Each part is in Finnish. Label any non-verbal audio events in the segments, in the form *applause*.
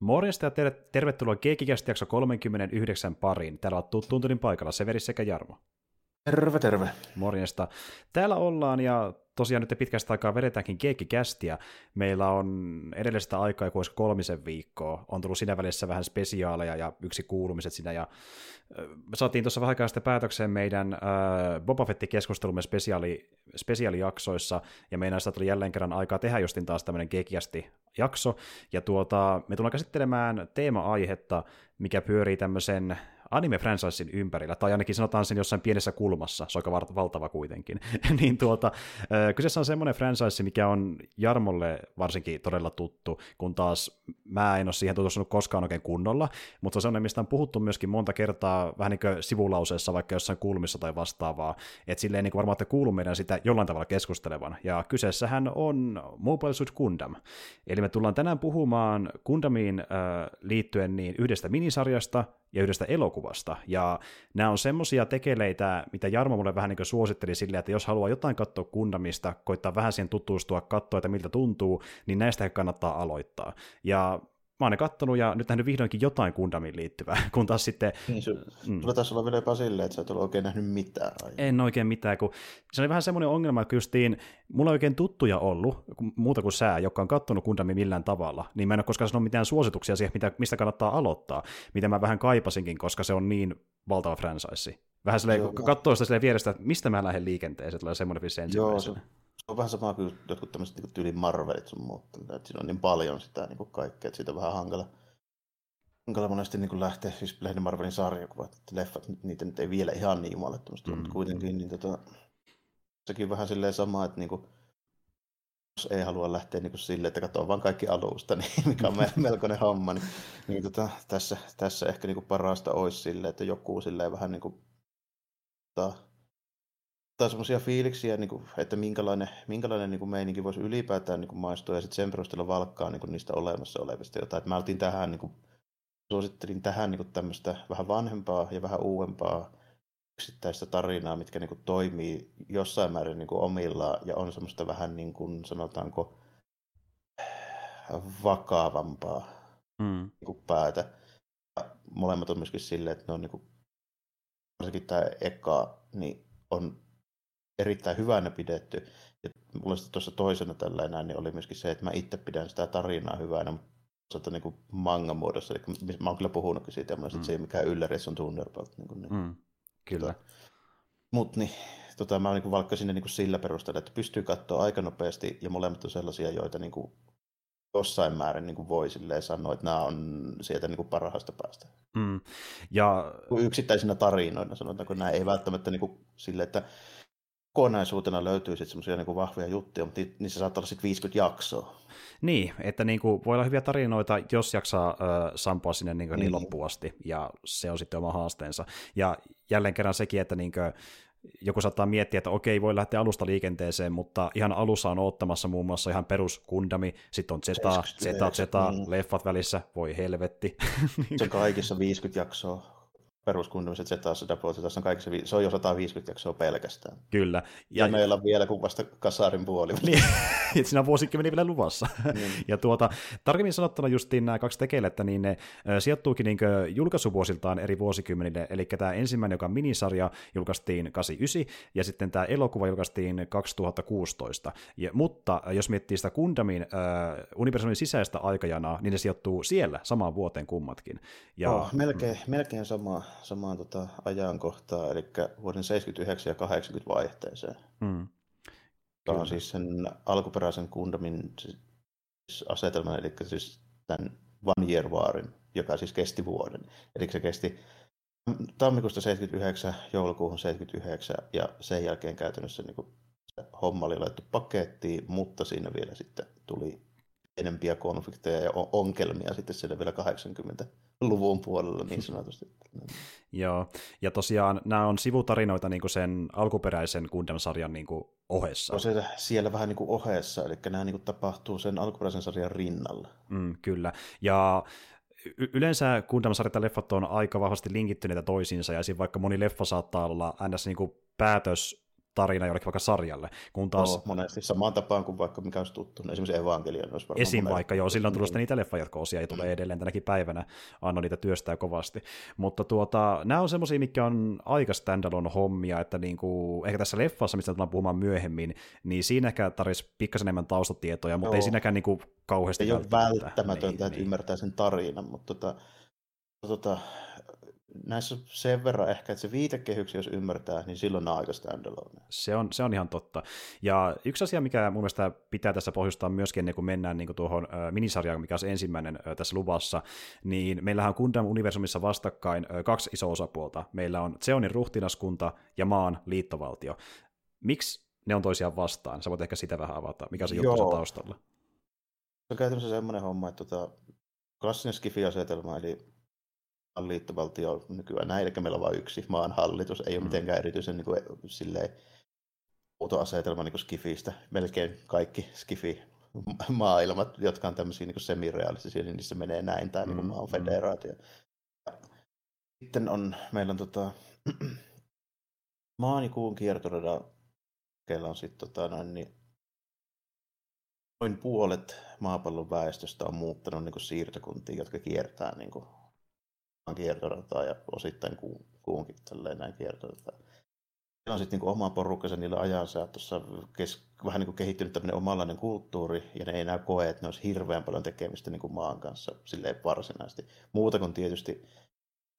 Morjesta ja ter- tervetuloa Keekikästi jakso 39 pariin. Täällä on tuntunin paikalla Severi sekä Jarmo. Terve, terve. Morjesta. Täällä ollaan ja tosiaan nyt pitkästä aikaa vedetäänkin keekkikästiä. Meillä on edellisestä aikaa joku kolmisen viikkoa. On tullut siinä välissä vähän spesiaaleja ja yksi kuulumiset siinä. Ja me saatiin tuossa vähän aikaa sitten päätökseen meidän äh, Boba Fett-keskustelumme spesiaali, spesiaalijaksoissa, ja meidän sitä tuli jälleen kerran aikaa tehdä justin taas tämmöinen kekiästi jakso, ja tuota, me tullaan käsittelemään teema-aihetta, mikä pyörii tämmöisen anime-franchisein ympärillä, tai ainakin sanotaan sen jossain pienessä kulmassa, se on aika valtava kuitenkin, *laughs* niin tuota, kyseessä on semmoinen franchise, mikä on Jarmolle varsinkin todella tuttu, kun taas mä en ole siihen tutustunut koskaan oikein kunnolla, mutta se on semmoinen, mistä on puhuttu myöskin monta kertaa vähän niin kuin sivulauseessa, vaikka jossain kulmissa tai vastaavaa, että silleen niin kuin varmaan, että kuuluu meidän sitä jollain tavalla keskustelevan, ja kyseessähän on Mobile Suit Gundam, eli me tullaan tänään puhumaan Gundamiin liittyen niin yhdestä minisarjasta, ja yhdestä elokuvasta. Ja nämä on semmosia tekeleitä, mitä Jarmo mulle vähän niin suositteli silleen, että jos haluaa jotain katsoa Kundamista, koittaa vähän siihen tutustua, katsoa, että miltä tuntuu, niin näistä kannattaa aloittaa. Ja mä oon ne kattonut ja nyt nähnyt vihdoinkin jotain Gundamiin liittyvää, *laughs* kun taas sitten... Niin, su, mm. sulla taisi olla vielä jopa silleen, että sä et ole oikein nähnyt mitään. Ai. En oikein mitään, kun se oli vähän semmoinen ongelma, että justiin mulla ei oikein tuttuja ollut, muuta kuin sää, joka on kattonut Gundamia millään tavalla, niin mä en ole koskaan sanonut mitään suosituksia siihen, mitä, mistä kannattaa aloittaa, mitä mä vähän kaipasinkin, koska se on niin valtava franchise. Vähän silleen, kun katsoo sitä silleen vierestä, että mistä mä lähden liikenteeseen, tulee semmoinen vissi ensimmäisenä. Joo, on vähän sama kuin jotkut tämmöiset niin tyyli Marvelit sun muut. Että siinä on niin paljon sitä niin kuin kaikkea, että siitä on vähän hankala, hankala monesti niin kuin lähteä, siis lähinnä Marvelin sarjakuvat, että leffat, niitä nyt ei vielä ihan niin jumalattomasti, mm. mutta kuitenkin niin tota, sekin vähän silleen sama, että niin kuin, jos ei halua lähteä niin kuin silleen, että katsoo vaan kaikki alusta, *laughs* niin mikä on melkoinen homma, niin, niin tota, tässä, tässä ehkä niin kuin parasta olisi silleen, että joku silleen vähän niin kuin, tota, ottaa semmoisia fiiliksiä, niin kuin, että minkälainen, minkälainen niin kuin meininki voisi ylipäätään niin kuin maistua ja sitten sen perusteella valkkaa niin kuin niistä olemassa olevista jotain. Että mä oltiin tähän, niin kuin, suosittelin tähän niin kuin tämmöistä vähän vanhempaa ja vähän uudempaa yksittäistä tarinaa, mitkä niin kuin, toimii jossain määrin niin kuin, omillaan ja on semmoista vähän niin kuin, sanotaanko vakavampaa mm. niin kuin, päätä. Ja molemmat on myöskin silleen, että ne on niin kuin, varsinkin tämä eka, niin on erittäin hyvänä pidetty. Ja mulla sitten tuossa toisena tällainen niin oli myöskin se, että mä itse pidän sitä tarinaa hyvänä, mutta niin kuin manga-muodossa. Eli mä oon kyllä puhunutkin siitä, ja mm. se ei mikään ylläri, se on Thunderbolt. Niin kuin, niin. Mm, kyllä. Tota, mutta niin, tota, mä niin valkkasin ne niin kuin sillä perusteella, että pystyy katsoa aika nopeasti, ja molemmat on sellaisia, joita niin kuin jossain määrin niin kuin voi sanoa, että nämä on sieltä niin kuin parhaasta päästä. Mm. Ja... Yksittäisinä tarinoina sanotaanko, nämä ei välttämättä niin kuin sille, että kokonaisuutena löytyy sitten semmoisia niin vahvoja juttuja, mutta niissä saattaa olla sitten 50 jaksoa. Niin, että niin kuin, voi olla hyviä tarinoita, jos jaksaa äh, sampua sinne niin, niin. niin loppuun asti, ja se on sitten oma haasteensa. Ja jälleen kerran sekin, että niin kuin, joku saattaa miettiä, että okei, voi lähteä alusta liikenteeseen, mutta ihan alussa on ottamassa muun muassa ihan perus Gundami, sitten on Zeta, Zeta, Zeta, mm. leffat välissä, voi helvetti. *laughs* Se kaikissa 50 jaksoa peruskunniset Zetas ja tässä on kaikki se, se on jo 150 jaksoa pelkästään. Kyllä. Ja, ja meillä on vielä kuin vasta kasarin puoli. Niin, *laughs* siinä on vuosikymmeniä vielä luvassa. Niin. Ja tuota, tarkemmin sanottuna justiin nämä kaksi tekelettä, niin ne sijoittuukin niin julkaisuvuosiltaan eri vuosikymmenille, eli tämä ensimmäinen, joka on minisarja, julkaistiin 89, ja sitten tämä elokuva julkaistiin 2016. Ja, mutta jos miettii sitä Gundamin äh, universumin sisäistä aikajanaa, niin ne sijoittuu siellä samaan vuoteen kummatkin. Ja, oh, melkein, melkein sama samaan tota ajankohtaan, eli vuoden 79 ja 80 vaihteeseen. Mm. Tämä on siis sen alkuperäisen Kundamin siis asetelman, eli siis tämän One Year Warin, joka siis kesti vuoden. Eli se kesti tammikuusta 79 joulukuuhun 79 ja sen jälkeen käytännössä niin se homma oli laittu pakettiin, mutta siinä vielä sitten tuli enempiä konflikteja ja ongelmia sitten siellä vielä 80-luvun puolella niin sanotusti. *laughs* Joo, ja tosiaan nämä on sivutarinoita niin kuin sen alkuperäisen Gundam-sarjan niin kuin ohessa. On se siellä vähän niin kuin ohessa, eli nämä niin kuin tapahtuu sen alkuperäisen sarjan rinnalla. Mm, kyllä, ja yleensä Gundam-sarjat ja leffat on aika vahvasti linkittyneitä toisiinsa, ja vaikka moni leffa saattaa olla ns. Niin kuin päätös tarina jollekin vaikka sarjalle. Kun taas... No, monesti samaan tapaan kuin vaikka mikä olisi tuttu. Esimerkiksi Evangelion olisi varmaan Esim. vaikka, joo, silloin on tullut niitä leffajatkoosia ja tulee mm. edelleen tänäkin päivänä. Anno niitä työstää kovasti. Mutta tuota, nämä on semmoisia, mikä on aika standalone hommia, että niinku, ehkä tässä leffassa, mistä tullaan puhumaan myöhemmin, niin siinä ehkä tarvitsisi pikkasen enemmän taustatietoja, mutta joo. ei siinäkään niinku kauheasti Ei ole välttämätöntä, niin, että niin. ymmärtää sen tarinan, mutta tota, tota, näissä sen verran ehkä, että se viitekehyksi, jos ymmärtää, niin silloin on aika standalone. Se on, se on ihan totta. Ja yksi asia, mikä mun mielestä pitää tässä pohjustaa myöskin ennen kuin mennään niin kuin tuohon äh, minisarjaan, mikä on se ensimmäinen äh, tässä luvassa, niin meillähän on Gundam-universumissa vastakkain äh, kaksi isoa osapuolta. Meillä on Zeonin ruhtinaskunta ja maan liittovaltio. Miksi ne on toisiaan vastaan? Sä voit ehkä sitä vähän avata. Mikä se juttu taustalla? Se on käytännössä semmoinen homma, että tota, klassinen skifi-asetelma, eli liittovaltio nykyään näin, eli meillä on vain yksi maan hallitus, ei ole mm. mitenkään erityisen niin kuin, silleen, asetelma niin Skifistä. Melkein kaikki Skifi maailmat, jotka on tämmöisiä niin semirealistisia, niin niissä menee näin, tämä niinku mm. niin maan federaatio. Sitten on, meillä on tota, *clears throat* maan ja kuun kiertorada, on sitten tota, noin, niin, noin puolet maapallon väestöstä on muuttanut niin siirtokuntiin, jotka kiertää niin kuin, kiertorataa ja osittain ku, kuunkin tälleen näin kiertorataa. Siellä on sitten niin oma porukkansa niillä ajansa, tuossa kes, vähän niin kuin kehittynyt tämmöinen omanlainen kulttuuri, ja ne ei enää koe, että ne olisi hirveän paljon tekemistä niin kuin maan kanssa silleen varsinaisesti. Muuta kuin tietysti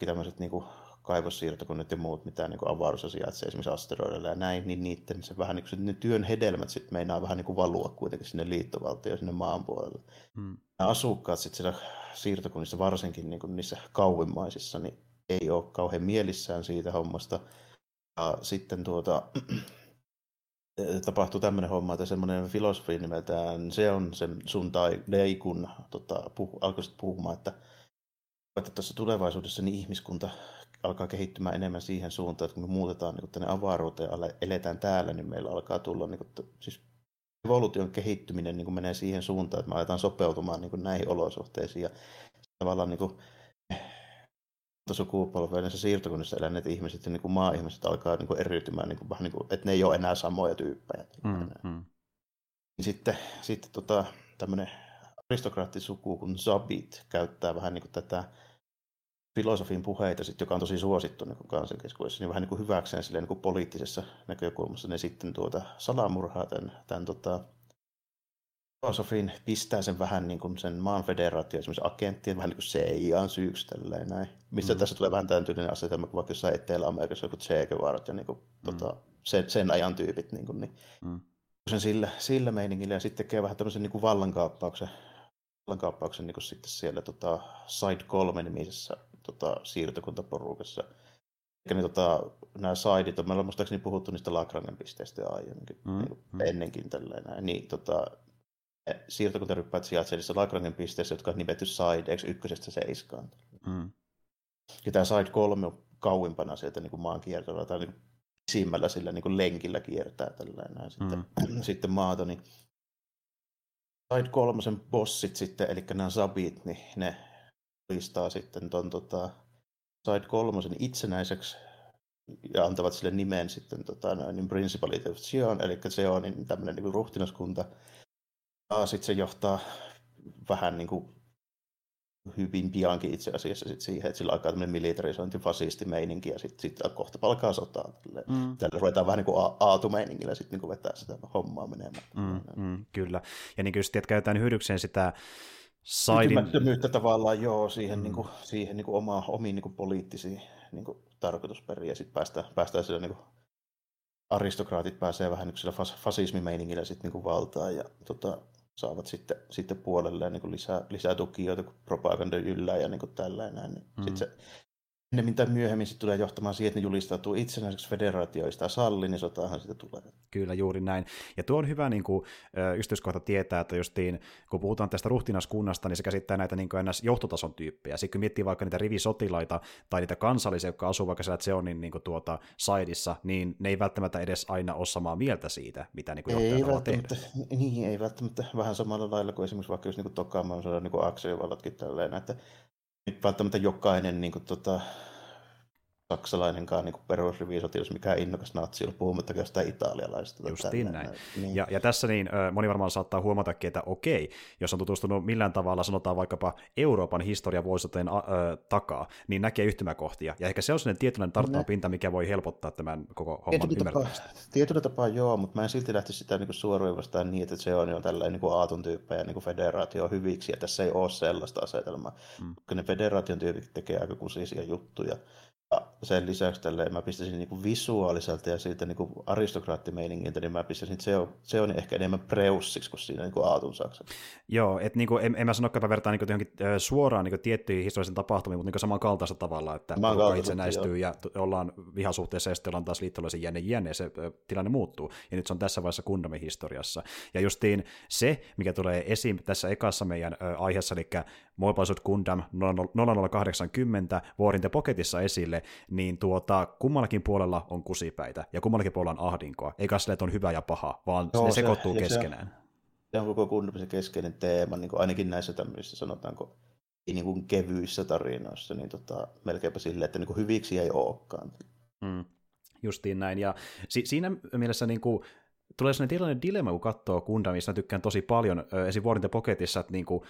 tämmöiset niin kuin kaivossiirtokoneet ja muut, mitä niin avaruudessa sijaitsee esimerkiksi asteroideilla ja näin, niin niiden se vähän niin kuin, ne työn hedelmät sitten meinaa vähän niin kuin valua kuitenkin sinne liittovaltioon, sinne maan puolelle. Hmm. Nämä asukkaat sitten siellä siirtokunnissa, varsinkin niin kuin niissä kauimmaisissa, niin ei ole kauhean mielissään siitä hommasta. Ja sitten tuota, *clears throat* tapahtuu tämmöinen homma, että semmoinen filosofi nimeltään, se on sen sun tai Leikun, tota, puhu, alkoi puhumaan, että, että tässä tulevaisuudessa niin ihmiskunta alkaa kehittymään enemmän siihen suuntaan, että kun me muutetaan niin tänne avaruuteen ja eletään täällä, niin meillä alkaa tulla, niin kuin, siis evoluution kehittyminen niin kuin menee siihen suuntaan, että me aletaan sopeutumaan niin kuin näihin olosuhteisiin ja tavallaan niin kuin, sukupolven siirtokunnissa eläneet ihmiset ja niin kuin maa-ihmiset alkaa niin kuin eriytymään, niin kuin, vähän niin kuin, että ne ei ole enää samoja tyyppejä. Mm, mm. Sitten, sitten tota, tämmöinen aristokraattisuku kuin Zabit käyttää vähän niin kuin tätä filosofin puheita, sit, joka on tosi suosittu niin kansan keskuudessa, niin vähän niin kuin hyväkseen silleen, niin kuin poliittisessa näkökulmassa, ne sitten tuota, salamurhaa tämän, tämän tota, filosofin pistää sen vähän niin kuin sen maan federaatio, esimerkiksi agenttien, vähän niin kuin CIAn syyksi tälleen näin. Mistä mm. tässä tulee vähän tämän tyylinen asetelma, kun vaikka jossain Etelä-Amerikassa joku Che Guevara ja niin kuin, mm. tota, sen, sen, ajan tyypit. Niin, kuin, niin mm. sen sillä, sillä meiningillä ja sitten tekee vähän tämmöisen niin kuin vallankaappauksen, vallankaappauksen niin kuin sitten siellä tota, Side 3 nimisessä tota, siirtokuntaporukassa. Eli niin, tota, nämä sideit, on, meillä on muistaakseni puhuttu niistä Lagrangen pisteistä aiemminkin, mm, niin mm. ennenkin tälleen näin. Niin, tota, siirtokuntaryppäät sijaitsevat niissä Lagrangen pisteissä, jotka on nimetty sideiksi ykkösestä seiskaan. Mm. Ja tämä side 3 on kauimpana sieltä niin kuin maan kiertolla, tai niin pisimmällä sillä niin kuin lenkillä kiertää tällainen. Näin. Sitten, mm. *clears throat* sitten maata, niin Side kolmosen bossit sitten, eli nämä sabit, niin ne listaa sitten tuon tota, Side kolmosen itsenäiseksi ja antavat sille nimen sitten tota, niin Principality of Zion, eli se on niin tämmöinen niin ruhtinaskunta. Ja sitten se johtaa vähän niin kuin hyvin piankin itse asiassa sit siihen, että sillä alkaa tämmöinen militarisointi, fasistimeininki ja sitten sit kohta palkaa sotaa. Tälle, mm. tälle ruvetaan vähän niin kuin aatumeiningillä sitten niin vetää sitä hommaa menemään. Mm, mm, kyllä. Ja niin kuin just, että käytetään hyödykseen sitä Saidin... tavallaan joo siihen, mm. niin kuin, siihen niin kuin oma, omiin niin kuin poliittisiin niin kuin, tarkoitusperiin ja sitten päästään, päästään sillä niin kuin, aristokraatit pääsee vähän niin sillä fas, fasismimeiningillä sitten niin kuin valtaan ja tota, saavat sitten, sitten puolelleen niin kuin lisää, lisää tukijoita, kun propaganda yllää ja niin kuin tällainen. Niin mm. Sitten se ennemmin tai myöhemmin se tulee johtamaan siihen, että ne julistautuu itsenäiseksi federaatioista salli, niin sotahan siitä tulee. Kyllä, juuri näin. Ja tuo on hyvä niin kuin, yksityiskohta tietää, että justiin, kun puhutaan tästä ruhtinaskunnasta, niin se käsittää näitä niin kuin johtotason tyyppejä. Sitten kun miettii vaikka niitä rivisotilaita tai niitä kansallisia, jotka asuu vaikka siellä Zeonin niin kuin tuota, saidissa, niin ne ei välttämättä edes aina ole samaa mieltä siitä, mitä niin kuin ei välttämättä, tehdä. Niin, ei välttämättä. Vähän samalla lailla kuin esimerkiksi vaikka jos niin Tokaamaan on niin akselivallatkin tälleen, että nyt välttämättä jokainen niin kuin, tota, saksalainenkaan niin perusrivisotilas, mikä innokas natsi on, puhumattakaan jostain italialaisesta. Justiin näin. Niin. Ja, ja, tässä niin moni varmaan saattaa huomatakin, että okei, jos on tutustunut millään tavalla, sanotaan vaikkapa Euroopan historia vuosien äh, takaa, niin näkee yhtymäkohtia. Ja ehkä se on sellainen tietynlainen tarttava pinta, mikä voi helpottaa tämän koko homman tietyllä ymmärtämistä. Tapaa, tietyllä tapaa joo, mutta mä en silti lähtisi sitä niin suoraan vastaan niin, että se on jo tällainen niin aatun tyyppejä niin federaatio hyviksi, ja tässä ei ole sellaista asetelmaa. Mm. Koska ne federaation tyypit tekee aika kusisia juttuja. Sen lisäksi tälleen, mä pistäisin niin visuaaliselta ja siitä niin aristokraattimeiningiltä, niin mä pistäisin, että se on, se on ehkä enemmän preussiksi kuin siinä niin Aatun Saksa. Joo, että niin kuin, en, en mä sano, että vertaan niin johonkin suoraan niin tiettyihin historiallisiin tapahtumiin, mutta niin samankaltaisella tavalla, että porukka itsenäistyy ja ollaan vihasuhteessa ja sitten ollaan taas liittolaisen jänne jänne ja se tilanne muuttuu. Ja nyt se on tässä vaiheessa Kundamin historiassa. Ja justiin se, mikä tulee esiin tässä ekassa meidän aiheessa, eli Mobile Gundam 0080 War in the Pocketissa esille, niin tuota, kummallakin puolella on kusipäitä ja kummallakin puolella on ahdinkoa. Eikä sille, että on hyvä ja paha, vaan Joo, ne sekoittuu se, keskenään. Se, se on koko Gundamisen keskeinen teema, niin kuin ainakin näissä tämmöisissä sanotaanko niin kuin kevyissä tarinoissa, niin tota, melkeinpä silleen, että niin kuin hyviksi ei olekaan. Mm, justiin näin, ja si- siinä mielessä niin kuin, tulee sellainen tilanne dilemma, kun katsoo Gundamista, tykkään tosi paljon, esim. War in the Pocketissa, että niin kuin,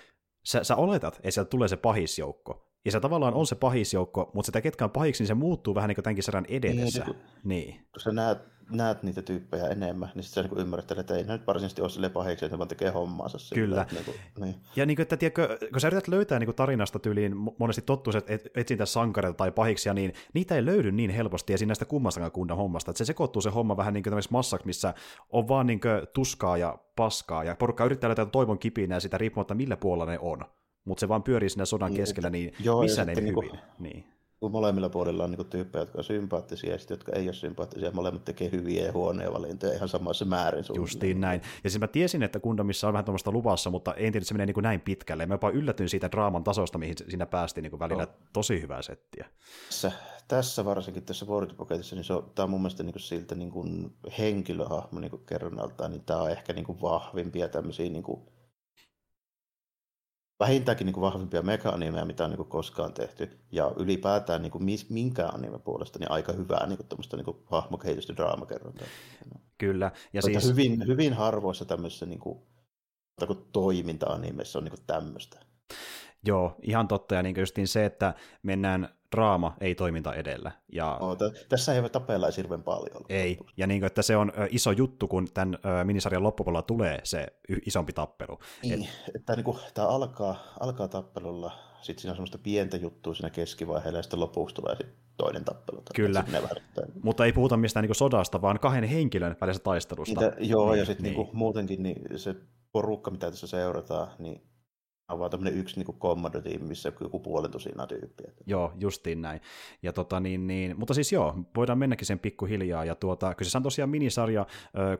sä, sä oletat, että sieltä tulee se pahisjoukko, ja se tavallaan on se pahisjoukko, mutta sitä ketkä on pahiksi, niin se muuttuu vähän niin kuin tämänkin sadan edetessä. Niin, niin. Kun sä näet, näet niitä tyyppejä enemmän, niin sitten sä niin ymmärrät, että ei ne nyt varsinaisesti ole sille pahiksi, että ne vaan tekee hommaansa. Sille, Kyllä. Että, niin kuin, niin. Ja niin kuin, että, tiedätkö, kun sä yrität löytää niin kuin tarinasta tyyliin monesti tottuus, että et, etsintä sankareita tai pahiksi, niin niitä ei löydy niin helposti ja näistä kummastakaan kunnan hommasta. Että se sekoittuu se homma vähän niin kuin massaksi, missä on vaan niin kuin tuskaa ja paskaa, ja porukka yrittää löytää toivon kipinää sitä riippumatta millä puolella ne on mutta se vaan pyörii siinä sodan niin, keskellä, niin joo, missä ne niin hyvin. niin. Kun molemmilla puolilla on niin tyyppejä, jotka on sympaattisia ja sitten, jotka ei ole sympaattisia, molemmat tekee hyviä ja huonoja valintoja ihan samassa määrin. Justiin näin. Ja siis mä tiesin, että Gundamissa on vähän tuommoista luvassa, mutta en tiedä, että se menee niin kuin näin pitkälle. Mä jopa yllätyin siitä draaman tasosta, mihin siinä päästiin niin kuin välillä. No. Tosi hyvää settiä. Tässä, tässä varsinkin tässä World Pocketissa, niin se on, tämä on mun mielestä niin kuin siltä niin kuin henkilöhahmo niin kuin niin tämä on ehkä niin kuin vahvimpia tämmöisiä niin kuin vähintäänkin niin kuin vahvimpia meka-animeja, mitä on niin kuin koskaan tehty. Ja ylipäätään niin kuin minkä anime puolesta niin aika hyvää niin kuin niin kuin hahmokehitystä draamakerrontaa. Kyllä. Ja siis... hyvin, hyvin harvoissa tämmöisissä niin kuin, toiminta-animeissa on niin kuin tämmöistä. Joo, ihan totta. Ja niin justiin se, että mennään draama, ei toiminta edellä. Ja... No, t- tässä ei tapella edes hirveän paljon. Ei, ja niin kuin, että se on iso juttu, kun tämän minisarjan loppupuolella tulee se isompi tappelu. Niin, Et... että niin kuin, tämä alkaa, alkaa tappelulla, sitten siinä on semmoista pientä juttua siinä keskivaiheella, ja sitten lopuksi tulee sitten toinen tappelu. Kyllä, mutta ei puhuta mistään niin sodasta, vaan kahden henkilön välisestä taistelusta. Niitä, joo, niin, ja sitten niin. niin muutenkin niin se porukka, mitä tässä seurataan, niin vaan tämmöinen yksi niin kommando-tiimi, missä joku puolen tosinaa tyyppiä. Joo, justiin näin. Ja tota, niin, niin, mutta siis joo, voidaan mennäkin sen pikkuhiljaa. Ja tuota, kyseessä on tosiaan minisarja,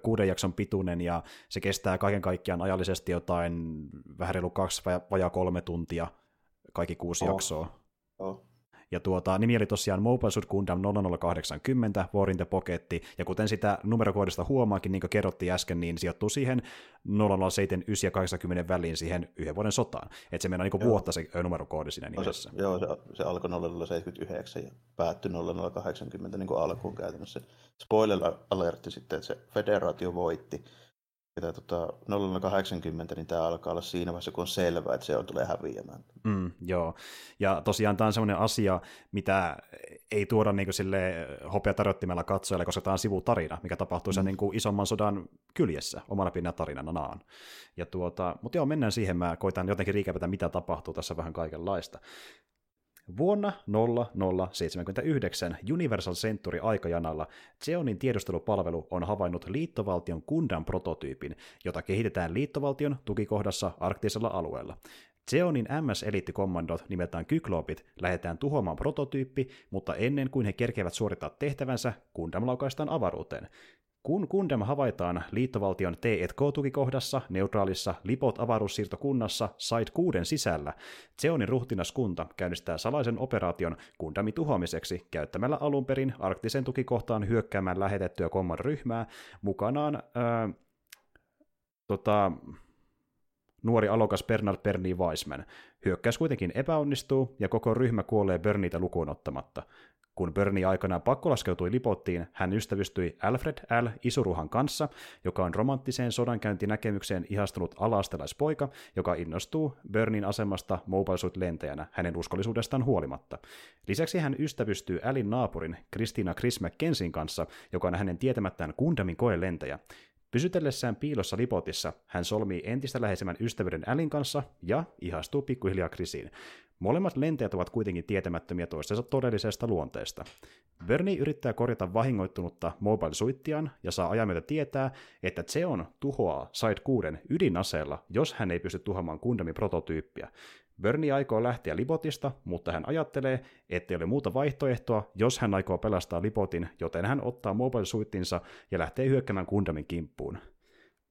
kuuden jakson pituinen, ja se kestää kaiken kaikkiaan ajallisesti jotain vähän reilu kaksi vajaa kolme tuntia, kaikki kuusi oh. jaksoa. Oh. Ja tuota, nimi oli tosiaan Mobile Suit Gundam 0080 War in the Pocket, ja kuten sitä numerokoodista huomaakin, niin kuin kerrottiin äsken, niin sijoittuu siihen 007 ja 80 väliin siihen yhden vuoden sotaan. Että se mennään niin vuotta se numerokoodi siinä nimessä. No se, joo, se, se alkoi 0079 ja päättyi 0080 niin kuin alkuun käytännössä. Spoiler alertti sitten, että se federaatio voitti, että tota, 0080, niin tämä alkaa olla siinä vaiheessa, kun on selvää, että se on tulee häviämään. Mm, joo, ja tosiaan tämä on sellainen asia, mitä ei tuoda niin sille hopea tarjottimella katsojalle, koska tämä on sivutarina, mikä tapahtuu mm. sen niin kuin isomman sodan kyljessä, omana pinnä tarinana naan. Ja tuota, mutta joo, mennään siihen, mä koitan jotenkin riikäpätä, mitä tapahtuu tässä vähän kaikenlaista. Vuonna 0079 Universal Century aikajanalla Zeonin tiedustelupalvelu on havainnut liittovaltion Kundan prototyypin, jota kehitetään liittovaltion tukikohdassa arktisella alueella. Zeonin MS-eliittikommandot nimeltään Kyklopit lähetetään tuhoamaan prototyyppi, mutta ennen kuin he kerkevät suorittaa tehtävänsä, Gundam laukaistaan avaruuteen. Kun Gundam havaitaan liittovaltion T&K-tukikohdassa, neutraalissa Lipot-avaruussiirtokunnassa Side 6 sisällä, Zeonin ruhtinaskunta käynnistää salaisen operaation Gundamin tuhoamiseksi käyttämällä alun perin arktisen tukikohtaan hyökkäämään lähetettyä ryhmää mukanaan ää, tota, nuori alokas Bernard Bernie Weisman. Hyökkäys kuitenkin epäonnistuu ja koko ryhmä kuolee Berniitä lukuun ottamatta. Kun Bernie aikanaan pakkolaskeutui Lipottiin, hän ystävystyi Alfred L. Isuruhan kanssa, joka on romanttiseen sodankäyntinäkemykseen ihastunut alaastelaispoika, joka innostuu Bernin asemasta Mobile Suit-lentäjänä hänen uskollisuudestaan huolimatta. Lisäksi hän ystävystyy Alin naapurin Christina Chris McKensin kanssa, joka on hänen tietämättään Kundamin koelentäjä. Pysytellessään piilossa Lipotissa hän solmii entistä läheisemmän ystävyyden Alin kanssa ja ihastuu pikkuhiljaa Chrisiin. Molemmat lentäjät ovat kuitenkin tietämättömiä toistensa todellisesta luonteesta. Bernie yrittää korjata vahingoittunutta mobile suittiaan ja saa ajan myötä tietää, että Zeon tuhoaa Side 6 ydinaseella, jos hän ei pysty tuhoamaan Gundamin prototyyppiä. Bernie aikoo lähteä Libotista, mutta hän ajattelee, ettei ole muuta vaihtoehtoa, jos hän aikoo pelastaa Lipotin, joten hän ottaa mobile suittinsa ja lähtee hyökkäämään Gundamin kimppuun.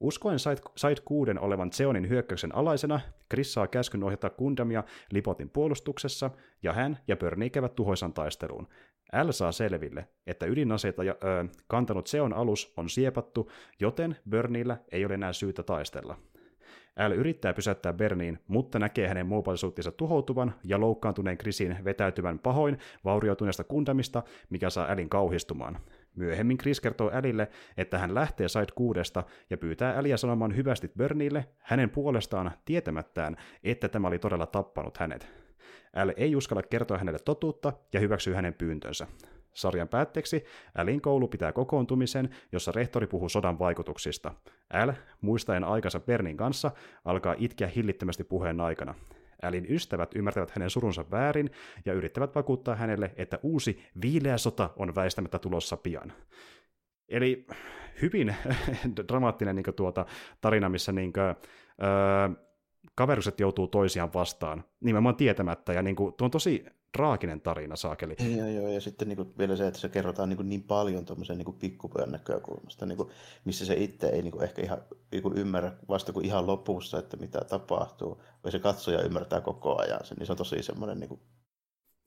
Uskoen Side 6 olevan Zeonin hyökkäyksen alaisena, Chris saa käskyn ohjata Gundamia Lipotin puolustuksessa, ja hän ja Bernie käyvät tuhoisan taisteluun. L saa selville, että ydinaseita ja, ö, kantanut Zeon alus on siepattu, joten Berniellä ei ole enää syytä taistella. L yrittää pysäyttää Berniin, mutta näkee hänen mobile tuhoutuvan ja loukkaantuneen Chrisin vetäytyvän pahoin vaurioituneesta kundamista, mikä saa Älin kauhistumaan. Myöhemmin Chris kertoo Älille, että hän lähtee Side 6 ja pyytää Äliä sanomaan hyvästit Burnille hänen puolestaan tietämättään, että tämä oli todella tappanut hänet. Äl ei uskalla kertoa hänelle totuutta ja hyväksyy hänen pyyntönsä. Sarjan päätteeksi Älin koulu pitää kokoontumisen, jossa rehtori puhuu sodan vaikutuksista. Äl, muistaen aikansa Bernin kanssa, alkaa itkeä hillittömästi puheen aikana. Älin ystävät ymmärtävät hänen surunsa väärin ja yrittävät vakuuttaa hänelle, että uusi viileä sota on väistämättä tulossa pian. Eli hyvin *laughs* dramaattinen niin tuota, tarina, missä niin kuin, öö, kaverukset joutuu toisiaan vastaan, nimenomaan tietämättä, ja niin kuin, tuo on tosi traaginen tarina, saakeli. Joo, joo, ja sitten niin kuin, vielä se, että se kerrotaan niin, kuin, niin paljon tuommoisen niin pikkupojan näkökulmasta, niin kuin, missä se itse ei niin kuin, ehkä ihan niin kuin, ymmärrä vasta kuin ihan lopussa, että mitä tapahtuu, vai se katsoja ymmärtää koko ajan sen, niin se on tosi semmoinen niin kuin,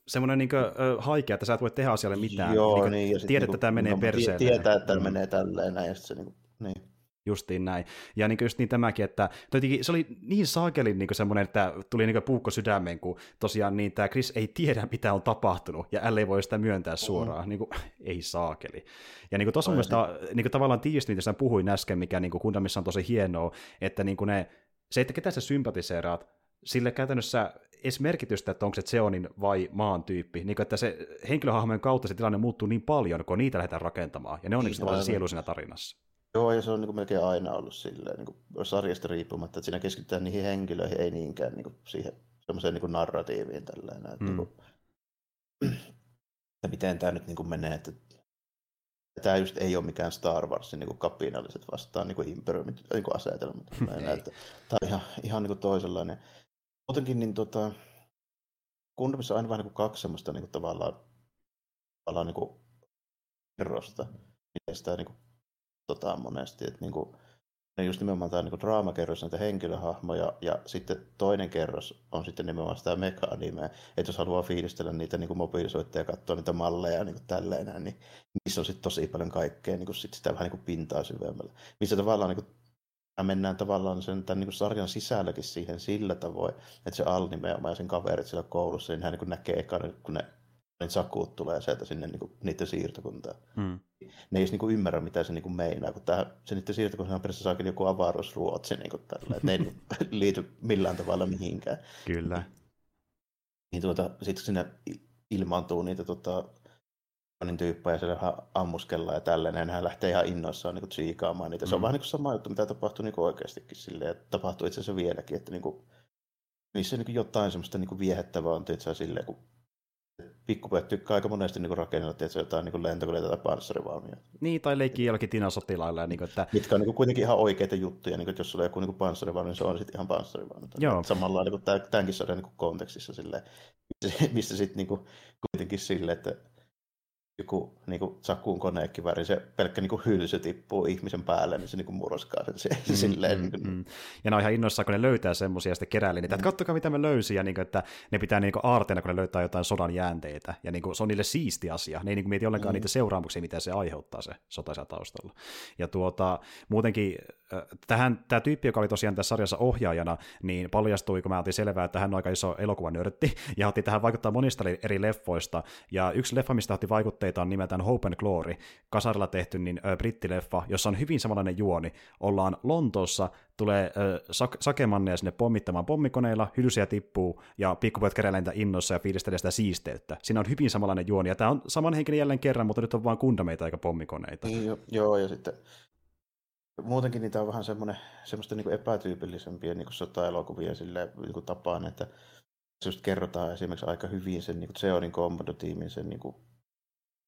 semmoinen niin kuin, haikea, että sä et voi tehdä asialle mitään. Joo, niin, niin ja tiedät, niin että tämä menee no, perseen. Tietää, että tämä mm. menee tälleen näin, ja se niin kuin, niin. Justiin näin. Ja niin just niin tämäkin, että se oli niin saakelin niin semmoinen, että tuli niin puukko sydämeen, kun tosiaan niin tämä Chris ei tiedä, *laughs* mitä on tapahtunut, ja L ei voi sitä myöntää suoraan. Mm. Niin kuin, *laughs* ei saakeli. Ja niin tuossa myös niin tavallaan tiivisti, mitä puhuin äsken, mikä niin Kundamissa on tosi hienoa, että niin ne, se, että ketä sä sympatiseeraat, sille käytännössä edes merkitystä, että onko se Zeonin vai maan tyyppi, niin kuin, että se henkilöhahmojen kautta se tilanne muuttuu niin paljon, kun niitä lähdetään rakentamaan, ja ne on niin, tavallaan sielu siinä tarinassa. Joo, ja se on niin kuin melkein aina ollut silleen, niin kuin sarjasta riippumatta, että siinä keskitytään niihin henkilöihin, ei niinkään niin kuin siihen semmoiseen niin kuin narratiiviin tällainen. Että, mm. niin kuin, että miten tämä nyt niin kuin menee, että tämä just ei ole mikään Star Warsin niin kuin kapinalliset vastaan niin kuin Imperiumit niin kuin asetelmat. tämä *laughs* on ihan, ihan niin kuin toisenlainen. Muutenkin niin tota, Gundamissa on aina vähän niin kuin kaksi semmoista niin kuin tavallaan, tavallaan niin kuin kerrosta, miten sitä niin kuin tota, monesti. Että niin kuin, ne just nimenomaan tämä niin draamakerros näitä henkilöhahmoja, ja sitten toinen kerros on sitten nimenomaan sitä meka-animea, että jos haluaa fiilistellä niitä niin mobiilisoitteja ja katsoa niitä malleja niin kuin tälleen, niin niissä on sitten tosi paljon kaikkea niin kuin sit sitä vähän niin kuin pintaa syvemmällä. Missä tavallaan niin kuin, mennään tavallaan sen tämän niin kuin sarjan sisälläkin siihen sillä tavoin, että se Al ja sen kaverit siellä koulussa, niin hän niin näkee ekana, kun ne niin sakuut tulee sieltä sinne niin kuin, niiden siirtokuntaan. Hmm. Ne ei edes niin ymmärrä, mitä se niin kuin meinaa, kun tämä, se niiden siirtokunta on periaatteessa joku avaruusruotsi, niin kuin tällä, että ne ei *laughs* liity millään tavalla mihinkään. Kyllä. Niin tuota, sitten sinne ilmaantuu niitä tota, niin tyyppejä siellä ammuskellaan ja tälleen, ja hän lähtee ihan innoissaan niin tsiikaamaan niitä. Se on mm. vähän niin kuin sama juttu, mitä tapahtuu niin oikeastikin silleen, että tapahtuu itse asiassa vieläkin, että niin kuin, niissä niin jotain semmoista niin viehättävää on tietysti silleen, kun pikkupojat tykkää aika monesti niin rakennella tietysti, jotain niin lentokoneita tai panssarivaunuja. Niin, tai leikkiä jollakin tinasotilailla. Niin kuin, että... Mitkä on niin kuin, kuitenkin ihan oikeita juttuja, niin kuin, että jos sulla on joku niin panssarivaunu, niin se on sitten ihan panssarivaunu. Joo. Samalla niin kuin, tämänkin sarjan niin kontekstissa, silleen, *laughs* missä sitten niin kuin, kuitenkin silleen, että joku niin kuin Sakun koneekiväri, se pelkkä niin kuin hylsy tippuu ihmisen päälle, niin se niin kuin muroskaa sen mm, silleen. Mm, niin mm. Ja ne on ihan innoissaan, kun ne löytää semmoisia ja sitten kerää niitä, mm. että katsokaa mitä me löysin, ja niin kuin, että ne pitää niin kuin aarteena, kun ne löytää jotain sodan jäänteitä, ja niin kuin, se on niille siisti asia, ne ei niin kuin mieti ollenkaan mm. niitä seuraamuksia, mitä se aiheuttaa se sota taustalla. Ja tuota, muutenkin tähän, tämä tyyppi, joka oli tosiaan tässä sarjassa ohjaajana, niin paljastui, kun mä otin selvää, että hän on aika iso elokuvanörtti, ja otti tähän vaikuttaa monista eri leffoista, ja yksi leffa, mistä otti vaikutteita, on nimeltään Hope and Glory, kasarilla tehty niin, ö, brittileffa, jossa on hyvin samanlainen juoni. Ollaan Lontoossa, tulee ö, sak- sakemanneja sinne pommittamaan pommikoneilla, hylsyjä tippuu, ja pikkupojat keräilee innossa ja fiilistelee sitä siisteyttä. Siinä on hyvin samanlainen juoni, ja tämä on samanhenkinen jälleen kerran, mutta nyt on vain kundameita eikä pommikoneita. Niin, jo, joo, ja sitten muutenkin niitä on vähän semmoinen, semmoista niin epätyypillisempiä niin sota-elokuvia sille niin tapaan, että just kerrotaan esimerkiksi aika hyvin sen niin Zeonin kommandotiimin sen niin kuin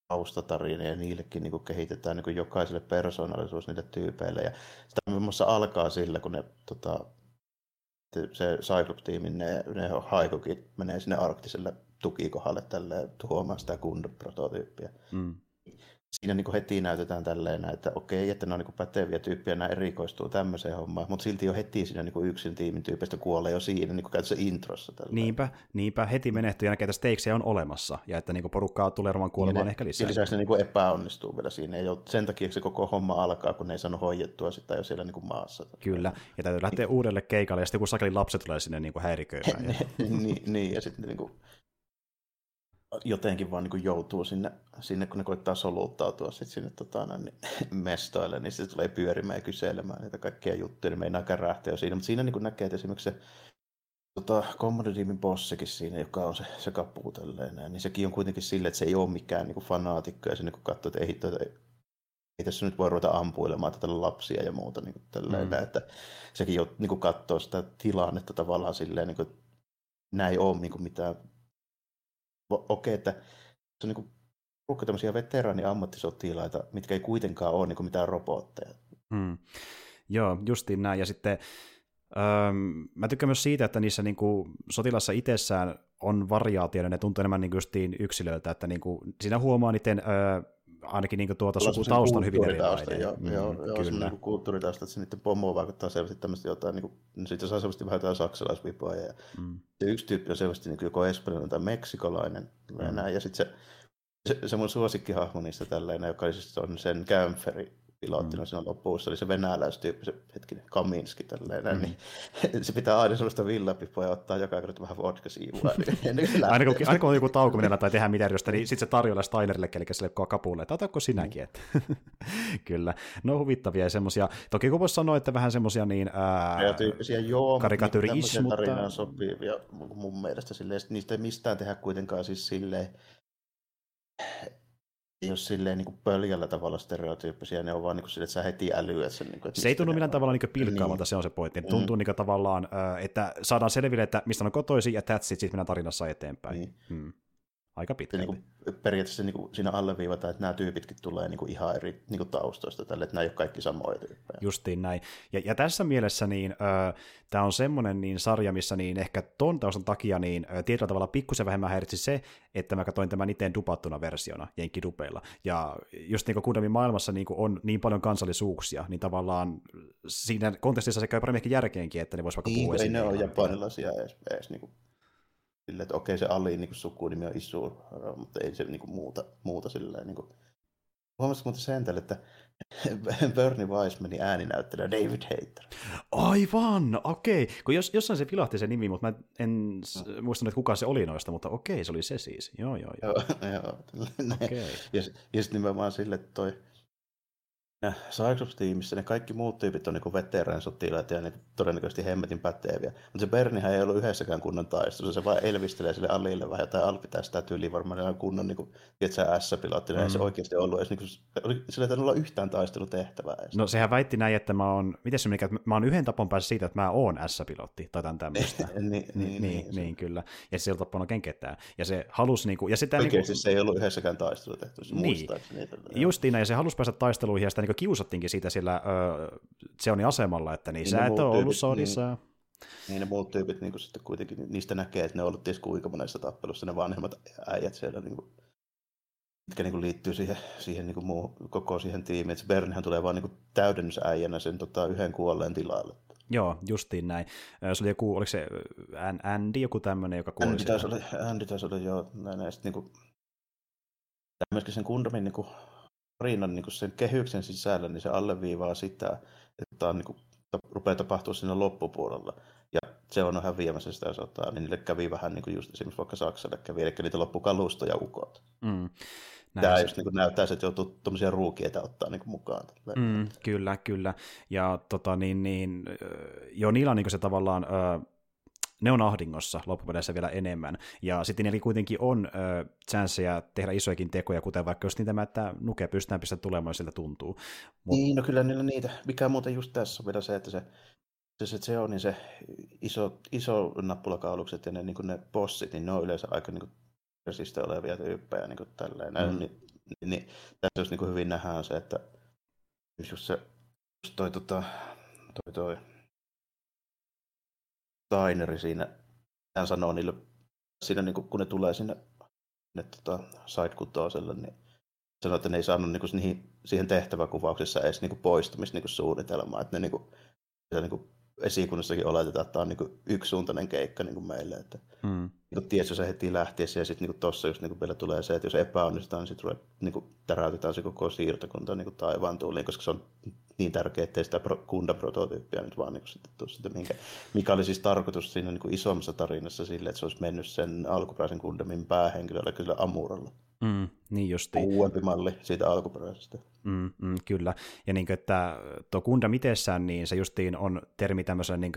taustatarina ja niillekin niin kuin kehitetään niin kuin jokaiselle persoonallisuus niille tyypeille. Ja sitä muun muassa alkaa sillä, kun ne tota, se Cyclops-tiimin, ne, ne haikukit menee sinne arktiselle tukikohalle tälle tuhoamaan sitä kundoprototyyppiä. Mm siinä niin kuin heti näytetään tälleen, että okei, että ne on niin kuin päteviä tyyppejä, nämä erikoistuu tämmöiseen hommaan, mutta silti jo heti siinä niin kuin yksin tiimin tyypistä kuolee jo siinä niin kuin se introssa. Tälleen. Niinpä, niinpä, heti menehtyy ja näkee, että steiksejä on olemassa, ja että niin kuin porukkaa tulee varmaan kuolemaan ehkä lisää. Lisäksi ne niin kuin epäonnistuu vielä siinä, ja sen takia se koko homma alkaa, kun ne ei saanut hoidettua sitä jo siellä niin kuin maassa. Kyllä, ja täytyy lähteä uudelle keikalle, ja sitten kun sakeli lapset tulee sinne niin kuin häiriköimään. ja... *laughs* niin, niin, ja sitten niin kuin jotenkin vaan niin joutuu sinne, sinne, kun ne koittaa soluttautua sit sinne tota, niin, *laughs* mestoille, niin sitten tulee pyörimään ja kyselemään niitä kaikkia juttuja, niin meinaa kärähtää jo siinä. Mutta siinä niin näkee, että esimerkiksi se tota, Commodore bossikin siinä, joka on se, se kapuutelleen, niin sekin on kuitenkin sille, että se ei ole mikään niin fanaatikko, ja se niin katsoo, että ei, ei, ei tässä nyt voi ruveta ampuilemaan tätä lapsia ja muuta, niin kuin tälleen, mm. että sekin jo niin katsoo sitä tilannetta tavallaan silleen, niin kuin, ei ole niin kuin mitään okei, että se on niin kuin tämmöisiä veteraani-ammattisotilaita, mitkä ei kuitenkaan ole niin kuin mitään robotteja. Hmm. Joo, justiin näin. Ja sitten öö, mä tykkään myös siitä, että niissä niin kuin, sotilassa itsessään on variaatio, ne tuntuu enemmän niin justiin yksilöiltä, että niin kuin, siinä huomaa niiden öö, ainakin niin tuota sukutausta on hyvin erilainen. Joo, mm, joo, joo kyllä. Niin kulttuuritausta, että se niiden pomo vaikuttaa selvästi tämmöistä jotain, niin kuin, no siitä saa selvästi vähän jotain saksalaisvipoja. Ja mm. se yksi tyyppi on selvästi niin joko espanjalainen tai meksikolainen. Mm. Ja sitten se, se, se, mun suosikkihahmo niistä tällainen, joka siis on sen Kämferi, pilottina mm. siinä lopussa, oli se venäläistyyppi, se hetkinen Kaminski tällainen, mm. niin *laughs* se pitää aina sellaista villapipoa ja ottaa joka kerta vähän vodka-siivua. Niin *laughs* aina, kun, aina kun on joku tauko menellä tai tehdään mitään niin sitten se tarjolla Steinerille, eli leppoo kapulle, että otatko sinäkin, että *laughs* kyllä. No huvittavia semmoisia, toki kun voisi sanoa, että vähän semmoisia niin ää, tyyppisiä, joo, karikatyyrismutta. Mutta... tarinaan sopivia mun mielestä silleen, niistä ei mistään tehdä kuitenkaan siis silleen, ei ole silleen niin pöljällä tavalla stereotyyppisiä, ne on vaan niin silleen, että sä heti älyät sen. Niin kuin, että se ei tunnu millään tavalla niin pilkkaavalta, niin. se on se pointti. Mm. Tuntuu niin tavallaan, että saadaan selville, että mistä on kotoisin, ja that's it, sitten mennään tarinassa eteenpäin. Niin. Hmm. Aika pitkälti. Niin kuin, periaatteessa niin kuin siinä alleviivataan, että nämä tyypitkin tulee niin kuin ihan eri niin kuin taustoista tälle, että nämä ei ole kaikki samoja tyyppejä. Justiin näin. Ja, ja tässä mielessä niin, äh, tämä on semmoinen niin sarja, missä niin ehkä ton taustan takia niin äh, tietyllä tavalla pikkusen vähemmän häiritsi se, että mä katsoin tämän itse dupattuna versiona Jenkkidupeilla. Ja just niin kuin maailmassa niin kuin on niin paljon kansallisuuksia, niin tavallaan siinä kontekstissa se käy paremmin ehkä järkeenkin, että ne voisi vaikka niin, puhua ei ne ole japanilaisia edes, edes niin kuin Sille, että okei se Ali niin sukunimi on Isu, mutta ei se niin kuin, muuta, muuta silleen. Niin kuin. Huomasitko muuten sen tälle, että *laughs* Bernie Weissmanin ääninäyttelijä David Hater. Aivan, okei. Okay. Kun jos, jossain se vilahti se nimi, mutta mä en no. muistanut, että kuka se oli noista, mutta okei, se oli se siis. Joo, joo, joo. *laughs* joo, joo. Okay. Ja, ja sitten nimenomaan sille, että toi Cyclops-tiimissä ne kaikki muut tyypit on niin veteraan-sotilaita ja ne todennäköisesti hemmetin päteviä. Mutta se Bernihän ei ollut yhdessäkään kunnon taistelussa, se vaan elvistelee sille Alille vähän jotain Alpi tästä tyyliin varmaan kunnon niin kuin, tiedätkö, S-pilottina, mm. ei se mm. oikeasti ollut edes, niin kuin, sillä ei olla yhtään taistelutehtävää. Edes. No sehän väitti näin, että mä oon, miten se mikä, mä oon yhden tapon päässä siitä, että mä oon S-pilotti tai tämän tämmöistä. *laughs* niin, niin, niin, niin, niin, kyllä. Ja se ei tappanut oikein ketään. Ja se halusi, niin kuin, ja sitä, Oikeasti niin kuin, se ei ollut yhdessäkään taistelutehtävässä, niin, justiin ja se halusi päästä taisteluihin ja sitä niin kiusattiinkin siitä sillä öö, Seonin asemalla, että niin, niin sä et ole ollut sodissa. Niin, niin ne muut tyypit niin sitten kuitenkin, niistä näkee, että ne on ollut ties kuinka monessa tappelussa ne vanhemmat äijät siellä niin kuin, mitkä niin kuin liittyy siihen, siihen niin kuin muu, koko siihen tiimiin. Että Bernihän tulee vaan niin täydennysäijänä sen tota, yhden kuolleen tilalle. Joo, justiin näin. Se oli joku, oliko se Andy, joku tämmöinen, joka kuoli Andy taisi olla, Andy taisi olla joo, näin, näin. Sitten, niin kuin, myöskin sen Kundamin niin kuin, tarinan niin kuin sen kehyksen sisällä, niin se alleviivaa sitä, että on, niin kuin, rupeaa tapahtua siinä loppupuolella. Ja se on häviämässä sitä sotaa, niin niille kävi vähän niin kuin just esimerkiksi vaikka Saksalle kävi, eli niitä loppu kalusto ja ukot. Mm. Tämä just niin näyttää, että joutuu tuommoisia ruukieita ottaa niin mukaan. Mm, kyllä, kyllä. Ja tota, niin, niin, jo niillä on niin se tavallaan ne on ahdingossa loppupeleissä vielä enemmän. Ja sitten niillä kuitenkin on ö, chanceja tehdä isojakin tekoja, kuten vaikka just niitä, että nuke pystytään pistää tulemaan, jos siltä tuntuu. Mut... Niin, no kyllä niillä niitä. Mikä muuten just tässä on vielä se, että se, se, se, se on niin se iso, iso nappulakaulukset ja ne, niin ne bossit, niin ne on yleensä aika niin resistä olevia tyyppejä niin tälleen. Mm. Niin, niin, niin, tässä jos niin hyvin nähdään se, että just se just toi, tota, toi, toi Steineri siinä, hän sanoo niille, siinä niin kuin, kun ne tulee sinne, sinne tota, side niin sanoo, että ne ei saanut niin kuin, niihin, siihen tehtäväkuvauksessa edes niin kuin, poistumissuunnitelmaa, että ne niin kuin, niin kuin, esikunnassakin oletetaan, että tämä on niin yksisuuntainen keikka niin kuin meille. Että, mm. niin tiedätkö se heti lähtiessä ja sitten niin tuossa just niin vielä tulee se, että jos epäonnistutaan, niin sitten niin täräytetään se koko siirtokunta niin taivaan tuuliin, koska se on niin tärkeä, ettei sitä kundan prototyyppiä nyt vaan niin sitten tuossa, minkä, mikä oli siis tarkoitus siinä niin isommassa tarinassa sille, että se olisi mennyt sen alkuperäisen kundamin päähenkilöllä kyllä Amuralla. Mm, niin justiin. Uudempi malli siitä alkuperäisestä. Mm, mm, kyllä. Ja niin kuin, että tuo kunda mitessään, niin se justiin on termi tämmöiselle niin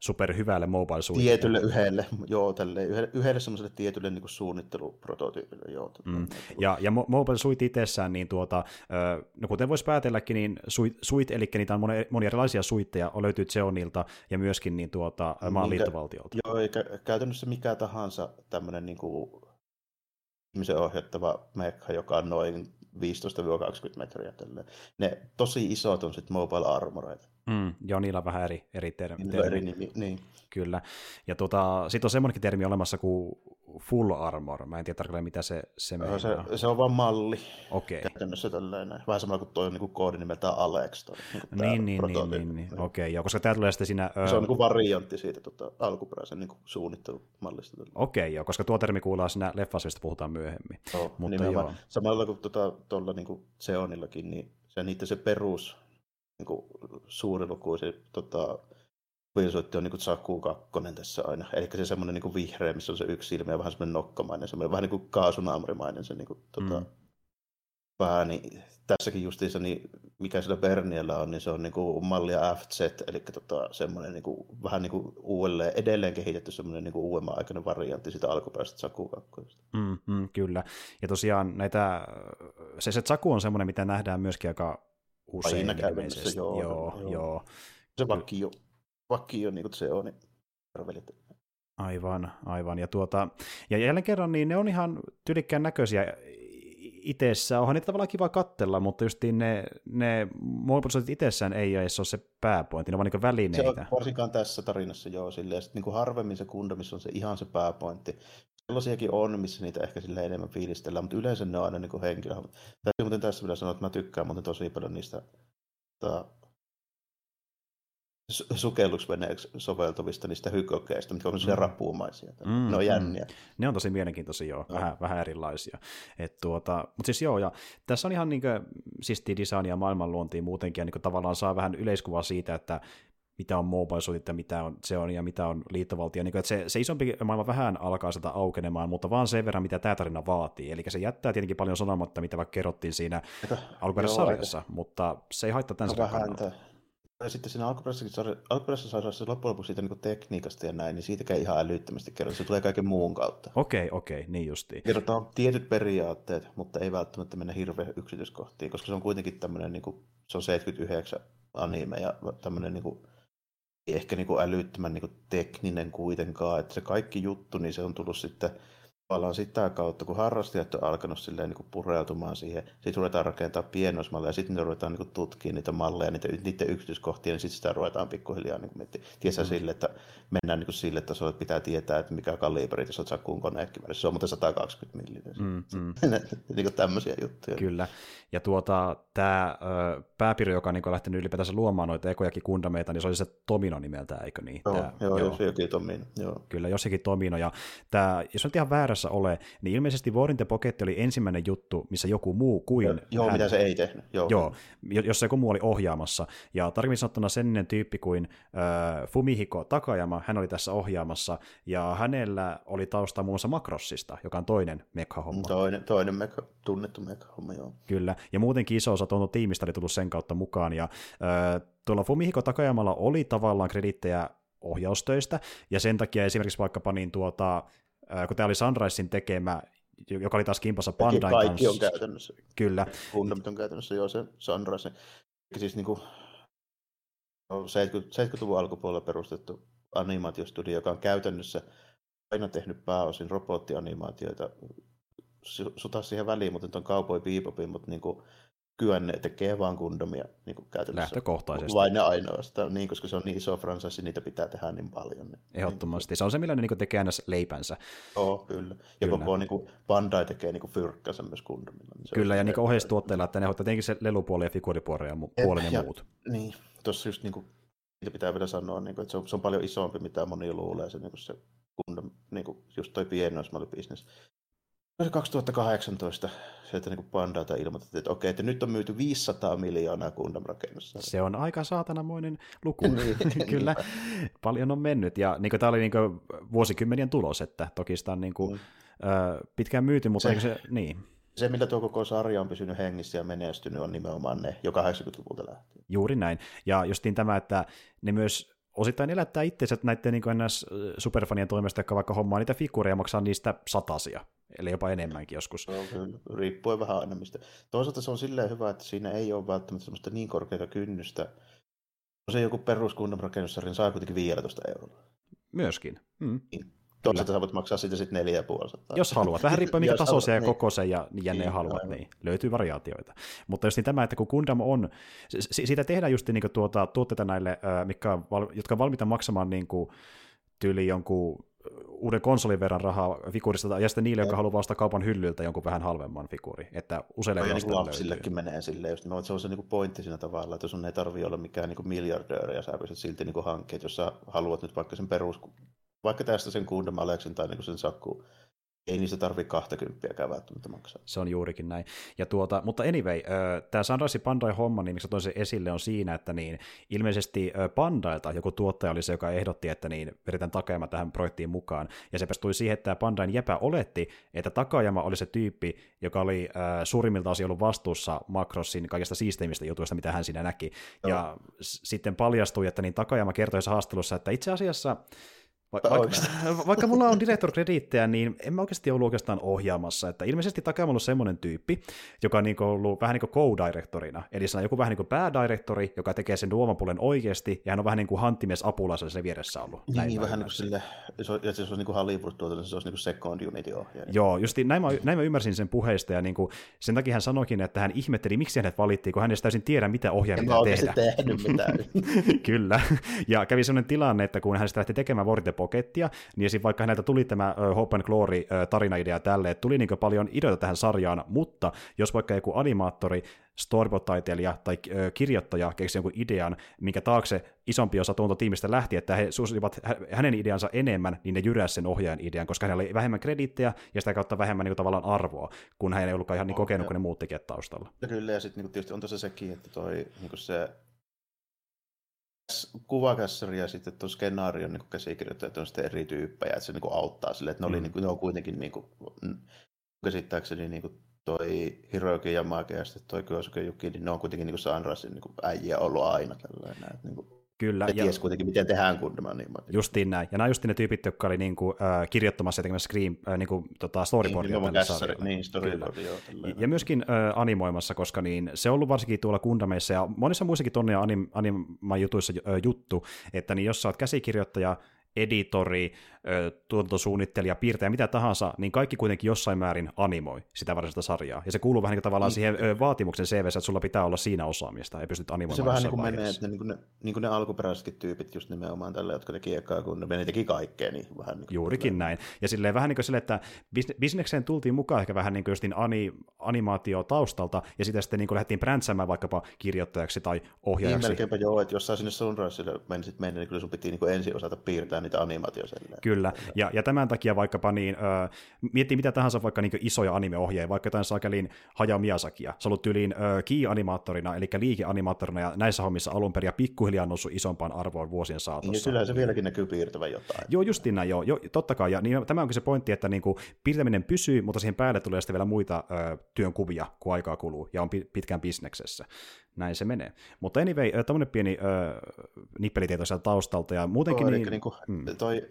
superhyvälle mobile suunnittelulle. Tietylle yhdelle, joo, tälle, yhdelle, yhdelle semmoiselle tietylle niin suunnitteluprototyypille, joo. Mm. Ja, ja mobile suite itsessään, niin tuota, no kuten voisi päätelläkin, niin suite, suite eli niitä on monia, monia erilaisia suitteja, on löytyy Xeonilta ja myöskin niin tuota, maan liittovaltiolta. Joo, eikä käytännössä mikä tahansa tämmöinen niin kuin ihmisen ohjattava mekka, joka on noin 15-20 metriä. Tälleen. Ne tosi isot on sitten mobile armoreita. Mm, joo, niillä on vähän eri, eri termi. Niillä eri nimi, niin. Kyllä. Ja tota, sitten on semmoinenkin termi olemassa kuin full armor. Mä en tiedä tarkalleen, mitä se, se meinaa. Se, se on vaan malli. Okei. Okay. Käytännössä tällainen. Vähän samalla kuin tuo niin koodi nimeltään Alex. Toi, niin, niin, niin, niin, niin, niin. Okei, okay, joo, koska tämä tulee sitten siinä... Se on niin kuin variantti siitä tota, alkuperäisen niin suunnittelumallista. Okei, okay, joo, koska tuo termi kuuluu siinä leffassa, puhutaan myöhemmin. Joo, Mutta joo. Samalla kuin tuota, tuolla niin kuin Seonillakin, niin se, niitä se perus niin kuin suurilukuisen tota, Pilsoitti on niin Saku 2 tässä aina. Eli se semmoinen niin vihreä, missä on se yksi silmä ja vähän semmoinen nokkamainen, semmoinen vähän niin kuin kaasunaamrimainen se niin kuin, tota, mm. pää. Niin tässäkin justiinsa, niin mikä sillä Berniellä on, niin se on niin kuin mallia FZ, eli tota, semmoinen niin kuin, vähän niin kuin uudelleen, edelleen kehitetty semmoinen niin kuin uudemman aikainen variantti sitä alkuperäisestä Saku 2. Mm, mm, kyllä. Ja tosiaan näitä, se, se Saku on semmoinen, mitä nähdään myöskin aika usein. Aina käytännössä, joo. Joo, joo. joo. Se vakio vakio, niin kuin se on, niin arvelit. Aivan, aivan. Ja, tuota, ja jälleen kerran, niin ne on ihan tyylikkään näköisiä itsessä. Onhan niitä tavallaan kiva kattella, mutta just ne, ne mobiilisoitit itsessään ei ole se pääpointti, ne on vaan niin välineitä. Se on varsinkaan tässä tarinassa joo, silleen, niin kuin harvemmin se kunda, missä on se ihan se pääpointti. Sellaisiakin on, missä niitä ehkä sille enemmän fiilistellään, mutta yleensä ne on aina niin henkilö. Täytyy muuten tässä vielä sanoa, että mä tykkään muuten tosi paljon niistä ta, sukellusveneeksi soveltuvista niistä hykokeista, mitkä on mm. rapuumaisia. Mm, ne on jänniä. Mm. Ne on tosi mielenkiintoisia, joo, no. vähän, vähän erilaisia. Et tuota, mutta siis joo, ja tässä on ihan niin siistiä designia maailmanluontiin muutenkin, ja niin tavallaan saa vähän yleiskuvaa siitä, että mitä on mobile suit ja mitä on, se on ja mitä on liittovaltio. Niin kuin, että se, se isompi maailma vähän alkaa sitä aukenemaan, mutta vaan sen verran, mitä tämä tarina vaatii. Eli se jättää tietenkin paljon sanomatta, mitä vaikka kerrottiin siinä alkuperäisessä sarjassa, mutta se ei haittaa tämän no, vähän ja sitten siinä alkuperäisessä, alkuperäisessä sarjassa loppujen lopuksi siitä niin tekniikasta ja näin, niin siitäkään ihan älyttömästi kerro. Se tulee kaiken muun kautta. Okei, okay, okei, okay, niin justiin. Kerrotaan tietyt periaatteet, mutta ei välttämättä mennä hirveän yksityiskohtiin, koska se on kuitenkin tämmöinen, niin kuin, se on 79 anime ja tämmöinen niin kuin, ehkä niin kuin älyttömän niin kuin tekninen kuitenkaan, että se kaikki juttu, niin se on tullut sitten tavallaan sitä kautta, kun harrastajat on alkanut silleen niin kuin pureutumaan siihen, sitten ruvetaan rakentaa pienoismalleja, ja sitten ne ruvetaan niin tutkimaan niitä malleja, niitä, niiden yksityiskohtia, niin sitten sitä ruvetaan pikkuhiljaa niin miettimään. Tiesä mm. sille, että mennään niin kuin sille tasolle, että pitää tietää, että mikä kaliberi, jos olet sakkuun koneekivääri. Se on muuten 120 milliä. Mm, *laughs* mm. niin kuin tämmöisiä juttuja. Kyllä. Ja tuota, tämä pääpiiri, joka on niin lähtenyt ylipäätänsä luomaan noita ekojakin kundameita, niin se oli se Tomino nimeltä, eikö niin? Joo, tää, joo, joo. jokin Tomino. Joo. Kyllä, jossakin Tomino. Ja tämä, jos on ihan väärässä ole, niin ilmeisesti War in the Pocket oli ensimmäinen juttu, missä joku muu kuin Joo, joo hän, mitä se ei tehnyt. Joo. joo, jossa joku muu oli ohjaamassa. Ja tarkemmin sanottuna sen tyyppi kuin äh, Fumihiko Takayama, hän oli tässä ohjaamassa, ja hänellä oli tausta muun muassa Makrossista, joka on toinen mekha-homma. Toinen, toinen mekha, tunnettu mekha-homma, joo. Kyllä, ja muutenkin iso osa tuon tiimistä oli tullut sen kautta mukaan, ja äh, tuolla Fumihiko Takayamalla oli tavallaan kredittejä ohjaustöistä, ja sen takia esimerkiksi vaikkapa niin tuota, kun tämä oli Sunrisein tekemä, joka oli taas kimpassa Bandai kanssa. Kaikki on käytännössä. Kyllä. Fundament on käytännössä jo se Sunrise. Siis niin kuin 70, 70-luvun alkupuolella perustettu animaatiostudio, joka on käytännössä aina tehnyt pääosin robottianimaatioita. Suta siihen väliin, mutta on Cowboy Bebopin, mutta niin kuin nykyään ne tekee vaan kundomia niin kuin käytännössä. Lähtökohtaisesti. Vain ne ainoastaan, niin, koska se on niin iso franchise, niitä pitää tehdä niin paljon. Niin, Ehdottomasti. Se on se, millä ne niin tekee aina leipänsä. Joo, kyllä. Ja kyllä. koko niin kuin, Bandai tekee niin fyrkkänsä myös kundomilla. Niin kyllä, ja niin ohjeistuotteilla, että ne hoitaa tietenkin se lelupuoli ja figuripuoli ja mu- ja, ja muut. Niin, tuossa just niin kuin, niitä pitää vielä sanoa, niin kuin, että se on, se on paljon isompi, mitä moni luulee, se, niin kuin se kundom, niin kuin, just toi pienoismalli-bisnes. 2018 sieltä niin Pandalta ilmoitettiin, että okei, että nyt on myyty 500 miljoonaa Gundam rakennussa. Se on aika saatanamoinen luku. Niin. *laughs* Kyllä, paljon on mennyt. Ja niin tämä oli niin kuin, vuosikymmenien tulos, että toki sitä on niin kuin, mm. ö, pitkään myyty, mutta se, se, niin. se, millä tuo koko sarja on pysynyt hengissä ja menestynyt, on nimenomaan ne jo 80-luvulta lähtien. Juuri näin. Ja justiin tämä, että ne myös osittain elättää itsensä näiden niin ns. superfanien toimesta, jotka vaikka hommaa niitä figuureja maksaa niistä satasia, eli jopa enemmänkin joskus. No, kyllä, riippuen vähän aina mistä. Toisaalta se on silleen hyvä, että siinä ei ole välttämättä semmoista niin korkeata kynnystä. Se joku peruskunnan rakennussarjan saa kuitenkin 15 euroa. Myöskin. Mm. Niin. Toisaalta sä voit maksaa siitä sitten neljä ja puoli Jos haluat. Vähän riippuu mikä tasoisia ja niin. kokoisen ja jänne niin, haluat, niin löytyy variaatioita. Mutta just niin tämä, että kun Gundam on, siitä tehdään just niin tuota, tuotteita näille, mikä on, jotka on valmiita maksamaan niin kuin, tyyli jonkun uuden konsolin verran rahaa figuurista, ja sitten niille, jotka haluaa ostaa kaupan hyllyltä jonkun vähän halvemman figuuri. Että useille ja niin lapsillekin löytyy. menee silleen, just, no, se on se niin pointti siinä tavalla, että sun ei tarvitse olla mikään niin miljardööri, ja sä pystyt silti niin hankkeet, jos sä haluat nyt vaikka sen perus vaikka tästä sen Gundam Alexin tai niin sen sakku, ei niistä tarvitse 20 välttämättä maksaa. Se on juurikin näin. Ja tuota, mutta anyway, tämä Sunrise Bandai homma, niin miksi toin sen esille, on siinä, että niin, ilmeisesti Bandailta joku tuottaja oli se, joka ehdotti, että niin, vedetään Takayama tähän projektiin mukaan. Ja se tuli siihen, että Bandain jäpä oletti, että Takayama oli se tyyppi, joka oli äh, suurimmilta osin ollut vastuussa Macrossin kaikista siisteimmistä jutuista, mitä hän siinä näki. No. Ja s- sitten paljastui, että niin Takayama kertoi haastattelussa, että itse asiassa Va- vaikka, vaikka mulla on director krediittejä, niin en mä oikeasti ollut oikeastaan ohjaamassa. Että ilmeisesti takaa on semmoinen tyyppi, joka on niin ollut vähän niin kuin co-directorina. Eli se on joku vähän niin kuin päädirektori, joka tekee sen luomapuolen oikeasti, ja hän on vähän niin kuin hanttimies apulaisella se vieressä ollut. Niin, näin vähän niin kuin sille, ja se olisi niin kuin hollywood se olisi niin kuin second unity ohjaaja. Joo, just näin mä, näin mä ymmärsin sen puheista, ja niin kuin, sen takia hän sanoikin, että hän ihmetteli, miksi hänet valittiin, kun hän ei täysin tiedä, mitä ohjaaja pitää tehdä. tehnyt mitään. *laughs* Kyllä, ja kävi sellainen tilanne, että kun hän sitä lähti tekemään Vorte Pockettia, niin esim. vaikka häneltä tuli tämä Hope and Glory tarinaidea tälle, että tuli niin paljon ideoita tähän sarjaan, mutta jos vaikka joku animaattori, storyboard-taiteilija tai kirjoittaja keksi jonkun idean, minkä taakse isompi osa tuontotiimistä lähti, että he suosivat hänen ideansa enemmän, niin ne jyräsivät sen ohjaajan idean, koska hänellä oli vähemmän krediittejä ja sitä kautta vähemmän niin kuin, tavallaan arvoa, kun hän ei ollutkaan ihan niin kokenut kuin ne muut tekijät taustalla. Ja kyllä, ja sitten niin tietysti on tuossa sekin, että toi, niin se kuvakässäri ja sitten tuon skenaarion niin käsikirjoittajat on sitten eri tyyppejä, että se niin kuin auttaa sille, että ne, oli, mm. niin kuin, ne on kuitenkin niin kuin, käsittääkseni niin kuin toi Hiroki Yamake ja sitten toi Kyosuke Yuki, niin ne on kuitenkin niin kuin Sunrisein niin äijä ollut aina tällainen. Että niin kuin, Kyllä. Ja, ja ties kuitenkin, miten tehdään Gundam niin Justiin näin. Ja nämä on justiin ne tyypit, jotka oli niinku, äh, kirjoittamassa ja tekemässä screen, äh, niinku, tota, storyboardia niin, sarjalle. Niin, storyboardia. Ja myöskin äh, animoimassa, koska niin, se on ollut varsinkin tuolla Gundameissa ja monissa muissakin tonne anim, anima-jutuissa äh, juttu, että niin jos sä oot käsikirjoittaja, editori, tuotantosuunnittelija, piirtäjä, mitä tahansa, niin kaikki kuitenkin jossain määrin animoi sitä varsinaista sarjaa. Ja se kuuluu vähän niin kuin tavallaan niin. siihen vaatimuksen CV, että sulla pitää olla siinä osaamista, ei pystyt animoimaan Se vähän niin kuin menee, että ne, niin kuin ne, niin kuin ne alkuperäisetkin tyypit just nimenomaan tälle, jotka teki ekaa, kun ne teki kaikkea, niin vähän niin kuin Juurikin tälle. näin. Ja silleen vähän niin kuin sille, että bisnekseen tultiin mukaan ehkä vähän niin kuin justin ani, animaatio taustalta, ja sitä sitten niin kuin lähdettiin brändsäämään vaikkapa kirjoittajaksi tai ohjaajaksi. Niin, melkeinpä joo, että jos sä sinne Sunriselle menisit mennä, niin kyllä sun piti niin kuin ensin osata piirtää niitä animaatioita. Kyllä, ja, ja tämän takia vaikkapa niin, äh, miettii mitä tahansa vaikka niin isoja animeohjeja, vaikka jotain sakelin Hayao Miyazakia. Se on ollut tyyliin äh, key-animaattorina, eli liikeanimaattorina, ja näissä hommissa alun perin ja pikkuhiljaa noussut isompaan arvoon vuosien saatossa. Ja kyllä se vieläkin näkyy piirtävän jotain. Joo, justiin näin, joo, jo, totta kai. Ja niin, tämä onkin se pointti, että niin kuin, piirtäminen pysyy, mutta siihen päälle tulee sitten vielä muita ö, työnkuvia, kun aikaa kuluu, ja on pitkään bisneksessä näin se menee. Mutta anyway, tämmöinen pieni ö, nippelitieto sieltä taustalta, ja muutenkin... Toi, niin, niin kuin, mm. toi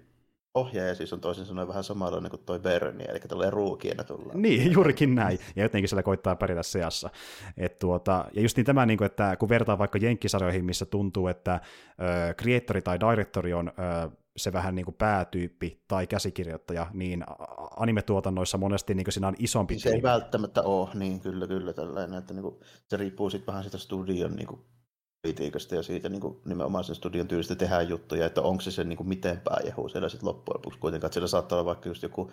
ohjaaja siis on toisin sanoen vähän samanlainen kuin toi Bernie, eli tulee ruukiena tulla. Niin, *laughs* juurikin näin, ja jotenkin sillä koittaa pärjätä seassa. Et tuota, ja just niin tämä, niin kuin, että kun vertaa vaikka jenkkisarjoihin, missä tuntuu, että äh, creatori tai directori on äh, se vähän niin kuin päätyyppi tai käsikirjoittaja, niin animetuotannoissa monesti niin kuin siinä on isompi Se ei välttämättä ole, niin kyllä, kyllä tällainen, että niin kuin, se riippuu sitten vähän sitä studion niin kuin, politiikasta ja siitä niin kuin, nimenomaan sen studion tyylistä tehdään juttuja, että onko se se niin kuin, miten pääjehu siellä sitten loppujen lopuksi kuitenkaan, että siellä saattaa olla vaikka just joku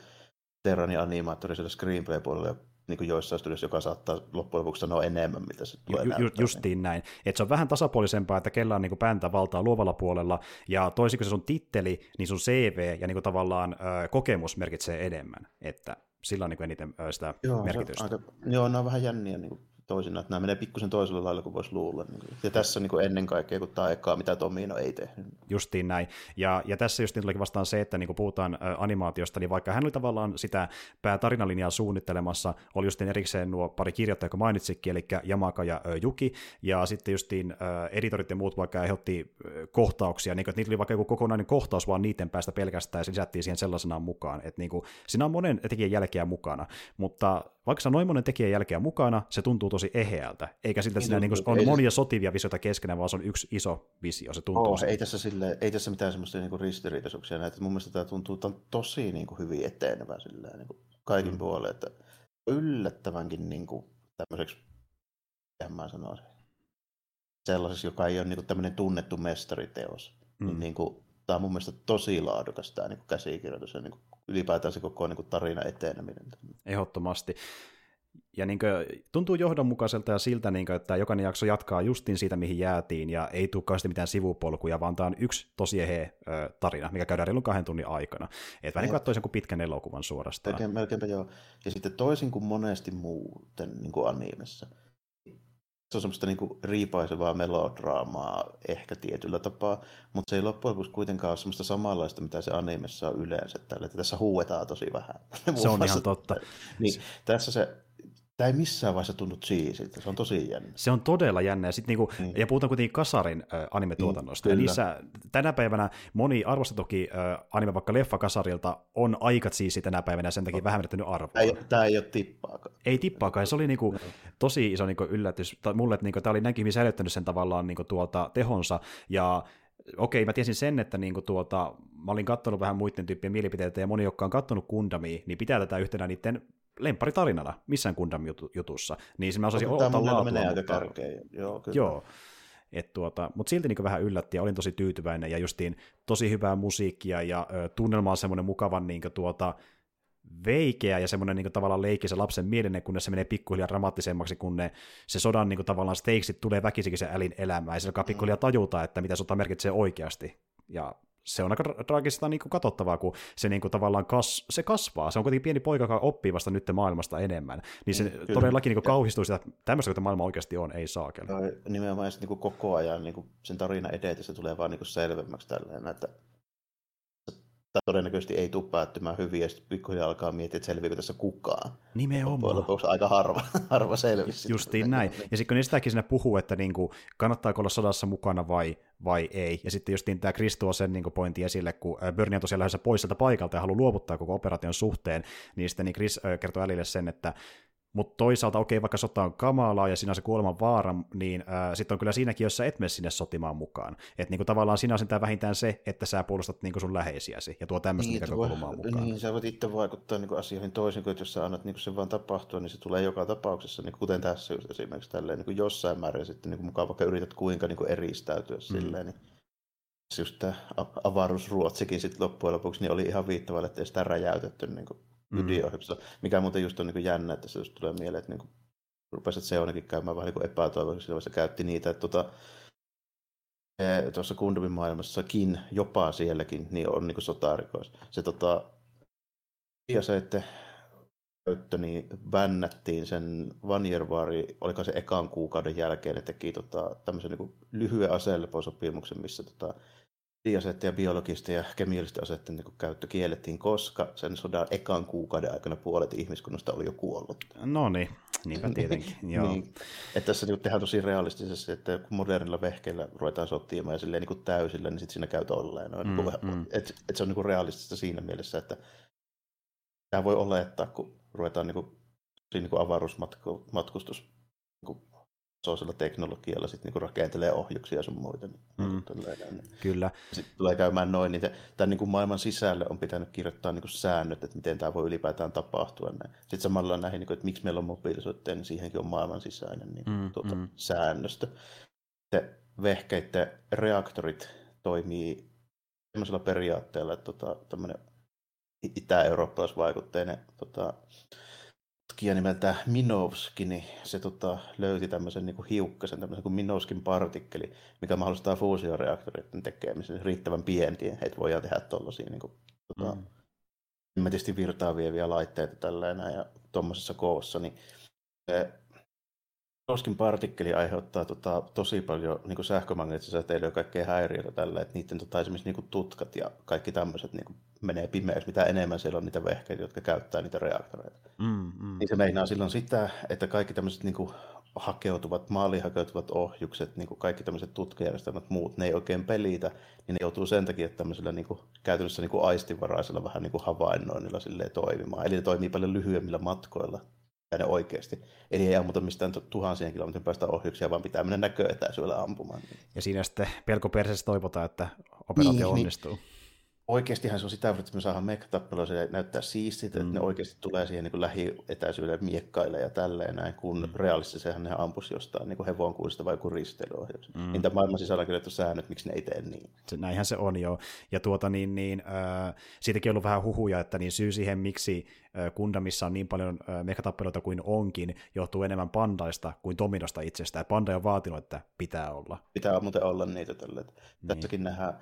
Terrani animaattori siellä screenplay-puolella niin kuin joissain studioissa, joka saattaa loppujen lopuksi sanoa enemmän, mitä se tulee ju, ju, Justiin niin. näin. Että se on vähän tasapuolisempaa, että kellä on niin pääntä valtaa luovalla puolella, ja toisin kuin se sun titteli, niin sun CV ja niin kuin tavallaan ö, kokemus merkitsee enemmän, että sillä on niin kuin eniten ö, sitä joo, merkitystä. aika, joo, ne on vähän jänniä niin kuin toisinaan, että nämä menee pikkusen toisella lailla kuin voisi luulla. Niin ja tässä niin kuin ennen kaikkea, kun tämä ekaa, mitä Tomino ei tehnyt. Justiin näin. Ja, ja tässä just tulikin vastaan se, että niin kuin puhutaan animaatiosta, niin vaikka hän oli tavallaan sitä päätarinalinjaa suunnittelemassa, oli justiin erikseen nuo pari kirjoittajaa, kun mainitsikin, eli Jamaka ja Juki, ja sitten justiin editorit ja muut vaikka ehdotti kohtauksia, niin kuin, että niitä oli vaikka joku kokonainen kohtaus vaan niiden päästä pelkästään, ja se lisättiin siihen sellaisenaan mukaan. Että niin kuin, siinä on monen tekijän jälkeä mukana, mutta vaikka se on noin monen tekijän jälkeä mukana, se tuntuu tosi eheältä, eikä siltä, että siinä niin, on monia se... sotivia visioita keskenään, vaan se on yksi iso visio, se tuntuu. Oh, ei, tässä sille, ei tässä mitään semmoista niin ristiriitaisuuksia näitä, mun mielestä tämä tuntuu tämä tosi niin kuin, hyvin eteenevä silleen, niin kuin kaikin mm. puolin, että yllättävänkin niin kuin, tämmöiseksi, mitä mä sanoisin, sellaiseksi, joka ei ole niin kuin, tämmöinen tunnettu mestariteos, niin mm. niin, niin kuin, tämä on mun mielestä tosi laadukas tämä niin kuin käsikirjoitus ja niin kuin, ylipäätään se koko niin kuin, tarina eteneminen. Ehdottomasti ja niin kuin, tuntuu johdonmukaiselta ja siltä, niin kuin, että jokainen jakso jatkaa justin siitä, mihin jäätiin, ja ei tule mitään sivupolkuja, vaan tämä on yksi tosi ehe tarina, mikä käydään reilun kahden tunnin aikana. Että vähän niin katsoisin kuin pitkän elokuvan suorastaan. Melkein, melkeinpä joo. Ja sitten toisin kuin monesti muuten niin kuin animessa, se on semmoista niin kuin riipaisevaa melodraamaa ehkä tietyllä tapaa, mutta se ei loppujen lopuksi kuitenkaan ole semmoista samanlaista, mitä se animessa on yleensä. Tällä, että tässä huuetaan tosi vähän. *laughs* Se on ihan totta. Niin, tässä se Tämä ei missään vaiheessa tunnu cheesiltä, se on tosi jännä. Se on todella jännä, ja, sit niinku, mm. ja puhutaan kuitenkin Kasarin äh, animetuotannosta, mm, ja niissä, tänä päivänä moni arvostetuki äh, anime vaikka leffa Kasarilta on aika cheesy tänä päivänä, ja sen takia vähän menettänyt arvoa. Tämä ei, tämä ei ole tippaakaan. Ei tippaakaan, se oli niinku, tosi iso niinku, yllätys tai mulle, että niinku, tämä oli näinkin säilyttänyt sen tavallaan niinku, tuolta tehonsa, ja okei, mä tiesin sen, että niinku tuota, mä olin katsonut vähän muiden tyyppien mielipiteitä, ja moni, jotka on katsonut Gundamia, niin pitää tätä yhtenä niiden lemparitarinana missään Gundam jutussa, niin se mä osasin ottaa laatua menee aika kärkeen. Joo, kyllä. Joo. Et tuota, mutta silti niin vähän yllätti ja olin tosi tyytyväinen ja justiin tosi hyvää musiikkia ja ö, tunnelma on semmoinen mukavan niin tuota, veikeä ja semmoinen niin tavallaan leikki lapsen mielinen, kunnes se menee pikkuhiljaa dramaattisemmaksi, kun ne, se sodan niin kuin, tavallaan stakesit tulee väkisikin se älin elämään ja se alkaa pikkuhiljaa tajuta, että mitä sota merkitsee oikeasti. Ja se on aika traagista niin kuin katsottavaa, kun se niin kuin tavallaan kas, se kasvaa. Se on kuitenkin pieni poika, joka oppii vasta nyt maailmasta enemmän. Niin se mm, todellakin niin kuin kauhistuu sitä, että tämmöistä kuin maailma oikeasti on, ei saa No, nimenomaan niin kuin koko ajan niin kuin sen tarina edetessä tulee vaan niin kuin selvemmäksi tälleen, että tämä todennäköisesti ei tule päättymään hyvin, ja sitten pikkuhiljaa alkaa miettiä, että selviikö tässä kukaan. Nimenomaan. Lopuksi aika harva, *laughs* harva selvisi. Justiin näin. Ja sitten kun ne sitäkin siinä puhuu, että niinku, kannattaako olla sodassa mukana vai, vai ei, ja sitten justiin tämä Chris tuo sen niinku pointti esille, kun Bernie on tosiaan lähdössä pois sieltä paikalta ja haluaa luovuttaa koko operaation suhteen, niin sitten niin Chris kertoo Älille sen, että mutta toisaalta okei, okay, vaikka sota on kamalaa ja siinä on se kuoleman vaara, niin sitten on kyllä siinäkin, jos sä et mene sinne sotimaan mukaan. Että niinku tavallaan siinä on sentään vähintään se, että sä puolustat niinku sun läheisiäsi ja tuo tämmöistä niin, näkökulmaa mukaan. Niin, sä voit itse vaikuttaa niinku asioihin toisin kuin, jos sä annat niinku sen vaan tapahtua, niin se tulee joka tapauksessa, niinku kuten tässä just esimerkiksi tälleen, niinku jossain määrin sitten niinku mukaan vaikka yrität kuinka niinku eristäytyä mm. silleen, niin just tämä avaruusruotsikin sitten loppujen lopuksi niin oli ihan viittavalle, että ei sitä räjäytetty niin kuin mm. ydinohjelmassa, mikä muuten just on niin jännä, että se just tulee mieleen, että niin kuin, rupesi se onkin käymään vähän niin epätoivoisesti, se käytti niitä, että tota, tuossa Kundumin maailmassakin, jopa sielläkin, niin on niin sotarikois. Se tota, ja se, että käyttö, niin bännättiin sen Vanjervaari, oliko se ekan kuukauden jälkeen, ne teki tota, tämmöisen niin lyhyen aseleposopimuksen, missä tota, ydinaseiden ja biologisten ja kemiallisten aseiden niin käyttö kiellettiin, koska sen sodan ekan kuukauden aikana puolet ihmiskunnasta oli jo kuollut. No niin, niinpä tietenkin. *laughs* Joo. niin. Että tässä niin tehdään tosi realistisesti, että kun modernilla vehkeillä ruvetaan sotimaan ja silleen niin täysillä, niin sitten siinä käy tolleen. No, mm, niin mm. Että et se on niin realistista siinä mielessä, että tämä voi olettaa, kun ruvetaan niin kuin, niin kuin avaruusmatkustus niin kuin teknologialla sitten niin rakentelee ohjuksia sun muita. Niin, mm. niin. Kyllä. Sitten tulee käymään noin, niin tämän niin kuin maailman sisälle on pitänyt kirjoittaa niin kuin säännöt, että miten tämä voi ylipäätään tapahtua. Näin. Sitten samalla näihin, niin kuin, että miksi meillä on mobiilisuutta, niin siihenkin on maailman sisäinen niin, mm, tuota, mm. säännöstö. Sitten vehkeiden reaktorit toimii sellaisella periaatteella, että tota, tämmöinen itä-eurooppalaisvaikutteinen tota, tutkija nimeltä Minovski, niin se tota, löyti tämmöisen niin kuin hiukkasen, tämmöisen kuin Minovskin partikkeli, mikä mahdollistaa fuusioreaktoreiden tekemisen riittävän pieniä, että voidaan tehdä tuollaisia niin kuin, tota, mm. tietysti virtaa vieviä laitteita tällainen ja tuommoisessa koossa, niin se Roskin partikkeli aiheuttaa tota, tosi paljon niin sähkömagneettisia säteilyä ja kaikkea häiriötä tällä, että niiden tota, esimerkiksi niin tutkat ja kaikki tämmöiset niin menee pimeäksi, mitä enemmän siellä on niitä vehkeitä, jotka käyttää niitä reaktoreita. Mm, mm. Niin se meinaa silloin sitä, että kaikki tämmöiset niin kuin, hakeutuvat, maaliin hakeutuvat ohjukset, niin kuin kaikki tämmöiset tutkajärjestelmät, muut, ne ei oikein pelitä, niin ne joutuu sen takia tämmöisellä niin kuin, käytännössä niin kuin aistivaraisella vähän niin kuin havainnoinnilla silleen toimimaan. Eli ne toimii paljon lyhyemmillä matkoilla ja ne oikeasti. Eli ei ammuta mistään tuhansien kilometrin päästä ohjuksia, vaan pitää mennä näköetäisyydellä ampumaan. Ja siinä sitten pelko perseessä toivotaan, että operaatio niin, niin. onnistuu. Niin oikeastihan se on sitä, että me saadaan mekkatappeluja, se näyttää siistit, mm. että ne oikeasti tulee siihen niin lähietäisyydelle miekkaille ja tälleen näin, kun mm. realistisestihan ne ampuisi jostain niin hevonkuista vai joku risteilyohjaus. Mm. Niin maailman sisällä on kirjoittu säännöt, miksi ne ei tee niin. Se, näinhän se on jo. Ja tuota niin, niin äh, siitäkin on ollut vähän huhuja, että niin syy siihen, miksi äh, Kundamissa on niin paljon äh, mekatappeluita kuin onkin, johtuu enemmän pandaista kuin Tominosta itsestään. Panda on vaatinut, että pitää olla. Pitää muuten olla niitä tällä. Niin. Tässäkin nähdään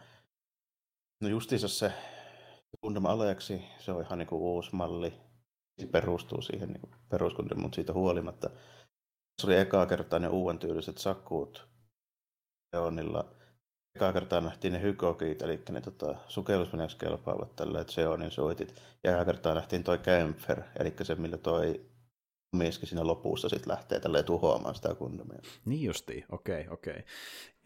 No justiinsa se Gundam Aleaksi, se on ihan niinku uusi malli. Se perustuu siihen niinku peruskundin, mutta siitä huolimatta. Se oli ekaa kertaa ne uuden tyyliset sakkuut Seonilla. Ekaa kertaa nähtiin ne hykokit, eli ne tota, sukellusveneeksi kelpaavat tällä Seonin soitit. Ja ekaa kertaa nähtiin toi Kempfer, eli se millä toi mieskin siinä lopussa sitten lähtee tälleen tuhoamaan sitä kundamia. Niin justiin, okei, okay, okei. Okay.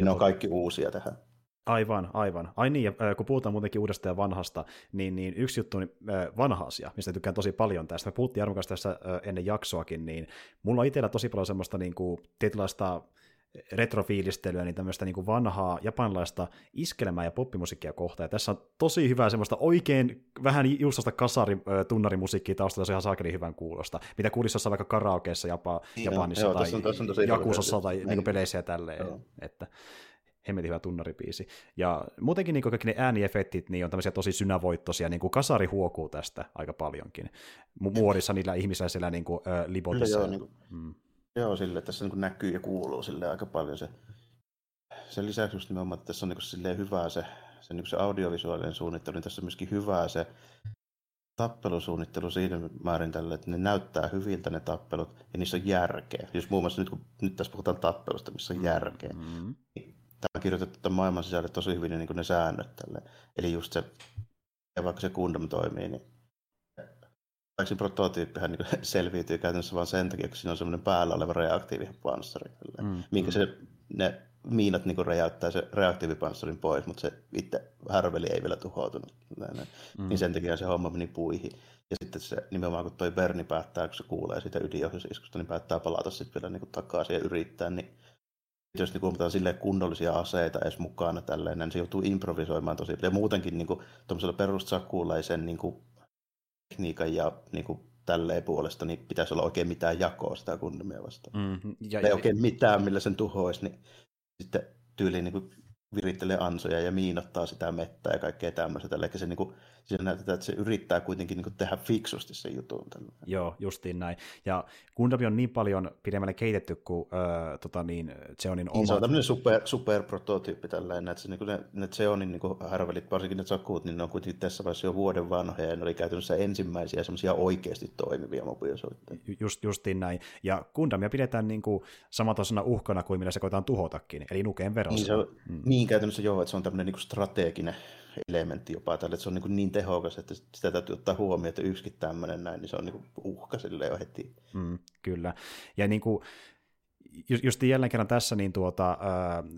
ne on kaikki uusia tähän. Aivan, aivan. Ai niin, ja kun puhutaan muutenkin uudesta ja vanhasta, niin, niin yksi juttu on vanha asia, mistä tykkään tosi paljon tästä. Me puhuttiin Jarmo tässä ennen jaksoakin, niin mulla on itsellä tosi paljon semmoista niin kuin, tietynlaista retrofiilistelyä, niin tämmöistä niin kuin vanhaa japanilaista iskelmää ja poppimusiikkia kohtaan. Ja tässä on tosi hyvää semmoista oikein vähän just kasari tunnarimusiikkia taustalla, se on ihan saakeli hyvän kuulosta. Mitä kuulisi jossain vaikka karaokeessa Japa, niin, Japanissa joo, tai joo, Jakusassa tai niin peleissä ja tälleen. Joo. Että hemmetin hyvä tunnaripiisi. Ja muutenkin niin kaikki ne ääniefektit niin on tämmöisiä tosi synävoittoisia, niin kuin kasari huokuu tästä aika paljonkin. Muodissa niillä ihmisillä siellä niin kuin, äh, libotissa. Joo, niin kuin, mm. joo sille, tässä niin kuin näkyy ja kuuluu sille aika paljon se. Sen lisäksi just nimenomaan, että tässä on niin kuin hyvää se, se, niin se audiovisuaalinen suunnittelu, niin tässä on myöskin hyvää se tappelusuunnittelu siinä määrin tälle, että ne näyttää hyviltä ne tappelut ja niissä on järkeä. Jos muun muassa nyt kun nyt tässä puhutaan tappelusta, missä on järkeä, mm-hmm. niin tämä on kirjoitettu tämän maailman sisälle tosi hyvin niin ne säännöt tälle. Eli just se, ja vaikka se Gundam toimii, niin vaikka prototyyppihän niin *laughs* selviytyy käytännössä vain sen takia, kun siinä on semmoinen päällä oleva reaktiivipanssari, mm. minkä se, ne miinat niin räjäyttää se reaktiivipanssarin pois, mutta se itse härveli ei vielä tuhoutunut. Mm. Niin sen takia se homma meni puihin. Ja sitten se nimenomaan, kun toi Berni päättää, kun se kuulee siitä ydinohjusiskusta, niin päättää palata sitten vielä niin kuin takaisin ja yrittää, niin jos niin huomataan sille kunnollisia aseita edes mukana tälleen, niin se joutuu improvisoimaan tosi paljon. Ja muutenkin niin kuin, perustsakkuulaisen niin kuin, tekniikan ja niin kuin, tälleen puolesta, niin pitäisi olla oikein mitään jakoa sitä kundemia vastaan. Mm, ja, ei ja, oikein mitään, millä sen tuhoisi, niin sitten tyyliin niin virittelee ansoja ja miinottaa sitä mettää ja kaikkea tämmöistä. Eli se, niin kuin, siinä näytetään, että se yrittää kuitenkin niin kuin, tehdä fiksusti sen jutun. Tällä. Joo, justiin näin. Ja Gundam on niin paljon pidemmälle kehitetty kuin äh, tota niin, Zeonin oma. Niin, se on tämmöinen super, super prototyyppi tällainen, että se, niin kuin ne, ne Zeonin niin härvelit, varsinkin ne sakkuut, niin ne on kuitenkin tässä vaiheessa jo vuoden vanhoja ja ne oli käytännössä ensimmäisiä semmoisia oikeasti toimivia mobiilisoitteja. Just, justiin näin. Ja Gundamia pidetään niin kuin samantaisena uhkana kuin millä se koetaan tuhotakin, eli nukeen verossa. Niin, se on, mm. niin käytännössä joo, että se on tämmöinen niin strateginen elementti jopa tälle, että se on niin, niin tehokas, että sitä täytyy ottaa huomioon, että yksikin tämmöinen näin, niin se on niin uhka sille jo heti. Mm, kyllä. Ja niin kuin, just jälleen kerran tässä, niin tuota,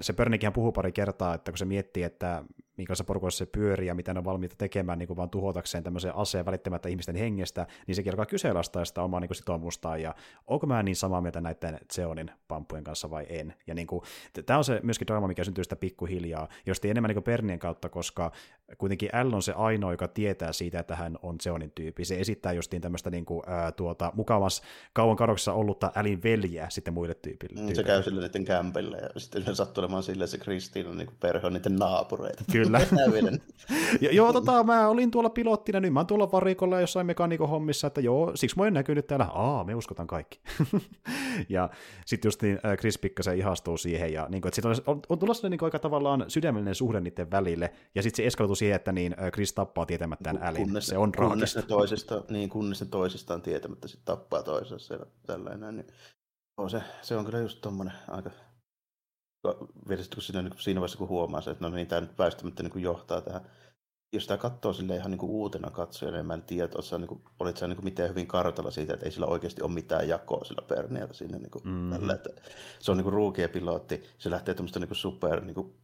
se Pörnikinhän puhuu pari kertaa, että kun se miettii, että minkälaisessa porukassa se pyörii ja mitä ne on valmiita tekemään niin kuin vaan tuhotakseen tämmöisen aseen välittämättä ihmisten hengestä, niin se alkaa kyseenalaistaa sitä omaa niin kuin sitoumustaan, ja onko mä niin samaa mieltä näiden Zeonin pampujen kanssa vai en. Ja niin kuin, tämä on se myöskin draama, mikä syntyy sitä pikkuhiljaa, josti enemmän niin kuin Pernien kautta, koska kuitenkin L on se ainoa, joka tietää siitä, että hän on Zeonin tyyppi. Se esittää justiin tämmöistä niin kuin, ää, tuota, mukavas kauan kadoksessa ollutta Älin veljeä sitten muille tyypille. Mm, se käy sille niiden kämpille ja sitten sattuu olemaan sille, se Kristiina niin perhe on niiden naapureita. Kyllä. *laughs* joo, tota, mä olin tuolla pilottina, nyt mä oon tuolla varikolla jossain mekanikon hommissa, että joo, siksi mä en näkynyt täällä, aa, me uskotaan kaikki. *laughs* ja sitten just niin äh, Chris pikkasen ihastuu siihen, ja niin kuin, että on, on, on tulossa niin aika tavallaan sydämellinen suhde niiden välille, ja sitten se eskaloituu siihen, että niin äh, Chris tappaa tietämättään älin. Kunnes, se on kunnes ne toisista, niin kunnes ne toisistaan tietämättä sitten tappaa toisensa tällainen, niin on se, se on kyllä just tommonen aika kun siinä, niin siinä vaiheessa kun huomaa että no niin, tämä nyt väistämättä niin johtaa tähän. Jos tämä katsoo sille ihan niin uutena katsojana, niin mä en tiedä, että niin kuin, olit sä niin miten hyvin kartalla siitä, että ei sillä oikeasti ole mitään jakoa sillä Perniellä sinne. Niin kuin, mm-hmm. tällä, että se on niin kuin ruukien pilotti, se lähtee tämmöistä niin super niin kuin,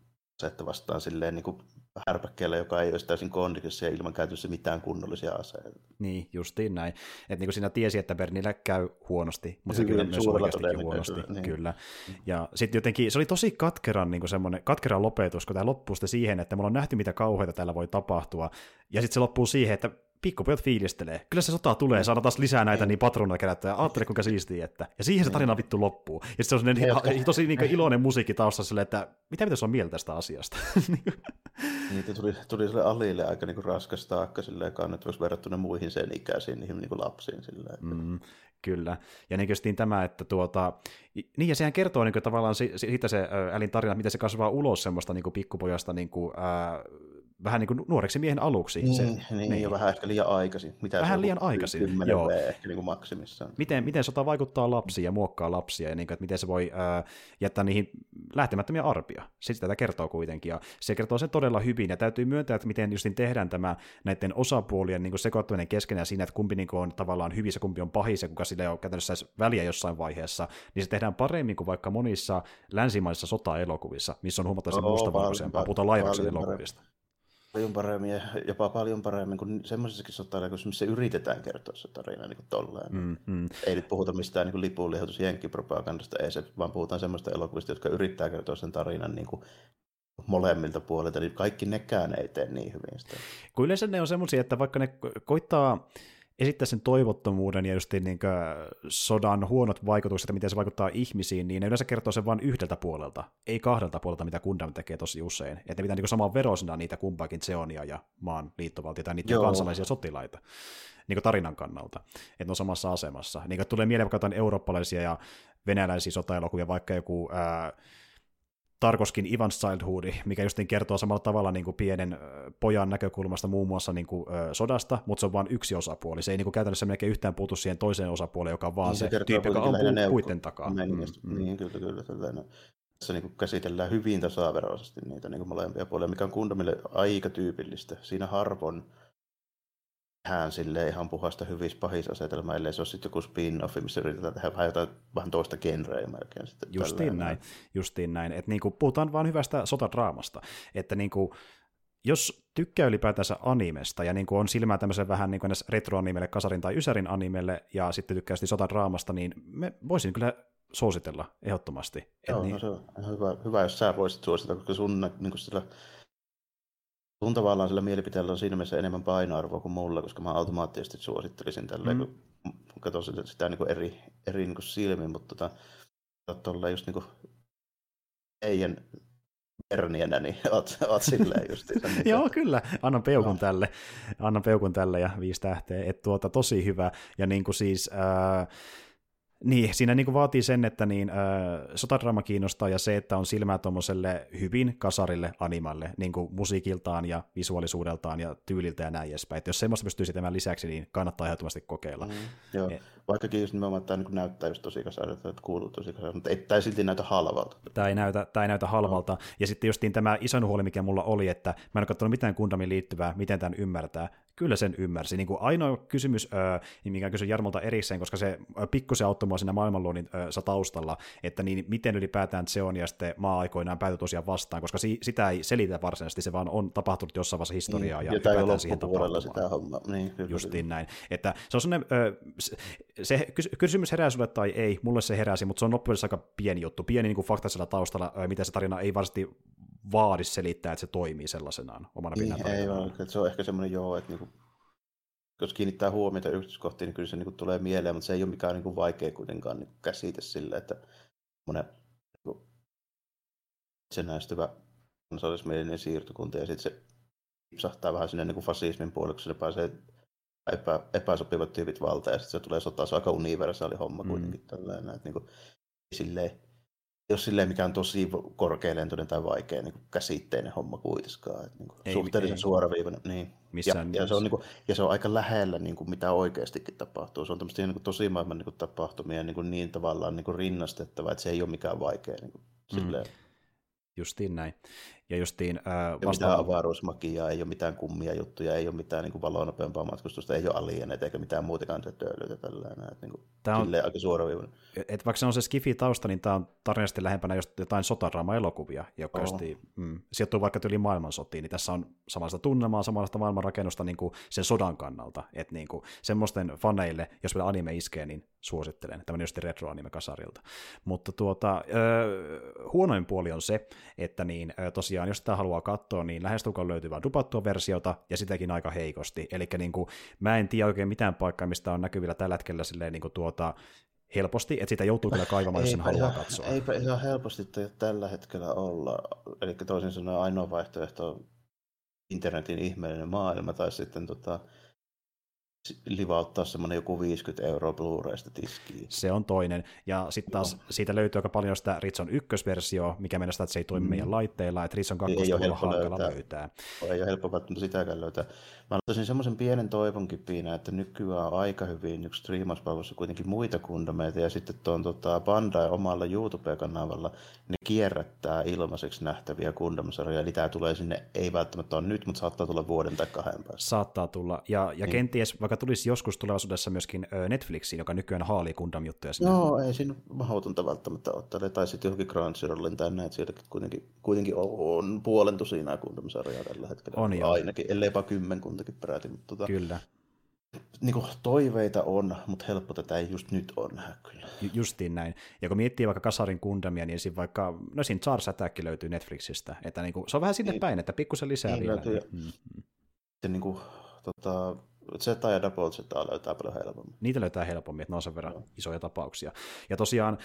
vastaan silleen niin kuin härpäkkeellä, joka ei olisi täysin kondikissa ja ilman käytössä mitään kunnollisia aseita. Niin, justiin näin. Että niin kuin siinä tiesi, että Bernillä käy huonosti, mutta se kyllä myös oikeastikin huonosti. Niin. Kyllä. Ja sitten jotenkin, se oli tosi katkeran, niin semmoinen, katkeran lopetus, kun tämä loppuu siihen, että me ollaan nähty, mitä kauheita täällä voi tapahtua. Ja sitten se loppuu siihen, että pikkupojat fiilistelee. Kyllä se sota tulee, saadaan taas lisää näitä niin, niin patroneja kerättyä. Ajattele kuinka siistiä, että... Ja siihen se tarina niin. vittu loppuu. Ja se on sellainen tosi niin iloinen musiikki taustassa silleen, että mitä pitäisi on mieltä tästä asiasta? *laughs* Niitä tuli, tuli sille Alille aika niin raskas taakka silleen kannettavaksi verrattuna muihin sen ikäisiin niihin niin lapsiin. Silleen. Mm, kyllä. Ja niin tämä, että tuota, niin ja sehän kertoo niin kuin, tavallaan siitä se älin tarina, miten se kasvaa ulos semmoista niin kuin pikkupojasta niin kuin, ää, vähän niin kuin nuoreksi miehen aluksi. Niin, se, niin, niin, jo vähän ehkä liian aikaisin. Mitä vähän liian aikaisin, joo. ehkä niin kuin maksimissaan. Miten, miten sota vaikuttaa lapsiin ja muokkaa lapsia, ja niin kuin, että miten se voi ää, jättää niihin lähtemättömiä arpia. Sitten tätä kertoo kuitenkin, ja se kertoo sen todella hyvin, ja täytyy myöntää, että miten justin tehdään tämä näiden osapuolien niin sekoittuminen keskenään siinä, että kumpi niin kuin on tavallaan hyvissä, kumpi on pahis, ja kuka sille ei ole käytännössä edes väliä jossain vaiheessa, niin se tehdään paremmin kuin vaikka monissa länsimaisissa sota-elokuvissa, missä on huomattavasti mustavalkoisempaa, puhutaan laivaksen elokuvista paljon paremmin ja jopa paljon paremmin kuin semmoisessakin sotaelokuvissa, missä yritetään kertoa se tarina niin kuin tolleen. Mm, mm. Ei nyt puhuta mistään niin lipunlihoitus jenkkipropagandasta, ei se, vaan puhutaan semmoista elokuvista, jotka yrittää kertoa sen tarinan niin kuin molemmilta puolilta, niin kaikki nekään ei tee niin hyvin sitä. Kun yleensä ne on semmoisia, että vaikka ne koittaa esittää sen toivottomuuden ja just niin sodan huonot vaikutukset, miten se vaikuttaa ihmisiin, niin ne yleensä kertoo sen vain yhdeltä puolelta, ei kahdelta puolelta, mitä Gundam tekee tosi usein. Että pitää niin samaa verosina niitä kumpaakin Zeonia ja maan liittovaltiota ja niitä Joo. kansalaisia sotilaita niin tarinan kannalta, että ne on samassa asemassa. Niin tulee mieleen vaikka eurooppalaisia ja venäläisiä sotaelokuvia, vaikka joku ää, Tarkoskin Ivan's Childhood, mikä just niin kertoo samalla tavalla niin kuin pienen pojan näkökulmasta muun muassa niin kuin, sodasta, mutta se on vain yksi osapuoli. Se ei niin kuin käytännössä melkein yhtään puutu siihen toiseen osapuoleen, joka on vaan niin se, se tyyppi, joka ampuu puitten takaa. Mm, mm. Niin, kyllä, kyllä. Tällainen. Tässä niin kuin käsitellään hyvin tasaveroisesti niitä niin kuin molempia puolia, mikä on Kundamille aika tyypillistä. Siinä harvoin tehdään sille ihan puhasta hyvis pahisasetelmaa, ellei se ole sitten joku spin-offi, missä yritetään tehdä vähän jotain vähän toista genreä melkein. Sitten justiin näin, justiin näin. Että niinku puhutaan vain hyvästä sotadraamasta. Että niinku, jos tykkää ylipäätänsä animesta ja niin kuin on silmää tämmöisen vähän niin kuin retroanimelle, kasarin tai ysärin animelle ja sitten tykkää sotadraamasta, niin me voisin kyllä suositella ehdottomasti. Joo, niin... no se on hyvä, hyvä, jos sä voisit suositella, koska sun, niin kuin sillä, sun tavallaan sillä mielipiteellä on siinä mielessä enemmän painoarvoa kuin mulla, koska mä automaattisesti suosittelisin tälleen, mm. kun katsoin sitä, sitä niin kuin eri, eri niin kuin silmin, mutta tota, tuolla just niin kuin Eijen Bernienä, niin oot, oot silleen just. Niin *laughs* Joo, kyllä. Annan peukun no. tälle. Annan peukun tälle ja viisi tähteä. Et tuota, tosi hyvä. Ja niin kuin siis... Ää, niin, siinä niin kuin vaatii sen, että niin, äh, sotadraama kiinnostaa ja se, että on silmää tuommoiselle hyvin kasarille animalle, niin kuin musiikiltaan ja visuaalisuudeltaan ja tyyliltä ja näin edespäin. Että jos semmoista pystyy tekemään lisäksi, niin kannattaa ehdottomasti kokeilla. Mm, joo, e- vaikkakin just nimenomaan tämä niin näyttää just tosi kasarilta, että kuuluu tosi kasarilta, mutta ei, tämä ei silti näytä halvalta. Tämä ei näytä, tämä ei näytä halvalta. No. Ja sitten justiin tämä iso huoli, mikä mulla oli, että mä en ole katsonut mitään Gundamin liittyvää, miten tämän ymmärtää, kyllä sen ymmärsi. Niin kuin ainoa kysymys, öö, mikä kysyin Jarmolta erikseen, koska se pikkusen auttoi mua siinä maailmanluonnin taustalla, että niin miten ylipäätään se on ja sitten maa aikoinaan päätyi tosiaan vastaan, koska si- sitä ei selitä varsinaisesti, se vaan on tapahtunut jossain vaiheessa historiaa. Niin, ja, ei siihen sitä hommaa. Niin, Justiin näin. Että se on sellainen, öö, se kysymys herää sulle tai ei, mulle se heräsi, mutta se on loppujen aika pieni juttu, pieni niin kuin faktasella taustalla, mitä se tarina ei varsinaisesti vaadi selittää, että se toimii sellaisenaan omana niin, Ei vaan, että se on ehkä semmoinen joo, että niinku, jos kiinnittää huomiota yksityiskohtiin, niin kyllä se niinku tulee mieleen, mutta se ei ole mikään niinku vaikea kuitenkaan niinku käsite sille, että semmoinen niinku, itsenäistyvä kansallismielinen siirtokunta ja sitten se sahtaa vähän sinne niinku fasismin puolelle, kun se pääsee epä, epäsopivat tyypit valta ja sitten se tulee sota, se on aika universaali homma mm. kuitenkin tällainen, että niinku, silleen, jos silleen mikään tosi korkealentoinen tai vaikea niin käsitteinen homma kuitenkaan. Että niin ei, suhteellisen ei. suoraviivainen. Niin. Missään ja, ja, se on, niin kuin, ja se on aika lähellä niin kuin, mitä oikeastikin tapahtuu. Se on tämmöistä niin tosi maailman niin kuin, tapahtumia niin, kuin, niin tavallaan niin kuin rinnastettava, että se ei ole mikään vaikea. Niin kuin, mm. Justiin näin. Ja justiin, ää, vasta... mitään avaruusmakiaa, ei ole mitään kummia juttuja, ei ole mitään niin valonopeampaa matkustusta, ei ole alieneita eikä mitään muuta kansatöölöitä tällainen. Että, niin kuin, tämä on, aika suoraviivainen. Et vaikka se on se skifi-tausta, niin tämä on tarinasti lähempänä jotain sotadraama-elokuvia, joka oh. mm, sijoittuu vaikka yli maailmansotiin, niin tässä on samanlaista tunnelmaa, samanlaista maailmanrakennusta niin kuin sen sodan kannalta. Että niin kuin, semmoisten faneille, jos vielä anime iskee, niin suosittelen. Tämmöinen just retro-anime kasarilta. Mutta tuota, öö, huonoin puoli on se, että niin, tosiaan tosiaan, jos sitä haluaa katsoa, niin lähestulkoon löytyy vain dupattua versiota, ja sitäkin aika heikosti. Eli niin kuin, mä en tiedä oikein mitään paikkaa, mistä on näkyvillä tällä hetkellä silleen, niin kuin tuota, helposti, että sitä joutuu kyllä kaivamaan, jos sen haluaa ihan, katsoa. Eipä ihan helposti tällä hetkellä olla. Eli toisin sanoen ainoa vaihtoehto on internetin ihmeellinen maailma, tai sitten tota, livauttaa semmoinen joku 50 euroa Blu-raysta tiskiin. Se on toinen. Ja sitten taas no. siitä löytyy aika paljon sitä Ritson ykkösversio, mikä mennä sitä, että se ei toimi mm. meidän laitteilla, että Ritson kakkosta on hankala löytää. löytää. Ei ole helppo välttämättä sitäkään löytää. Mä ottaisin semmoisen pienen toivon kipiinä, että nykyään on aika hyvin yksi striimauspalvelussa kuitenkin muita kundameita, ja sitten tuon tota, Bandai omalla YouTube-kanavalla ne kierrättää ilmaiseksi nähtäviä kundamasarjoja, eli tämä tulee sinne, ei välttämättä ole nyt, mutta saattaa tulla vuoden tai kahden päästä. Saattaa tulla, ja, ja niin. kenties vaikka tulisi joskus tulevaisuudessa myöskin Netflixiin, joka nykyään haalii Gundam-juttuja. Sinne. No, ei siinä mahdotonta välttämättä ottaa, tai sitten johonkin Crunchyrollin tai näin, että sieltäkin kuitenkin, kuitenkin on puolen tusinaa Gundam-sarjaa tällä hetkellä. On jo. Ainakin, ellei jopa kymmenkuntakin peräti. Mutta tota, Kyllä niin kuin toiveita on, mutta helppo tätä ei just nyt nähdä kyllä. Justiin näin. Ja kun miettii vaikka Kasarin kundamia, niin siinä vaikka, no siinä Charles Attack löytyy Netflixistä, että niin kuin, se on vähän sinne niin, päin, että pikkusen lisää niin, vielä. Löytyy, niin, mm, mm. niin kuin, tota, Zeta ja Double Zeta löytää paljon helpommin. Niitä löytää helpommin, että ne on sen verran no. isoja tapauksia. Ja tosiaan,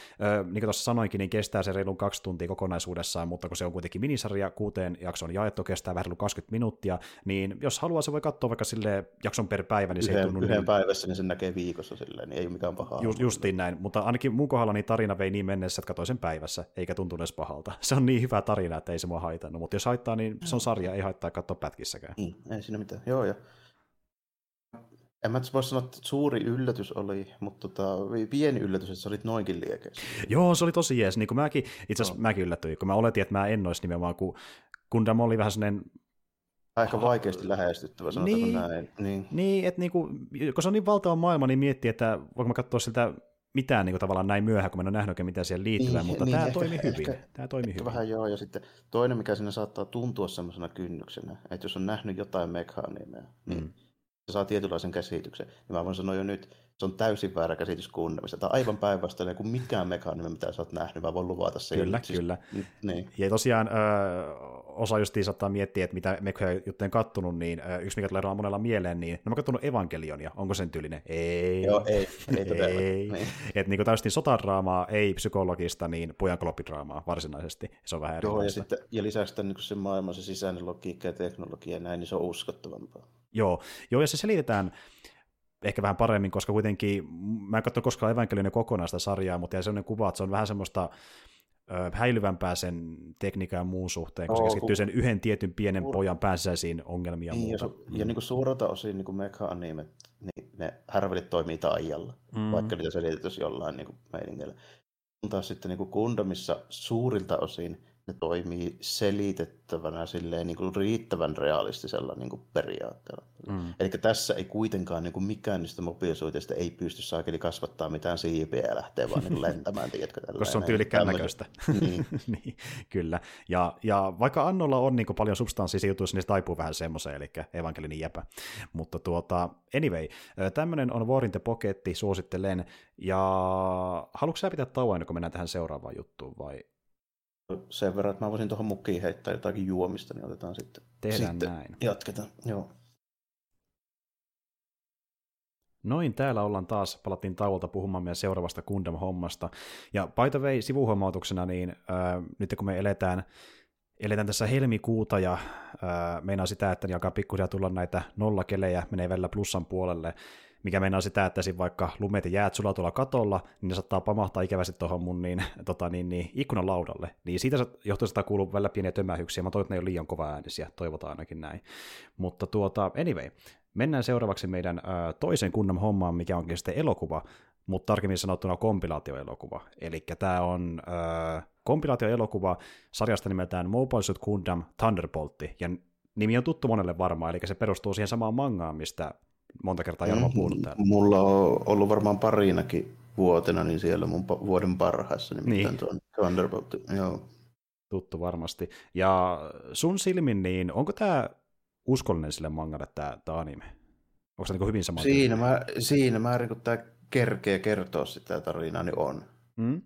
niin kuin tuossa sanoinkin, niin kestää se reilun kaksi tuntia kokonaisuudessaan, mutta kun se on kuitenkin minisarja, kuuteen jakson jaettu, kestää vähän 20 minuuttia, niin jos haluaa, se voi katsoa vaikka sille jakson per päivä, niin se yhden, ei tunnu yhden niin... päivässä, niin sen näkee viikossa silleen, niin ei ole mikään pahaa. Just, justiin näin, mutta ainakin mun kohdalla niin tarina vei niin mennessä, että katsoin sen päivässä, eikä tuntunut edes pahalta. *laughs* Se on niin hyvä tarina, että ei se mua haitannut, mutta jos haittaa, niin se on sarja, ei haittaa katsoa pätkissäkään. Niin, ei siinä mitään. Joo, joo. En mä voi sanoa, että suuri yllätys oli, mutta tota, pieni yllätys, että sä olit noinkin liekeessä. Joo, se oli tosi jees. Niin kuin mäkin, itse asiassa no. mäkin yllätyin, kun mä oletin, että mä en olisi nimenomaan, kun Gundam oli vähän sellainen Aika vaikeasti lähestyttävä, sanotaanko niin, näin. Niin, niin että niinku, kun se on niin valtava maailma, niin miettii, että voinko mä katsoa siltä mitään niin kuin, tavallaan näin myöhään, kun mä en ole nähnyt oikein mitään siihen liittyvää, niin, mutta niin, tämä ehkä, toimi hyvin. Ehkä, tämä toimi ehkä hyvin. Vähän joo, ja sitten toinen, mikä siinä saattaa tuntua semmoisena kynnyksenä, että jos on nähnyt jotain mekanimeja, niin mm. Se saa tietynlaisen käsityksen. Ja mä voin sanoa jo nyt, se on täysin väärä käsitys Gundamista. Tämä on aivan päinvastainen kuin mikään mekanismi, mitä sä oot nähnyt. Mä voin luvata sen. Kyllä, siis, kyllä. Niin. Ja tosiaan ö, osa justiin saattaa miettiä, että mitä mekkoja juttujen kattonut, niin ö, yksi mikä tulee monella mieleen, niin no mä kattonut Evangelionia. Onko sen tyylinen? Ei. Joo, ei. Ei todella. ei. Niin. Että niin täysin sotadraamaa, ei psykologista, niin pojan kloppidraamaa varsinaisesti. Se on vähän Joo, ja, sitten, ja lisäksi tämän, niin se maailman se sisäinen logiikka ja teknologia ja näin, niin se on uskottavampaa. Joo, Joo ja se selitetään ehkä vähän paremmin, koska kuitenkin, mä en katso koskaan Evangelionin kokonaista sarjaa, mutta ja sellainen kuva, että se on vähän semmoista häilyvämpää sen tekniikan ja muun suhteen, koska oh, keskittyy sen yhden tietyn pienen suur... pojan pääsisäisiin ongelmia niin, ja, su- ja niin kuin suurelta osin niin meka-animet, niin ne härvelit toimii taijalla, mm. vaikka niitä selitettäisiin jollain niin meiningillä. Mutta taas sitten niin kuin Gundamissa suurilta osin ne toimii selitettävänä silleen niin kuin riittävän realistisella niin kuin periaatteella. Mm. Eli tässä ei kuitenkaan niin kuin mikään niistä mobiilisuiteista ei pysty saakeli kasvattaa mitään siipiä ja lähteä vaan niin lentämään, tiedätkö? Koska se on tyylikkään näköistä. Niin. *laughs* niin. kyllä. Ja, ja vaikka Annolla on niin kuin paljon substanssia jutuissa, niin se taipuu vähän semmoiseen, eli evankelinin jäpä. Mutta tuota, anyway, tämmöinen on War in the Pocket, suosittelen. Ja haluatko sä pitää tauon, kun mennään tähän seuraavaan juttuun, vai sen verran, että mä voisin tuohon mukiin heittää jotakin juomista, niin otetaan sitten. Tehdään sitten näin. Jatketaan, joo. Noin, täällä ollaan taas, palattiin tauolta puhumaan meidän seuraavasta Gundam-hommasta. Ja by the way, sivuhuomautuksena, niin äh, nyt kun me eletään, eletään tässä helmikuuta ja äh, meinaa sitä, että niin alkaa pikkuhiljaa tulla näitä nollakelejä, menee välillä plussan puolelle, mikä meinaa sitä, että esim. vaikka lumet ja jäät sulaa tuolla katolla, niin ne saattaa pamahtaa ikävästi tuohon mun niin, *laughs* tota, niin, niin, ikkunan laudalle. Niin siitä johtuu sitä kuuluu välillä pieniä tömähyksiä. Mä toivon, että ne ei ole liian kova äänisiä, toivotaan ainakin näin. Mutta tuota, anyway, mennään seuraavaksi meidän ö, toisen kunnan hommaan, mikä onkin sitten elokuva, mutta tarkemmin sanottuna kompilaatioelokuva. Eli tämä on ö, kompilaatioelokuva sarjasta nimeltään Mobile Suit Gundam Thunderbolt, ja nimi on tuttu monelle varmaan, eli se perustuu siihen samaan mangaan, mistä monta kertaa Jarmo on puhunut täällä. Mulla on ollut varmaan parinakin vuotena, niin siellä mun vuoden parhaassa, nimittäin niin. tuon Thunderbolt. Joo. Tuttu varmasti. Ja sun silmin, niin onko tämä uskollinen sille mangalle tämä, tämä anime? Onko se niin hyvin sama? Siinä, mä, siinä määrin, kun tämä kerkee kertoa sitä tarinaa, niin on. Mm?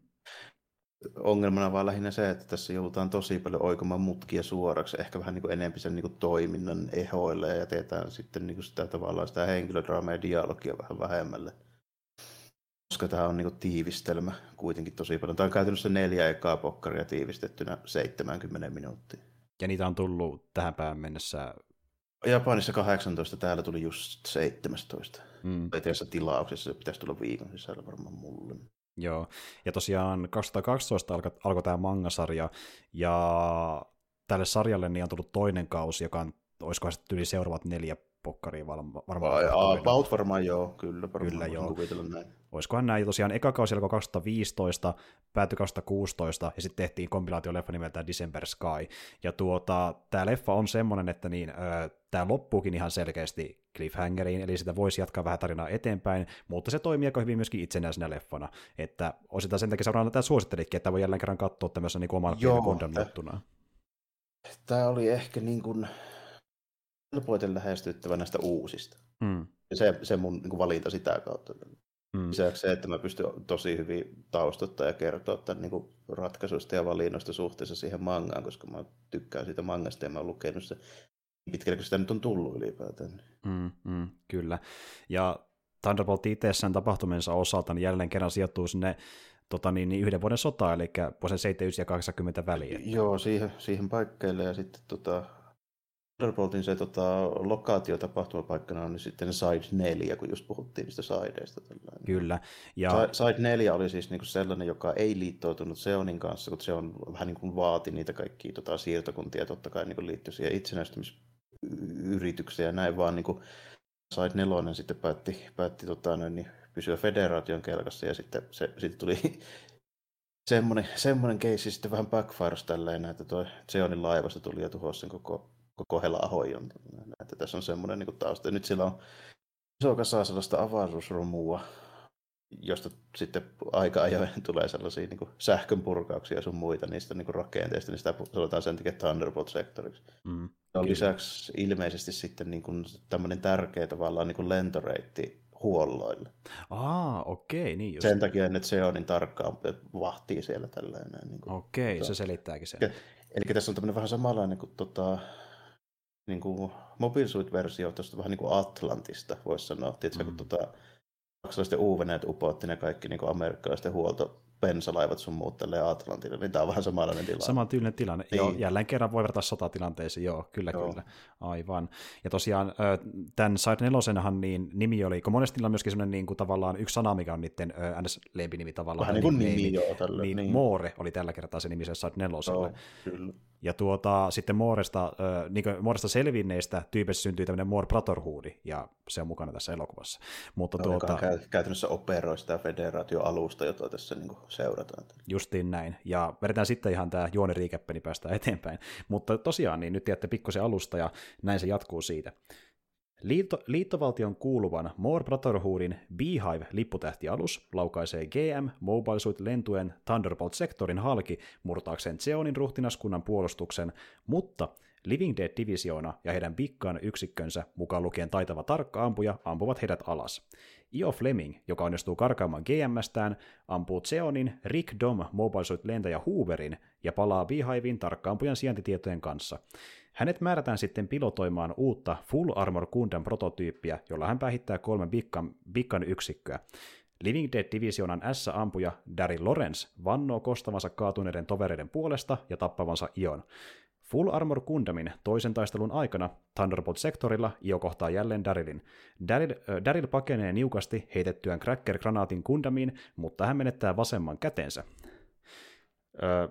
Ongelmana vaan lähinnä se, että tässä joudutaan tosi paljon oikomaan mutkia suoraksi, ehkä vähän niin kuin enemmän sen niin kuin toiminnan ehoille ja jätetään sitten niin kuin sitä tavallaan sitä henkilödraamaa ja dialogia vähän vähemmälle. Koska tämä on niin kuin tiivistelmä kuitenkin tosi paljon. Tämä on käytännössä neljä ekaa pokkaria tiivistettynä 70 minuuttia. Ja niitä on tullut tähän päivän mennessä Japanissa 18, täällä tuli just 17. Mm. tilauksessa, se pitäisi tulla viikon sisällä varmaan mulle. Joo, ja tosiaan 2012 alkoi, alkoi tämä mangasarja, ja tälle sarjalle niin on tullut toinen kausi, joka on, olisiko sitten yli seuraavat neljä pokkaria varmaan. About varmaan joo, kyllä, varmaan kyllä joo. näin. Olisikohan näin, tosiaan eka kausi alkoi 2015, päätyi 2016, ja sitten tehtiin kompilaatioleffa nimeltään December Sky, ja tuota, tämä leffa on semmoinen, että niin, tämä loppuukin ihan selkeästi cliffhangeriin, eli sitä voisi jatkaa vähän tarinaa eteenpäin, mutta se toimii aika hyvin myöskin itsenäisenä leffana, että osittain sen takia seuraavana tätä suosittelitkin, että voi jälleen kerran katsoa tämmöisen niin omana pienen Tämä oli ehkä niin kuin helpoiten lähestyttävä näistä uusista. Mm. Se, se mun niin kuin valinta sitä kautta. Mm. Lisäksi se, että mä pystyn tosi hyvin taustottaa ja kertoa tämän niin kuin ratkaisuista ja valinnoista suhteessa siihen mangaan, koska mä tykkään siitä mangasta ja mä oon lukenut se pitkälle, kun sitä nyt on tullut ylipäätään. Mm, mm, kyllä. Ja Thunderbolt itsessään tapahtumensa osalta niin jälleen kerran sijoittuu sinne tota, niin, niin yhden vuoden sotaan, eli vuosien 79 ja 80 väliin. Joo, siihen, siihen paikkeille ja sitten tota, Thunderboltin se tota, lokaatio tapahtumapaikkana on niin sitten Side 4, kun just puhuttiin niistä sideista. Tällainen. Kyllä. Ja... Side 4 oli siis niinku sellainen, joka ei liittoutunut Seonin kanssa, kun se on vähän niin kuin vaati niitä kaikkia tota, siirtokuntia, totta kai niin liittyi siihen itsenäistymisyritykseen ja näin, vaan niin kuin Side 4 sitten päätti, päätti tota, noin, niin pysyä federaation kelkassa ja sitten se sitten tuli semmoinen, semmoinen keissi sitten vähän backfires tälleen, että tuo Seonin laivasta tuli ja tuhosi sen koko koko Hela-ahojon. Että tässä on semmoinen niin tausta. Ja nyt sillä on iso kasa sellaista avaruusromua josta sitten aika ajoin *laughs* tulee sellaisia niin sähkön purkauksia ja sun muita niistä niin rakenteista, niin sitä sanotaan sen takia Thunderbolt-sektoriksi. Mm, on lisäksi ilmeisesti sitten niin kuin tämmöinen tärkeä tavallaan niin kuin lentoreitti huolloille. Aa, okei, niin just. Sen takia, että se on niin tarkkaan vahtii siellä tällainen. Niin kuin, okei, se selittääkin sen. Eli tässä on tämmöinen vähän samanlainen kuin tota, niin kuin Mobile Suite-versio tuosta vähän niin kuin Atlantista, voisi sanoa. Tiedätkö, mm. kun tota, saksalaiset uveneet upotti ne kaikki niin kuin amerikkalaisten huolto pensalaivat sun muut tälleen Atlantille, niin tämä on vähän samanlainen tilanne. Sama tyylinen tilanne. Niin. Joo, jälleen kerran voi verrata sotatilanteisiin, joo, kyllä, joo. kyllä. Aivan. Ja tosiaan tämän Side 4 niin nimi oli, kun monesti on myöskin sellainen niin kuin, tavallaan yksi sana, mikä on niiden NS-lempinimi tavallaan. Vähän niin kuin nimi, nimi, joo, tälle, niin, niin, Moore oli tällä kertaa se nimi se Side 4. Joo, kyllä. Ja tuota, sitten Mooresta, äh, niin Mooresta selvinneistä tyypeissä syntyi tämmöinen Moore Brotherhood, ja se on mukana tässä elokuvassa. Mutta no, tuota, käytännössä operoi sitä federaatioalusta, jota tässä niin seurataan. Justiin näin. Ja vedetään sitten ihan tämä juoni niin päästään *laughs* eteenpäin. Mutta tosiaan, niin nyt tiedätte pikkusen alusta, ja näin se jatkuu siitä. Liitto, liittovaltion kuuluvan More Brotherhoodin Beehive-lipputähtialus laukaisee GM Mobile Suit lentuen Thunderbolt-sektorin halki murtaakseen Zeonin ruhtinaskunnan puolustuksen, mutta Living Dead-divisioona ja heidän pikkaan yksikkönsä, mukaan lukien taitava tarkka-ampuja, ampuvat heidät alas. Io Fleming, joka onnistuu karkaamaan GMstään, ampuu Zeonin, Rick Dom Mobile Suit lentäjä Hooverin ja palaa Beehivein tarkkaampujan sijaintitietojen kanssa. Hänet määrätään sitten pilotoimaan uutta Full Armor Gundam prototyyppiä, jolla hän päihittää kolme Bikkan, Bikkan yksikköä. Living Dead-divisionan S-ampuja Daryl Lawrence vannoo kostavansa kaatuneiden tovereiden puolesta ja tappavansa Ion. Full Armor Gundamin toisen taistelun aikana Thunderbolt-sektorilla Io kohtaa jälleen Darylin. Daryl, äh, Daryl pakenee niukasti heitettyään Cracker-granaatin Gundamiin, mutta hän menettää vasemman kätensä.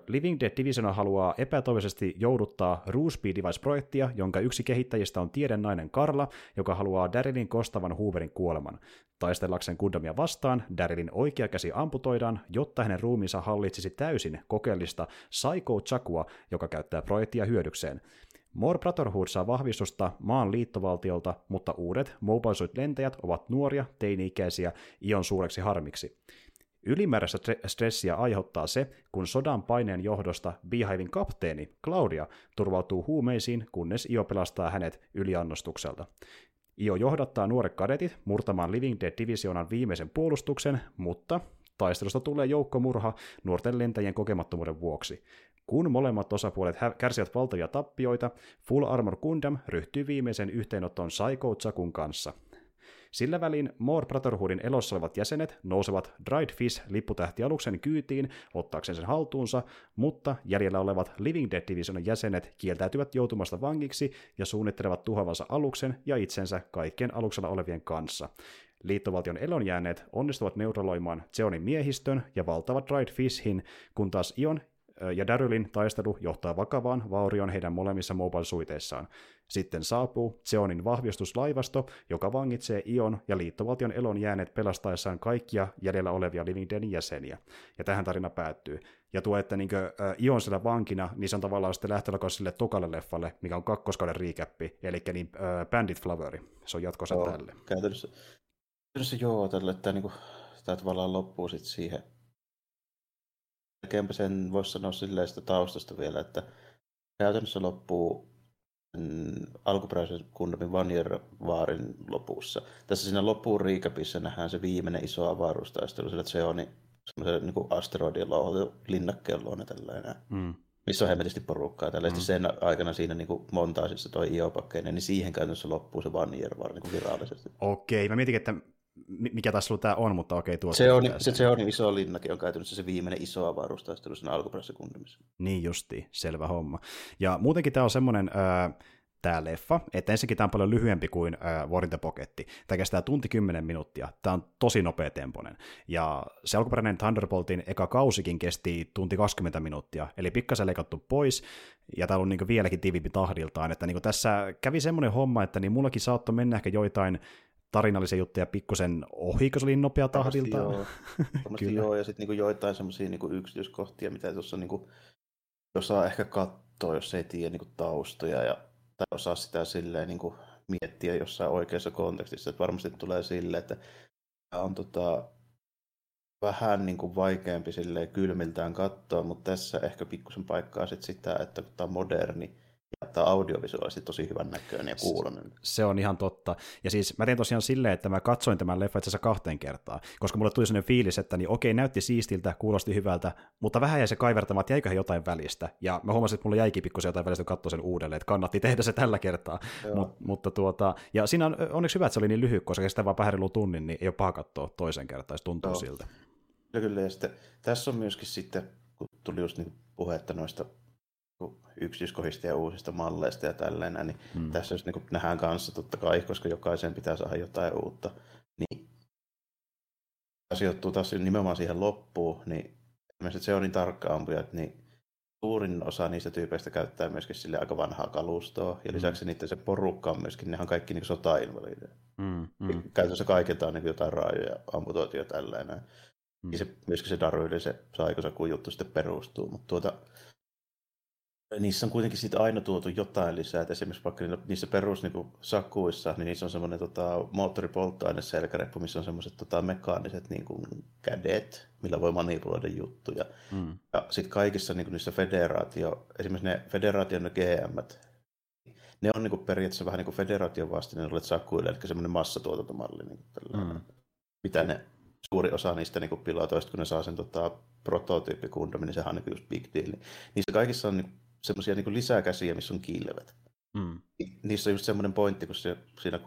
Living Dead Division haluaa epätoivoisesti jouduttaa Roosby Device-projektia, jonka yksi kehittäjistä on nainen Karla, joka haluaa Darylin kostavan Hooverin kuoleman. Taistellakseen Gundamia vastaan, Darylin oikea käsi amputoidaan, jotta hänen ruumiinsa hallitsisi täysin kokeellista Psycho Chakua, joka käyttää projektia hyödykseen. More Brotherhood saa vahvistusta maan liittovaltiolta, mutta uudet Mobile lentäjät ovat nuoria, teini-ikäisiä Ion suureksi harmiksi. Ylimääräistä stressiä aiheuttaa se, kun sodan paineen johdosta Beehivein kapteeni Claudia turvautuu huumeisiin, kunnes Io pelastaa hänet yliannostukselta. Io johdattaa nuoret kadetit murtamaan Living Dead-divisionan viimeisen puolustuksen, mutta taistelusta tulee joukkomurha nuorten lentäjien kokemattomuuden vuoksi. Kun molemmat osapuolet kärsivät valtavia tappioita, Full Armor Gundam ryhtyy viimeisen yhteenottoon Psycho Chakun kanssa – sillä välin More Brotherhoodin elossa olevat jäsenet nousevat Dried Fish-lipputähtialuksen kyytiin ottaakseen sen haltuunsa, mutta jäljellä olevat Living Dead Divisionin jäsenet kieltäytyvät joutumasta vangiksi ja suunnittelevat tuhoavansa aluksen ja itsensä kaikkien aluksella olevien kanssa. Liittovaltion elonjääneet onnistuvat neuraloimaan Zeonin miehistön ja valtavat Dried Fishin, kun taas Ion ja Darylin taistelu johtaa vakavaan vaurioon heidän molemmissa mobile-suiteissaan. Sitten saapuu Zeonin vahvistuslaivasto, joka vangitsee Ion ja liittovaltion elon jääneet pelastaessaan kaikkia jäljellä olevia Living Deadin jäseniä. Ja tähän tarina päättyy. Ja tuo, että niin kuin, äh, Ion siellä vankina, niin se on tavallaan sitten lähtölaukaus sille tokalle leffalle, mikä on kakkoskauden riikäppi, eli niin, äh, Bandit Flavori. Se on jatkossa joo, tälle. Käytännössä, käytännössä joo, tälle, että niin kuin, tämä tavallaan loppuu sitten siihen. Melkeinpä sen voisi sanoa silleen sitä taustasta vielä, että käytännössä loppuu alkuperäisen Gundamin Vanjer-vaarin lopussa. Tässä siinä loppuun riikapissa nähdään se viimeinen iso avaruustaistelu, sillä se on niin, semmoisen niin asteroidin louhotu linnakkeen luona tällainen. Mm. Missä on hemmetisti porukkaa. Tällaisesti mm. sen aikana siinä niin montaasissa toi Iopakkeinen, niin siihen käytännössä loppuu se Vanjer-vaari niin virallisesti. Okei, mä mietin, että mikä taas tämä on, mutta okei. Tuo se, on, se, se on iso linnakin, on käytännössä se viimeinen iso avaruustaistelu siinä alkuperäisessä kundimissa. Niin justi, selvä homma. Ja muutenkin tämä on semmoinen... Äh, tämä leffa, että ensinnäkin tämä on paljon lyhyempi kuin äh, War in the Pocket. Tämä kestää tunti 10 minuuttia. Tämä on tosi nopea temponen. Ja se alkuperäinen Thunderboltin eka kausikin kesti tunti 20 minuuttia, eli pikkasen leikattu pois, ja tämä on niin vieläkin tiiviimpi tahdiltaan, että niin tässä kävi semmoinen homma, että niin mullakin saattoi mennä ehkä joitain tarinallisia juttuja pikkusen ohi, kun se oli nopea tahdilta. Joo, *laughs* joo, ja sitten niinku joitain semmoisia niinku yksityiskohtia, mitä tuossa niinku, osaa ehkä katsoa, jos ei tiedä niinku taustoja ja, tai osaa sitä silleen niinku miettiä jossain oikeassa kontekstissa. Että varmasti tulee silleen, että on tota, vähän niin kuin vaikeampi silleen kylmiltään katsoa, mutta tässä ehkä pikkusen paikkaa sit sitä, että kun tämä on moderni, tämä audiovisuaalisesti tosi hyvän näköinen ja kuulonen. Se on ihan totta. Ja siis mä tein tosiaan silleen, että mä katsoin tämän leffa itse kahteen kertaan, koska mulle tuli sellainen fiilis, että niin okei, näytti siistiltä, kuulosti hyvältä, mutta vähän jäi se kaivertamaan, että jäiköhän jotain välistä. Ja mä huomasin, että mulla jäikin pikkusen jotain välistä, kun sen uudelleen, että kannatti tehdä se tällä kertaa. Mut, mutta tuota, ja siinä on onneksi hyvä, että se oli niin lyhyt, koska sitä vaan vähän tunnin, niin ei ole paha katsoa toisen kertaan, se tuntuu Joo. siltä. Kyllä, kyllä. Ja sitten, tässä on myöskin sitten, kun tuli just niin puhetta noista yksityiskohdista ja uusista malleista ja tällainen, niin hmm. tässä jos niin nähdään kanssa totta kai, koska jokaisen pitää saada jotain uutta, niin sijoittuu taas nimenomaan siihen loppuun, niin se on niin tarkka ampuja, että niin suurin osa niistä tyypeistä käyttää myöskin sille aika vanhaa kalustoa, ja lisäksi mm. niiden se porukka on myöskin, nehän on kaikki niin sotainvalideja. Mm, mm. Käytännössä kaikilta on niin jotain raajoja, amputoitu ja tällainen. Mm. Ja se, myöskin se Darwinin se saikosakuun juttu sitten perustuu, mutta tuota, niissä on kuitenkin siitä aina tuotu jotain lisää, että esimerkiksi vaikka niissä perus niin sakuissa, niin niissä on semmoinen tota, moottoripolttoaine selkäreppu, missä on semmoiset tota, mekaaniset niin kuin, kädet, millä voi manipuloida juttuja. Mm. Ja sitten kaikissa niin kuin, niissä federaatio, esimerkiksi ne federaation ne GM, ne on niin kuin, periaatteessa vähän niin kuin federaation vastine olet sakuille, eli semmoinen massatuotantomalli, niin kuin, mm. mitä ne suuri osa niistä niin pilotoista, kun ne saa sen tota, prototyyppikundomin, niin sehän on niin just big deal. Niissä kaikissa on niin semmoisia niin lisäkäsiä, missä on kilvet. Mm. Niissä on just semmoinen pointti, kun se, siinä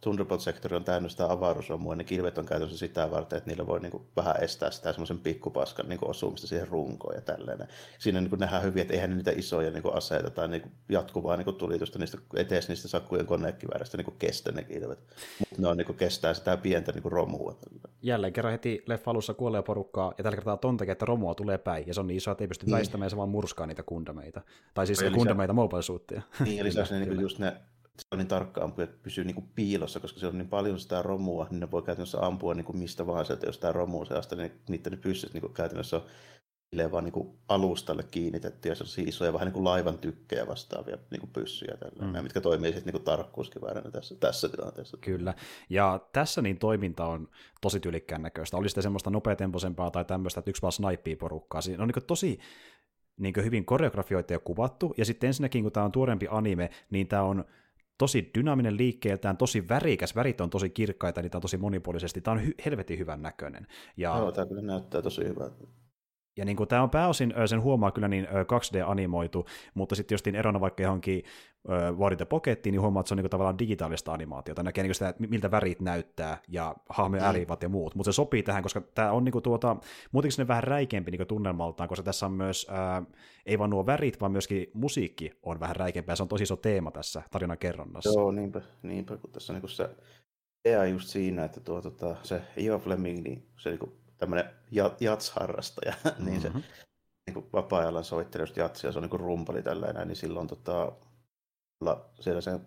Thunderbolt-sektori on täynnä sitä avaruusromua, niin kilvet on käytössä sitä varten, että niillä voi niin kuin vähän estää sitä semmoisen pikkupaskan niin kuin osumista siihen runkoon ja tälleen. Siinä niin kuin nähdään hyvin, että eihän niitä isoja niin kuin aseita tai niin kuin jatkuvaa niin kuin tulitusta niistä etees niistä sakkujen konekivääristä niin kuin kestä ne kilvet. Mutta ne on niin kuin kestää sitä pientä niin kuin romua. Jälleen kerran heti leffa alussa kuolee porukkaa, ja tällä kertaa ton takia, että romua tulee päin, ja se on niin iso, että ei pysty niin. väistämään, se vaan murskaa niitä kundameita. Tai siis kundameita mobile Niin, ja lisäksi ne, niin just ne se on niin tarkka ampuja, että pysyy niin kuin piilossa, koska se on niin paljon sitä romua, niin ne voi käytännössä ampua niin kuin mistä vaan sieltä, jos tämä romu seasta, niin niiden ne pyssyt niin kuin käytännössä on vaan niin kuin alustalle kiinnitetty, ja se on siis isoja vähän niin kuin laivan tykkejä vastaavia niin kuin pyssyjä, tällä, mm. mitkä toimii sitten niin tarkkuuskiväärinä tässä, tässä tilanteessa. Kyllä, ja tässä niin toiminta on tosi tyylikkään näköistä. Oli sitten semmoista nopeatempoisempaa tai tämmöistä, että yksi vaan snaippii porukkaa. Siinä on niin tosi niin hyvin koreografioita ja kuvattu, ja sitten ensinnäkin, kun tämä on tuorempi anime, niin tämä on tosi dynaaminen liikkeeltään, tosi värikäs, värit on tosi kirkkaita, niitä on tosi monipuolisesti, tämä on hy- helvetin hyvän näköinen. Ja, Joo, tämä kyllä näyttää tosi hyvältä. Ja niin kuin, tämä on pääosin, sen huomaa kyllä niin 2D-animoitu, mutta sitten justiin erona vaikka johonkin Warrior Pockettiin, niin huomaa, että se on niin kuin, tavallaan digitaalista animaatiota. Näkee niin sitä, että miltä värit näyttää ja hahmojen mm. ärivat ja muut. Mutta se sopii tähän, koska tämä on niin kuin, tuota, muutenkin sinne vähän räikeämpi niin tunnelmaltaan, koska tässä on myös, ää, ei vain nuo värit, vaan myöskin musiikki on vähän räikeämpää. Se on tosi iso teema tässä tarinan kerronnassa. Joo, niinpä, niinpä kun tässä niin kuin se idea just siinä, että tuo, tuota, se Ivo Fleming, niin se niin kuin tämmöinen jatsharrastaja, mm-hmm. *laughs* niin se niin kuin vapaa-ajalla soitteli just jatsia, se on niin kuin rumpali tällainen, niin silloin tota, siellä sen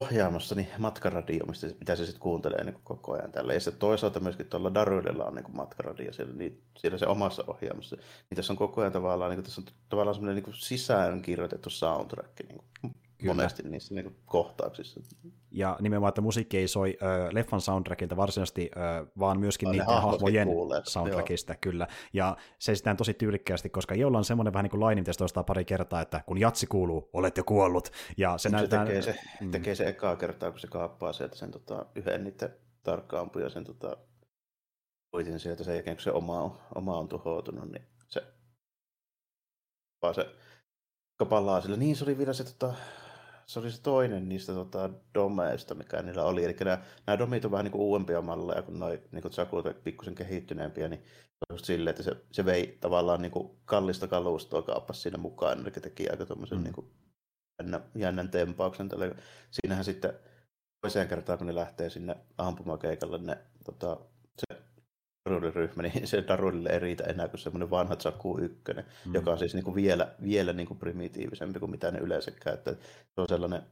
ohjaamassa niin matkaradio, mistä, mitä se sitten kuuntelee niin koko ajan tällä. Ja sitten toisaalta myöskin tuolla Daruilla on niin matkaradio siellä, niin, siellä se omassa ohjaamassa. Niin tässä on koko ajan tavallaan, niin tässä on tavallaan semmoinen niin sisään kirjoitettu soundtrack niin kuin Kyllä. monesti niissä niin kohtauksissa. Ja nimenomaan, että musiikki ei soi ö, leffan soundtrackilta varsinaisesti, ö, vaan myöskin niiden hahmojen soundtrackista, joo. kyllä. Ja se sitten tosi tyylikkäästi, koska jolla on semmoinen vähän niin kuin laini, mitä toistaa pari kertaa, että kun jatsi kuuluu, olet jo kuollut. Ja se, se, tekee, se, mm. tekee se ekaa kertaa, kun se kaappaa sieltä sen tota, yhden niiden tarkkaampuja sen tota, voitin sieltä sen jälkeen, kun se oma on, oma on tuhoutunut, niin se vaan se palaa sillä. Niin se oli vielä se tota, se oli se toinen niistä tota, domeista, mikä niillä oli. Eli nämä, nämä domit on vähän niin kuin uudempia malleja, kun noi niin sakut pikkusen kehittyneempiä, niin just silleen, että se, se vei tavallaan niin kuin kallista kalustoa kaappas siinä mukaan, eli teki aika tuommoisen mm. niin kuin jännän, jännän tempauksen. Tälle. Siinähän sitten toiseen kertaan, kun ne lähtee sinne ampumakeikalle, ne tota, Daruliryhmä, *laughs* niin se Darulille ei riitä enää kuin semmoinen vanha Zaku 1, mm. joka on siis niin kuin vielä, vielä niin kuin primitiivisempi kuin mitä ne yleensä käyttää. Se on sellainen,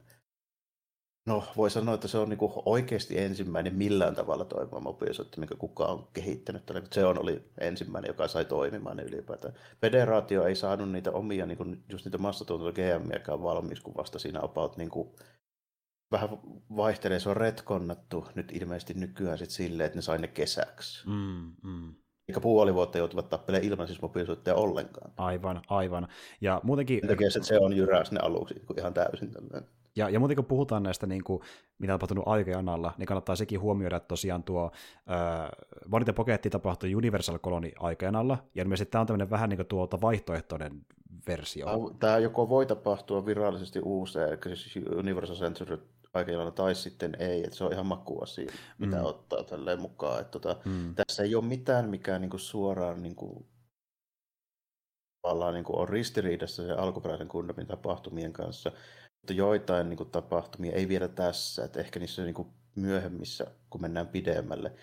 no voi sanoa, että se on niin kuin oikeasti ensimmäinen millään tavalla toimiva mobiilisoitti, minkä kukaan on kehittänyt. Se on oli ensimmäinen, joka sai toimimaan ne ylipäätään. Federaatio ei saanut niitä omia, niin kuin just niitä massatuotanto GM valmiiksi, kun vasta siinä about niin kuin vähän vaihtelee, se on retkonnattu nyt ilmeisesti nykyään sit silleen, että ne sai ne kesäksi. Mm, mm. puoli vuotta joutuvat tappelemaan ilman siis mobiilisuutta ollenkaan. Aivan, aivan. Ja muutenkin... Sen takia, että se on jyräys ne aluksi ihan täysin tällainen. Ja, ja muuten kun puhutaan näistä, niin kuin, mitä on tapahtunut aikajan alla, niin kannattaa sekin huomioida, että tosiaan tuo Vanite Pocket tapahtui Universal Colony aikajan alla, ja ilmeisesti tämä on tämmöinen vähän niin kuin tuolta vaihtoehtoinen versio. Tämä joko voi tapahtua virallisesti uusi, eli siis Universal Century aikajanalla, tai sitten ei, että se on ihan makuasia, mitä mm. ottaa tälleen mukaan. Että tota, mm. Tässä ei ole mitään, mikä niin kuin suoraan niin kuin, niin kuin on ristiriidassa sen alkuperäisen kundamin tapahtumien kanssa, mutta joitain niin kuin, tapahtumia ei vielä tässä, että ehkä niissä niin kuin, myöhemmissä, kun mennään pidemmälle,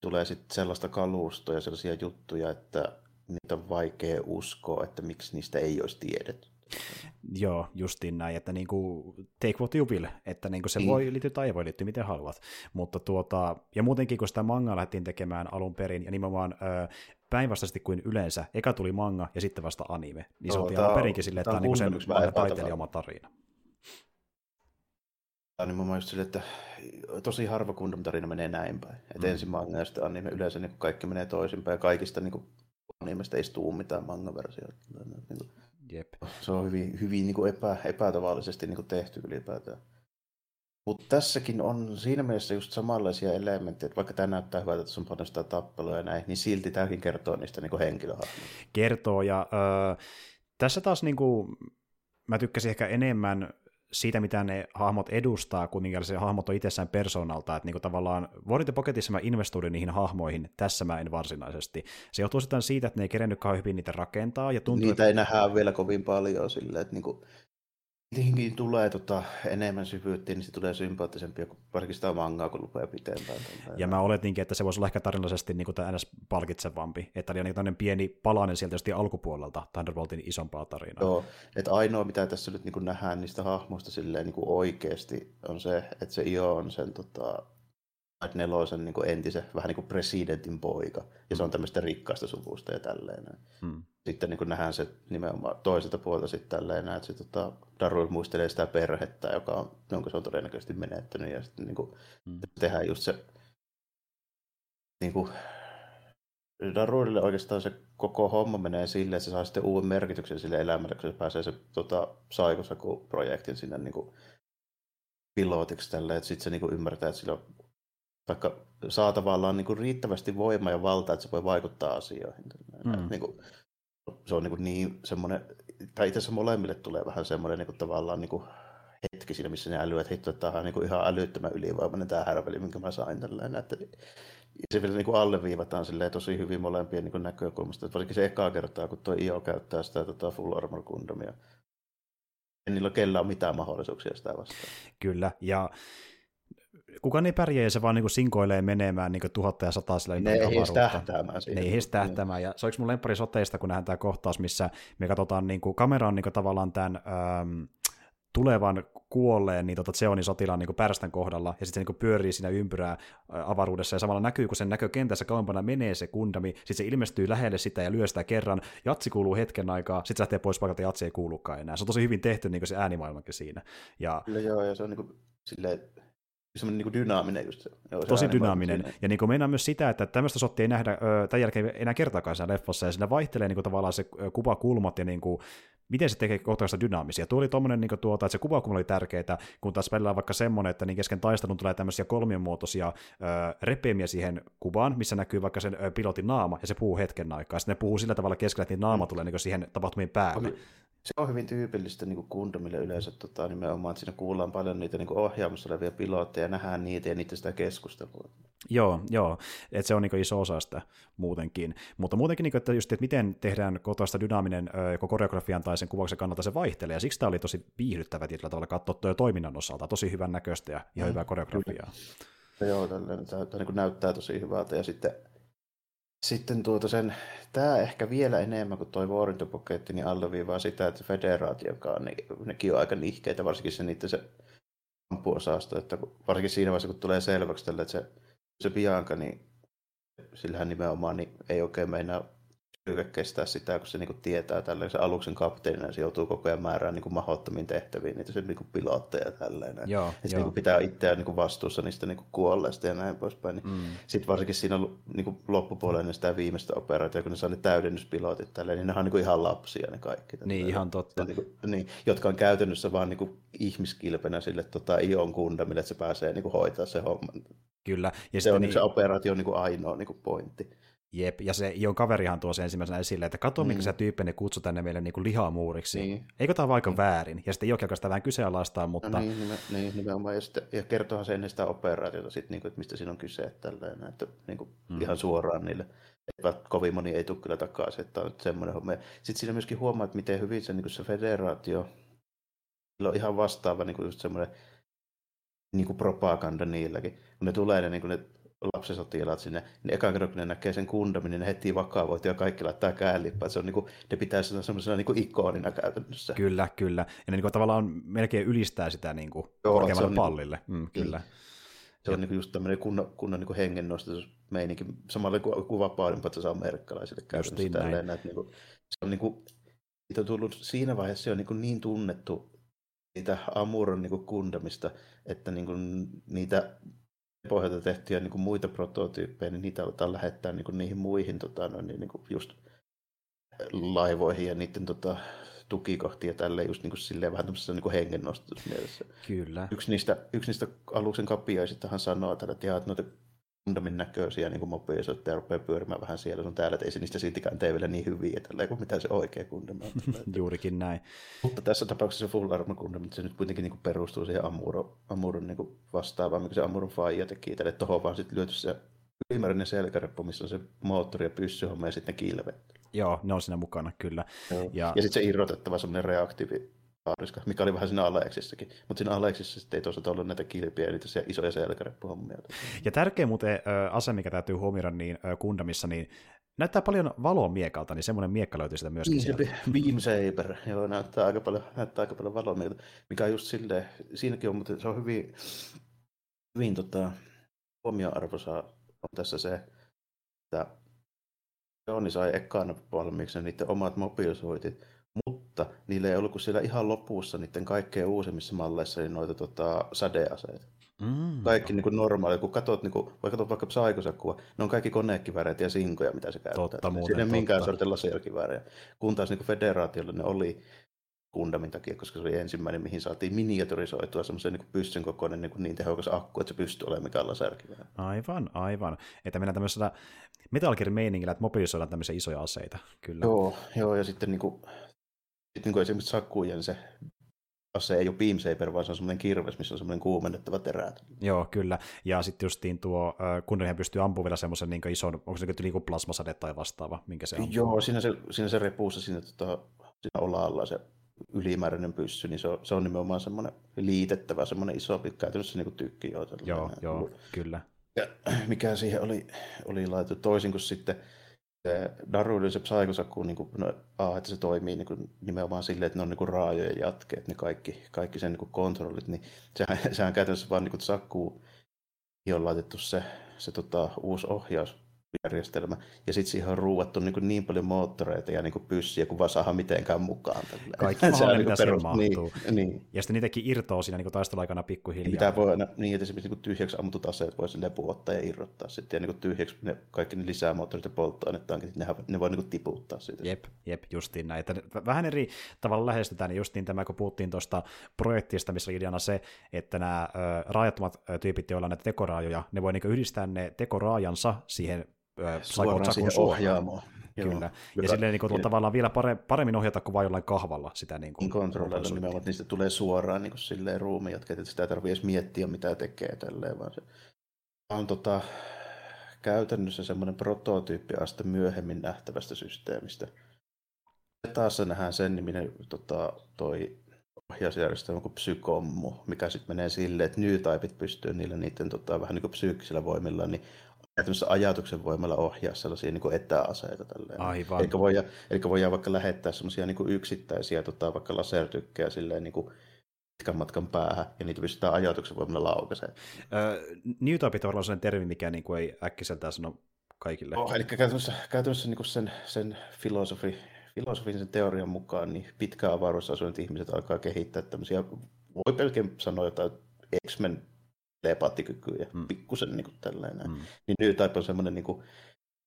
tulee sitten sellaista kalustoa ja sellaisia juttuja, että niitä on vaikea uskoa, että miksi niistä ei olisi tiedetty. Joo, justiin näin, että niin kuin, take what you will, että niin kuin se mm. voi liittyä tai ei voi liittyä, miten haluat. Mutta tuota, ja muutenkin, kun sitä mangaa lähdettiin tekemään alun perin, ja nimenomaan ö, päinvastaisesti kuin yleensä, eka tuli manga ja sitten vasta anime, niin se no, on alun perinkin silleen, että tämä on niin sen taiteilija oma tarina. Tämä on just silleen, että tosi harva Gundam tarina menee näin päin. Että mm. ensin manga ja sitten anime yleensä niin kaikki menee toisinpäin ja kaikista niin kuin, animesta ei tuu mitään manga-versioita. Niin kuin, Jep. Se on hyvin, hyvin niin kuin epä, epätavallisesti niin kuin tehty ylipäätään. Mutta tässäkin on siinä mielessä just samanlaisia elementtejä, että vaikka tämä näyttää hyvältä, että tässä on paljon sitä tappelua ja näin, niin silti tämäkin kertoo niistä niin henkilöhahmoista. Kertoo, ja äh, tässä taas niin kuin, mä tykkäsin ehkä enemmän siitä, mitä ne hahmot edustaa, kun se hahmot on itsessään persoonalta, että niin kuin tavallaan Warrior Pocketissa mä investoidin niihin hahmoihin, tässä mä en varsinaisesti. Se johtuu sitten siitä, että ne ei kerennyt hyvin niitä rakentaa. Ja tuntuu, niitä että... ei nähdä vielä kovin paljon silleen, että niin kuin niihin tulee tota, enemmän syvyyttä, niin se tulee sympaattisempia, varsinkin sitä mangaa, kun lupaa pitempään. Ja mä oletinkin, että se voisi olla ehkä tarinallisesti niin kuin ns. palkitsevampi, että oli niin pieni palanen sieltä jostain alkupuolelta Thunderboltin isompaa tarinaa. Joo, että ainoa mitä tässä nyt niin nähdään niistä hahmoista silleen niin kuin oikeasti on se, että se Io on sen tota, Night Nelosen niin kuin entisen, vähän niin kuin presidentin poika, ja se on tämmöistä rikkaasta suvusta ja tälleen. Hmm. Sitten niin kuin nähdään se nimenomaan toiselta puolta sitten tälleen, että se tota, Darul muistelee sitä perhettä, joka on, jonka se on todennäköisesti menettänyt, ja sitten niin kuin, hmm. tehdään just se niin kuin, Darulille oikeastaan se koko homma menee silleen, että se saa sitten uuden merkityksen sille elämälle, kun se pääsee se tota, Saikosaku-projektin sinne niin kuin, pilotiksi tälleen, että sitten se niin kuin, ymmärtää, että sillä on vaikka saa tavallaan niin kuin riittävästi voimaa ja valtaa, että se voi vaikuttaa asioihin. Mm. Niin kuin, se on niin, kuin niin semmoinen, tai itse asiassa molemmille tulee vähän semmoinen niin kuin tavallaan niin kuin hetki siinä, missä ne älyy, että hitto, että tämä on niin kuin ihan älyttömän ylivoimainen tämä härveli, minkä mä sain tällainen. Että se vielä niin kuin alleviivataan silleen tosi hyvin molempien niin näkökulmasta. Että varsinkin se ekaa kertaa, kun tuo IO käyttää sitä tota Full Armor Gundamia. En niillä kellään ole mitään mahdollisuuksia sitä vastaan. Kyllä, ja kukaan ei pärjää ja se vaan niin sinkoilee menemään niin tuhatta ja sataa sillä Ne ei tähtäämään Ne ei edes tähtäämään. Ja se olisi mun lemppari soteista, kun nähdään tämä kohtaus, missä me katsotaan, niin kuin, kamera on niin kuin, tavallaan tämän ähm, tulevan kuolleen niin tota Zeonin sotilaan niin pärstän kohdalla, ja sitten se niin pyörii siinä ympyrää avaruudessa, ja samalla näkyy, kun sen näkökentässä kauempana menee se kundami, sitten se ilmestyy lähelle sitä ja lyö sitä kerran, jatsi kuuluu hetken aikaa, sitten se lähtee pois paikalta, ja jatsi ei kuulukaan enää. Se on tosi hyvin tehty niin se äänimaailmakin siinä. Ja... Kyllä joo, ja se on niin kuin, silleen, semmoinen niin dynaaminen just se. Joo, se Tosi dynaaminen. Siinä. Ja niin kuin meinaa myös sitä, että tämmöistä sottia ei nähdä ö, tämän jälkeen enää kertaakaan siinä leffassa, ja siinä vaihtelee niin kuin, tavallaan se kuvakulmat ja niin kuin, miten se tekee kohtauksia dynaamisia. Tuo oli tommonen, niin tuota, että se kuvakulma oli tärkeää, kun taas välillä on vaikka semmoinen, että niin kesken taistelun tulee tämmöisiä kolmionmuotoisia ö, repeimiä siihen kuvaan, missä näkyy vaikka sen ö, pilotin naama, ja se puhuu hetken aikaa. Sitten ne puhuu sillä tavalla keskellä, että niin naama mm. tulee niin siihen tapahtumien päälle. Se on hyvin tyypillistä niin Gundamille yleensä tota, nimenomaan, että siinä kuullaan paljon niitä niin ohjaamassa olevia pilotteja, nähdään niitä ja niitä sitä keskustelua. Joo, joo. että se on niin iso osa sitä muutenkin. Mutta muutenkin, niin että, just, että miten tehdään kotoista dynaaminen joko koreografian tai sen kuvauksen kannalta se vaihtelee, ja siksi tämä oli tosi viihdyttävä tietyllä tavalla katsoa toiminnan osalta, tosi hyvän näköistä ja ihan mm. hyvää koreografiaa. Kyllä. Joo, tällainen, tämä, tämä niin näyttää tosi hyvältä, ja sitten sitten tuota sen, tämä ehkä vielä enemmän kuin toi vuorintopoketti, niin alleviivaa sitä, että federaatiokaan, niin nekin on aika nihkeitä, varsinkin se niiden se ampuosasto, että varsinkin siinä vaiheessa, kun tulee selväksi tälle, että se, se Bianca, niin sillähän nimenomaan niin ei oikein meinaa kestää sitä, kun se niin kuin tietää tälleen, se aluksen kapteenina se joutuu koko ajan määrään niin kuin mahdottomiin tehtäviin, niitä se niin kuin pilotteja tälleen. Joo, ja se joo. niin kuin pitää itseään niin kuin vastuussa niistä niin kuin kuolleista ja näin poispäin. Niin Mm. Sitten varsinkin siinä niin kuin loppupuolella sitä viimeistä operaatiota, kun ne saa ne täydennyspilotit tälleen, niin ne on niin kuin ihan lapsia ne kaikki. tälleen. Niin, ihan totta. Niin, kuin, niin, jotka on käytännössä vaan niin kuin ihmiskilpenä sille tota, Ion kundamille, että se pääsee niin kuin hoitaa se homma. Kyllä. Ja Se on niin, niin, se operaatio on niin kuin ainoa niin kuin pointti. Jep, ja se Ion kaverihan tuo sen ensimmäisenä esille, että kato, mikä Mm. se tyyppi ne kutsui tänne meille niin kuin lihamuuriksi. Niin. Eikö tämä ole aika väärin? Ja sitten alkaa sitä vähän kyseenalaistaa, mutta No niin, nime, niin, nimenomaan. Ja, sitten, ja kertoohan se ennen sitä operaatiota, sit, niin kuin, että mistä siinä on kyse, tälleen, että niin kuin, Mm. mm. ihan suoraan niille. Että kovin moni ei tule kyllä takaisin, että on semmoinen homma. Sitten siinä myöskin huomaa, että miten hyvin se, niin kuin se federaatio, sillä on ihan vastaava niin kuin just semmoinen niin kuin propaganda niilläkin. Kun ne tulee ne, niin kuin ne lapsisotilaat sinne, niin eka kerran kun ne näkee sen kundamin, niin ne heti vakavoituu ja kaikki laittaa käänlippaa. Se on niin kuin, ne pitää sitä semmoisena niin kuin ikonina käytännössä. kyllä, kyllä. Ja ne niin kuin, tavallaan melkein ylistää sitä niin kuin, Joo, korkeammalle se on niin kuin- pallille. Mm, kyllä. Se on niinku just tämmöinen kunnon, kunnon niinku hengennostatusmeininki, samalla kuin kuvapaadin, että se on merkkalaisille käytännössä Justiin näin. tälleen. Että niinku, se on niinku, siitä on tullut siinä vaiheessa se on niinku niin tunnettu niitä Amuron niinku kundamista, että niinku niitä pohjalta tehtyjä niinku muita prototyyppejä, niin niitä aletaan lähettää niinku niihin muihin tota, noin, niin niinku just laivoihin ja niiden tota, tukikohtiin ja tälleen just niinku silleen vähän tämmöisessä niinku hengennostatusmielessä Kyllä. yksi niistä, yksi niistä aluksen kapiaisistahan sanoo että, jaa, että noita kundamin näköisiä niin mobiilisoitteja rupeaa pyörimään vähän siellä sun täällä, että ei se niistä siltikään tee vielä niin hyviä tälleen, kuin mitä se oikea kundami on. Juurikin näin. Mutta tässä tapauksessa se full armor kundami, se nyt kuitenkin niin perustuu siihen Amuro, Amuron niin vastaavaan, mikä se Amuron faija teki tälle, että tuohon vaan sitten lyöty se ylimääräinen selkäreppu, missä on se moottori ja pyssyhomma ja sitten ne kilvet. Joo, ne on siinä mukana, kyllä. Ja, Ja- ja sitten se irrotettava semmoinen reaktiivi haariska, mikä oli vähän siinä Aleksissakin. Mutta siinä Aleksissa sitten ei toisaalta ollut näitä kilpiä ja niitä se- isoja selkäreppuhommia. Ja tärkeä muuten ase, mikä täytyy huomioida niin ö, Gundamissa, niin näyttää paljon valoa miekalta, niin semmoinen miekka löytyy sitä myöskin Niin, sieltä. *laughs* Beam Saber, joo, näyttää aika paljon, näyttää aika paljon valoa mieltä, mikä on just silleen, siinäkin on, mutta se on hyvin, hyvin tota, huomioarvoisa on tässä se, että Jooni sai ekana valmiiksi niiden omat mobiilisoitit, mutta niillä ei ollut kuin siellä ihan lopussa niiden kaikkein uusimmissa malleissa niin noita tota, sädeaseita. Mm, Kaikki niin kuin normaali, kun katsot, niin kuin, vaikka katsot vaikka Psychosakua, ne on kaikki konekiväreitä ja sinkoja, mitä se käyttää. Totta muuten, Siinä ei minkään sortin laserkiväärejä. Kun taas niin kuin federaatiolla ne oli kundamin takia, koska se oli ensimmäinen, mihin saatiin miniaturisoitua semmoisen niin pyssyn kokoinen niin, niin tehokas akku, että se pystyy olemaan mikään laserkiväärä. Aivan, aivan. Että mennään tämmöisellä Metal Gear-meiningillä, että mobilisoidaan tämmöisiä isoja aseita. Kyllä. Joo, joo, ja sitten niin kuin, sitten niin esimerkiksi Sakujen se ase ei ole Beam Saber, vaan se on semmoinen kirves, missä on semmoinen kuumennettava terä. Joo, kyllä. Ja sitten justiin tuo, kun he pystyy ampumaan vielä semmoisen niin ison, onko se niin kuin plasmasade tai vastaava, minkä se on. Joo, siinä se, siinä se repuussa siinä, tota, siinä olalla se ylimääräinen pyssy, niin se on, se on nimenomaan semmoinen liitettävä, semmoinen iso, käytännössä niin kuin tykki. Joo, Joo, joo, kyllä. Ja mikä siihen oli, oli laitettu toisin kuin sitten se Daruiden se Psychosaku, niin kuin, no, a, että se toimii niin kuin, nimenomaan silleen, että ne on niin kuin raajojen jatkeet, ne kaikki, kaikki sen niin kuin kontrollit, niin sehän, sehän käytännössä vaan niin kuin Sakuun on laitettu se, se tota, uusi ohjausjärjestelmä, ja sitten siihen on ruuattu niin, kuin niin paljon moottoreita ja niin kuin pyssiä, kun vaan saadaan mitenkään mukaan. Tälleen. Kaikki *laughs* Se on mahdollinen, niin mitä perus- mahtuu. Niin, niin. Ja sitten niitäkin irtoaa siinä niin taisteluaikana pikkuhiljaa. Mitä voi aina, niin, että esimerkiksi niin tyhjäksi ammutut aseet voi sille ottaa ja irrottaa sitten, ja niin tyhjäksi ne, kaikki ne lisämoottorit ja polttoainetankit, niin nehän, ne voi niin tiputtaa siitä. Jep, jep, justiin näin. Että vähän eri tavalla lähestytään, niin justiin tämä, kun puhuttiin tuosta projektista, missä oli ideana se, että nämä ö, raajattomat tyypit, joilla on näitä tekoraajoja, ne voi niin yhdistää ne tekoraajansa siihen Suoraan Psycho siihen suoraan. ohjaamoon. Joo. Kyllä. Ja Joka- silleen niin kuin, tavallaan vielä pare, paremmin ohjata kuin vain jollain kahvalla sitä niin kuin, Niin kontrolloida mobiilisointia. nimenomaan, että niistä tulee suoraan niin kuin silleen ruumijatkeet, että sitä ei tarvitse edes miettiä, mitä tekee tälleen, vaan se on tota, käytännössä semmoinen prototyyppi asta myöhemmin nähtävästä systeemistä. Ja taas nähdään sen niminen tota, toi ohjausjärjestelmä kuin Psykommu, mikä sitten menee silleen, että New-typit pystyy niillä niiden tota, vähän niin kuin psyykkisillä voimilla, niin käytännössä ajatuksen voimalla ohjaa sellaisia niin kuin etäaseita. Tälleen. Aivan. Eli voidaan, eli voidaan vaikka lähettää semmoisia niin yksittäisiä tota, vaikka lasertykkejä silleen niin kuin pitkän matkan päähän, ja niitä pystytään ajatuksen voimalla laukaisemaan. Ö, New Type on sellainen termi, mikä niin kuin ei äkkiseltään sano kaikille. Oh, eli käytännössä, käytännössä niin sen, sen filosofi, filosofisen teorian mukaan niin pitkä avaruudessa asuneet ihmiset alkaa kehittää tämmöisiä, voi pelkän sanoa jotain X-Men telepattikykyjä, mm. pikkusen niin kuin tällainen. Mm. Niin Type on semmoinen niin kuin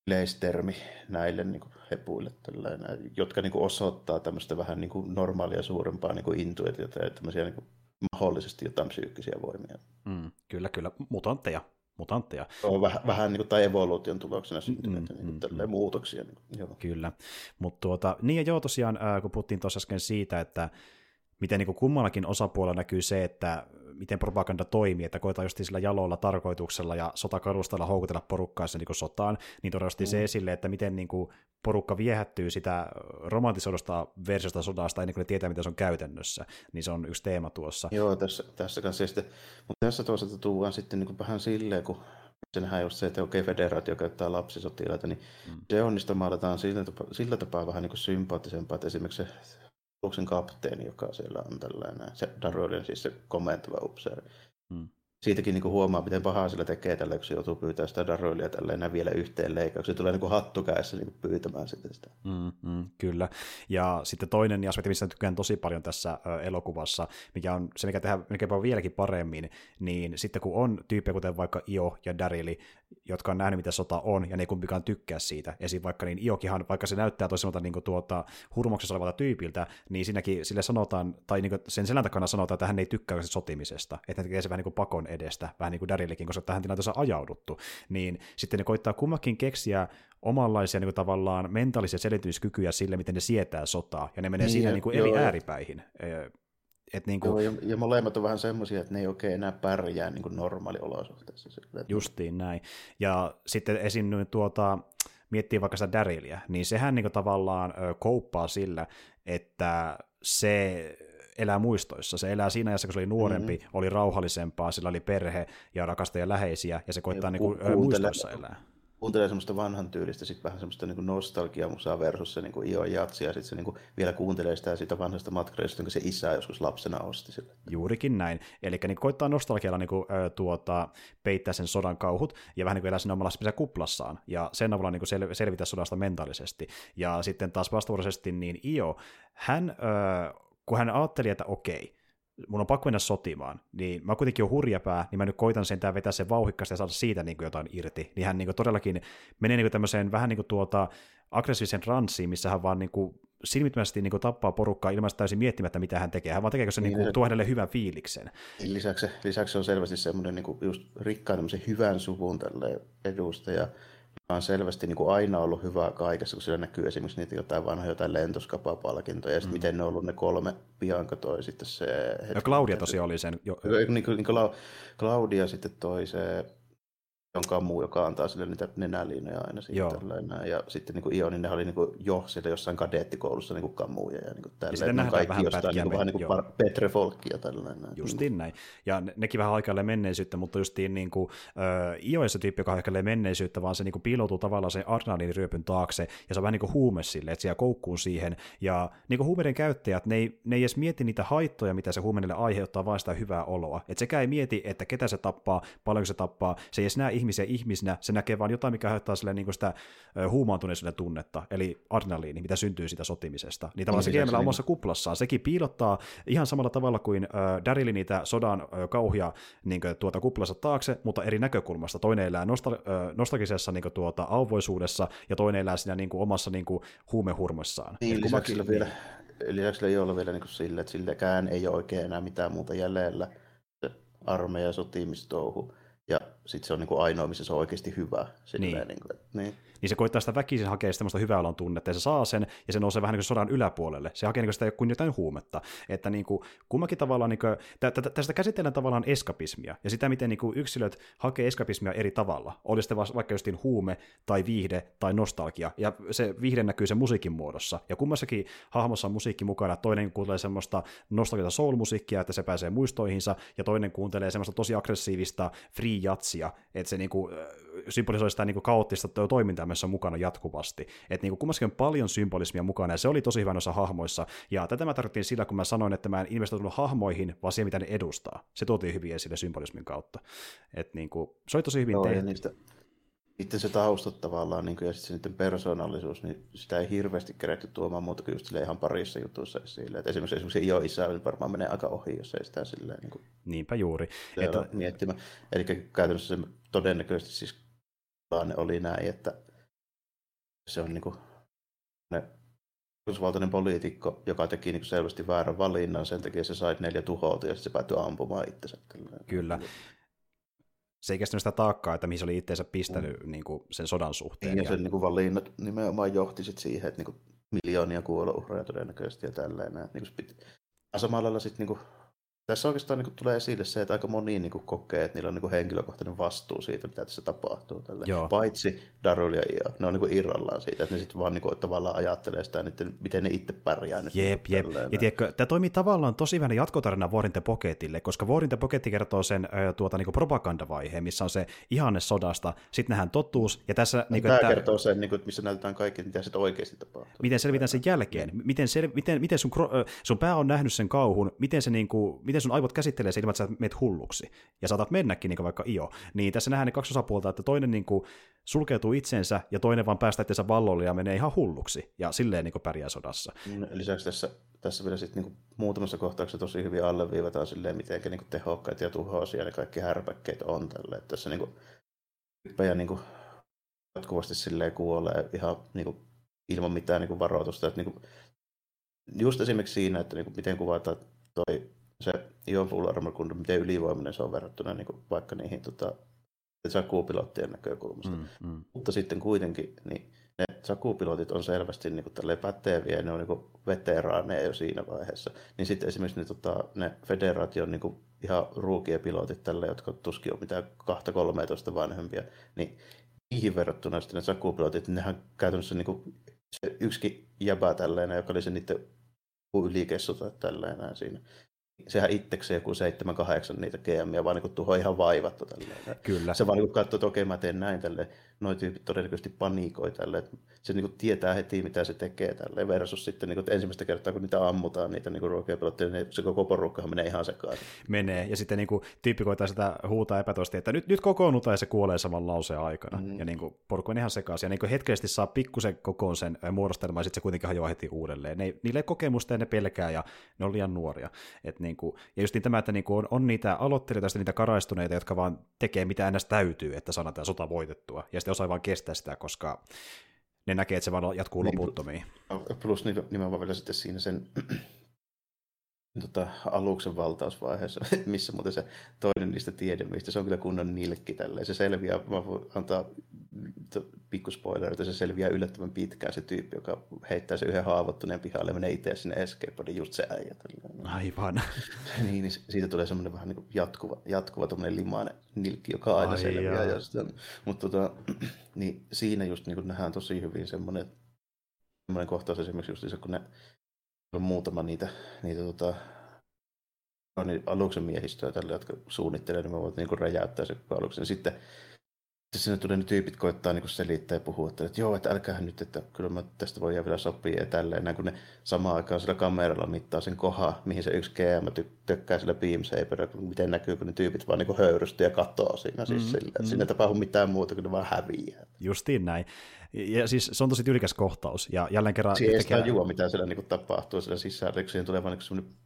yleistermi näille niin kuin hepuille, tällainen, jotka niin kuin osoittaa tämmöistä vähän niin kuin normaalia suurempaa niin kuin intuitiota ja tämmöisiä niin kuin mahdollisesti jotain psyykkisiä voimia. Mm, kyllä, kyllä. Mutantteja. Mutantteja. On vähän, vähän niin kuin, tai evoluution tuloksena syntyneitä mm, niin mm, mm. muutoksia. Niin, joo. Kyllä. Mutta tuota, niin ja joo tosiaan, kun puhuttiin tuossa äsken siitä, että miten niin kuin kummallakin osapuolella näkyy se, että miten propaganda toimii, että koetaan just sillä jalolla tarkoituksella ja sotakarustalla houkutella porukkaa niin sotaan, niin todennäköisesti mm. se esille, että miten niin kuin porukka viehättyy sitä romantisoidusta versiosta sodasta ennen kuin ne tietää, mitä se on käytännössä, niin se on yksi teema tuossa. Joo, tässä, tässä kanssa sitten, mutta tässä toisaalta tuodaan sitten niin kuin vähän silleen, kun se nähdään just se, että okei, federaatio käyttää lapsisotilaita, niin mm. se onnista maalataan sillä tapaa, sillä tapaa vähän niin kuin sympaattisempaa, että esimerkiksi se aluksen kapteeni, joka siellä on tällainen, se Darrellin siis se komentava upseeri. Hmm. Siitäkin niin kuin huomaa, miten pahaa sillä tekee tällä, kun se joutuu pyytämään sitä Darrellia tälleen vielä yhteen leikkauksia. Se tulee niin kuin hattukäessä niin kuin pyytämään sitä. sitä. Mm, mm, kyllä. Ja sitten toinen aspekti, mistä tykkään tosi paljon tässä ö, elokuvassa, mikä on se, mikä tehdään mikä vieläkin paremmin, niin sitten kun on tyyppejä, kuten vaikka Io ja Darili, jotka on nähnyt, mitä sota on, ja ne ei kumpikaan tykkää siitä. Esim. vaikka niin Iokihan, vaikka se näyttää toisaalta niin tuota, hurmoksessa olevalta tyypiltä, niin siinäkin sille sanotaan, tai niin sen selän takana sanotaan, että hän ei tykkää sotimisesta, että hän tekee se vähän niin kuin pakon edestä, vähän niin kuin Daryllekin, koska tähän tilanteessa ajauduttu. Niin sitten ne koittaa kummakin keksiä omanlaisia niin kuin, tavallaan mentaalisia selityskykyjä sille, miten ne sietää sotaa, ja ne menee niin, siinä niin kuin eri ääripäihin. Et niin kuin... Joo, ja, ja molemmat on vähän semmoisia, että ne ei oikein enää pärjää niin normaaliolosuhteissa. Justiin näin. Ja sitten esim. tuota, miettii vaikka sitä Darylia, niin sehän niin kuin tavallaan ö, kouppaa sillä, että se elää muistoissa. Se elää siinä ajassa, kun se oli nuorempi, mm-hmm. oli rauhallisempaa, sillä oli perhe ja rakastajia läheisiä, ja se koittaa niin kuin, ku- muistoissa elää kuuntelee semmoista vanhan tyylistä, sitten vähän semmoista niin nostalgiamusaa versus se niin Io Jatsi, ja sitten se niin kuin vielä kuuntelee sitä siitä vanhasta matkareista, jonka se isä joskus lapsena osti sille. Juurikin näin. Eli niin koittaa nostalgialla niin kuin, tuota, peittää sen sodan kauhut, ja vähän niin kuin elää siinä omalla kuplassaan, ja sen avulla niin kuin sel- selvitä sodasta mentaalisesti. Ja sitten taas vastavuoroisesti niin Io, hän, kun hän ajatteli, että okei, mun on pakko mennä sotimaan, niin mä kuitenkin on hurjapää, niin mä nyt koitan sentään vetää sen vauhikkaasti ja saada siitä niin kuin jotain irti. Niin hän niin kuin todellakin menee niin kuin tämmöiseen vähän niin kuin tuota aggressiivisen ranssiin, missä hän vaan niin kuin silmittömästi niin kuin tappaa porukkaa ilman täysin miettimättä, mitä hän tekee. Hän vaan tekee se niin, niin tuo hänelle hyvän fiiliksen. Lisäksi, lisäksi on selvästi semmoinen niin kuin just rikkaan hyvän suvun tälle edustaja, on selvästi niin kuin aina ollut hyvää kaikessa, kun siellä näkyy esimerkiksi niitä jotain vanhoja jotain lentoskapapalkintoja, ja sitten mm. miten ne on ollut ne kolme Bianca toi sitten se... Hetki, ja Claudia tosiaan oli sen... Jo... Niin, niin, niin Claudia sitten toi se on kammu, joka antaa sille niitä nenäliinoja aina siitä tällainen. Ja sitten niin kuin Io, niin ne oli niin kuin jo siellä jossain kadeettikoulussa niin kuin kammuja ja niin kuin tälleen. Ja sitten nähdään kaikki vähän jostain niin kuin, vähän niin kuin Petre Folkia tällainen. Justiin näin. Ja ne, nekin vähän aikalle menneisyyttä, mutta justiin niin kuin, äh, Io ei se tyyppi, joka aikalle menneisyyttä, vaan se niin kuin piiloutuu tavallaan sen Arnalin ryöpyn taakse, ja se on vähän niin kuin huume sille, että siellä koukkuu siihen. Ja niin kuin huumeiden käyttäjät, ne ei, ne ei edes mieti niitä haittoja, mitä se huume aiheuttaa, vaan sitä hyvää oloa. Että sekä ei mieti, että ketä se tappaa, paljonko se tappaa, se ei edes näe ihmisiä ihmisinä, se näkee vain jotain, mikä aiheuttaa sille niin sitä huumaantuneisuuden tunnetta, eli adrenaliini, mitä syntyy siitä sotimisesta. Niin tavallaan niin, se GMllä omassa kuplassaan, sekin piilottaa ihan samalla tavalla kuin äh, Daryl niitä sodan äh, kauhia niin kuin, tuota kuplassa taakse, mutta eri näkökulmasta. Toinen elää nostal- äh, nostalgisessa niin kuin, tuota, auvoisuudessa, ja toinen elää siinä niin kuin, omassa niin kuin, huumehurmassaan. Niin, lisäksi kumakin, vielä, lisäksi ei ole vielä niin kuin sille, että sillekään ei ole oikein enää mitään muuta jäljellä. Se armeija sotimistouhu ja sitten se on niin kuin ainoa, missä se on oikeasti hyvä. Silleen, niin. Niin, kuin, niin niin se koittaa sitä väkisin hakea semmoista hyvää olon tunnetta, ja se saa sen, ja se nousee vähän niin kuin sodan yläpuolelle. Se hakee niin kuin sitä kuin jotain huumetta. Että niin kuin, kummakin tavallaan, niin kuin, tästä käsitellään tavallaan eskapismia, ja sitä, miten niin kuin yksilöt hakee eskapismia eri tavalla. Oli sitten vaikka justiin huume, tai viihde, tai nostalgia, ja se viihde näkyy sen musiikin muodossa. Ja kummassakin hahmossa on musiikki mukana, toinen kuuntelee semmoista nostalgista soul-musiikkia, että se pääsee muistoihinsa, ja toinen kuuntelee semmoista tosi aggressiivista free jatsia, että se niin kuin, symbolisoi sitä niin kuin kaoottista toimintaa myös mukana jatkuvasti. Että niin kuin kummassakin on paljon symbolismia mukana, ja se oli tosi hyvä noissa hahmoissa. Ja tätä mä tarkoitin sillä, kun mä sanoin, että mä en investoinut hahmoihin, vaan siihen, mitä ne edustaa. Se tuotiin hyvin esille symbolismin kautta. Että niin kuin, se oli tosi hyvin Joo, tehty. Niistä, sitten se taustat tavallaan niin kuin, ja sitten se niiden persoonallisuus, niin sitä ei hirveästi kerätty tuomaan muuta kuin just ihan parissa jutussa esille. Et esimerkiksi, esimerkiksi jo isä varmaan menee aika ohi, jos ei sitä silleen niin kuin, Niinpä juuri. Että... miettimään. Eli käytännössä se todennäköisesti siis tilanne oli näin, että se on niin kuin, ne Yhdysvaltainen poliitikko, joka teki niin selvästi väärän valinnan, sen takia se sai neljä tuhouta ja sitten se päätyi ampumaan itsensä. Kyllä se ei kestänyt sitä taakkaa, että mihin se oli itseensä pistänyt mm. niin kuin sen sodan suhteen. Niin, ja sen niin kuin valinnat nimenomaan johti sit siihen, että niin kuin miljoonia kuolouhreja todennäköisesti ja tälleen. Niin kuin samalla lailla sitten niin kuin tässä oikeastaan niin tulee esille se, että aika moni niin kokee, että niillä on niin henkilökohtainen vastuu siitä, mitä tässä tapahtuu. Joo. Paitsi Darul ja Io, ne on niin irrallaan siitä, että ne sitten vaan niin tavallaan ajattelee sitä, että miten ne itse pärjää. Nyt jep, jep. Ja tiedätkö, tämä toimii tavallaan tosi vähän jatkotarina War the Pocketille, koska War the Pocket kertoo sen tuota, niin propagandavaiheen, missä on se ihanne sodasta, sitten nähdään totuus, ja tässä... No, niin kuin, tämä että, kertoo sen, niin kuin, missä näytetään kaikki, mitä sitten oikeasti tapahtuu. Miten selvitään sen jälkeen, miten, sel, miten, miten sun, sun pää on nähnyt sen kauhun, miten se niin kuin, miten sun aivot käsittelee se ilman, että sä menet hulluksi. Ja saatat mennäkin niin vaikka io. Niin tässä nähdään ne kaksi osapuolta, että toinen niin kuin sulkeutuu itsensä ja toinen vaan päästä itsensä vallolle ja menee ihan hulluksi. Ja silleen niin kuin pärjää sodassa. Mm, lisäksi tässä, tässä vielä sitten niin muutamassa kohtauksessa tosi hyvin alleviivataan silleen, miten niin kuin tehokkaita ja tuhoisia ne kaikki härpäkkeet on tälle. Että tässä niin kuin, hyppäjä niin kuin, jatkuvasti silleen kuolee ihan niin kuin, ilman mitään niin kuin varoitusta. Että, niin kuin, just esimerkiksi siinä, että niin kuin, miten kuvataan toi se Ion Full Armor, kun miten ylivoimainen se on verrattuna niin kuin vaikka niihin tota, Saku-pilottien näkökulmasta. Mm, mm. Mutta sitten kuitenkin niin ne Saku-pilotit on selvästi niin kuin, päteviä ja ne on niin veteraaneja jo siinä vaiheessa. Niin sitten esimerkiksi ne, tota, ne federaation niin kuin, ihan ruukia pilotit tälle, jotka tuskin on mitään 2-13 vanhempia, niin niihin verrattuna sitten ne Saku-pilotit, nehän käytännössä niin kuin, se yksikin jäbä tällainen, joka oli se niiden ylikessu tai tällainen siinä sehän itsekseen joku 7-8 niitä GMia, vaan niin tuho ihan vaivattu. Tälleen. Kyllä. Se vaan niin katsoo, että okei mä teen näin tälle. Noin tyypit todennäköisesti paniikoi tälle. Se niin tietää heti, mitä se tekee tälle. Versus sitten niin ensimmäistä kertaa, kun niitä ammutaan, niitä niin ruokiapilotteja, niin se koko porukkahan menee ihan sekaisin. Menee. Ja sitten niin tyyppi koittaa sitä huutaa epätosti, että nyt, nyt kokoonnutaan ja se kuolee saman lauseen aikana. Mm. Ja niin kuin, porukka on ihan sekaisin. Ja niin hetkellisesti saa pikkusen kokoon sen muodostelman ja sitten se kuitenkin hajoaa heti uudelleen. Ne, niille ei kokemusta ja ne pelkää ja ne on liian nuoria. Et niin kuin, ja just niin tämä, että niin kuin on, on niitä aloittelijoita, niitä karaistuneita, jotka vaan tekee mitä ennäs täytyy, että saadaan sota voitettua. Ja sitten osaa vaan kestää sitä, koska ne näkee, että se vaan jatkuu niin, loputtomiin. Plus nimenomaan vielä sitten siinä sen tota, aluksen valtausvaiheessa, *laughs* missä muuten se toinen niistä tiedemistä, se on kyllä kunnon nilkki tälleen. Se selviää, mä voin antaa pikkuspoiler, että se selviää yllättävän pitkään se tyyppi, joka heittää se yhden haavoittuneen pihalle ja menee itse sinne escape niin just se äijä. Tälleen. Aivan. *laughs* niin, niin, siitä tulee semmoinen vähän niin jatkuva, jatkuva limainen nilkki, joka aina Ai selviää. Ja sitten, mutta tota, *clears throat* niin siinä just niin nähdään tosi hyvin semmoinen, semmoinen kohtaus esimerkiksi just se, kun ne muutama niitä, niitä tota, on niin aluksen miehistöä tälle, jotka suunnittelee, niin me voivat niin räjäyttää se aluksen. Sitten sitten sinne tulee ne tyypit koittaa niin selittää ja puhua, että, että joo, että älkää nyt, että kyllä mä tästä voi vielä sopia ja tälleen. Näin kun ne samaan aikaan sillä kameralla mittaa sen koha, mihin se yksi GM tökkää sillä beamsaberilla, miten näkyy, kun ne tyypit vaan niin höyrystyy ja katoaa siinä. Siis mm, sillä, mm. Siinä ei tapahdu mitään muuta, kuin ne vaan häviää. Justiin näin. Ja siis se on tosi tyylikäs kohtaus. Ja jälleen kerran... Siihen ei sitä juo, mitä siellä niin tapahtuu siellä sisällä. Siihen tulee vaan niin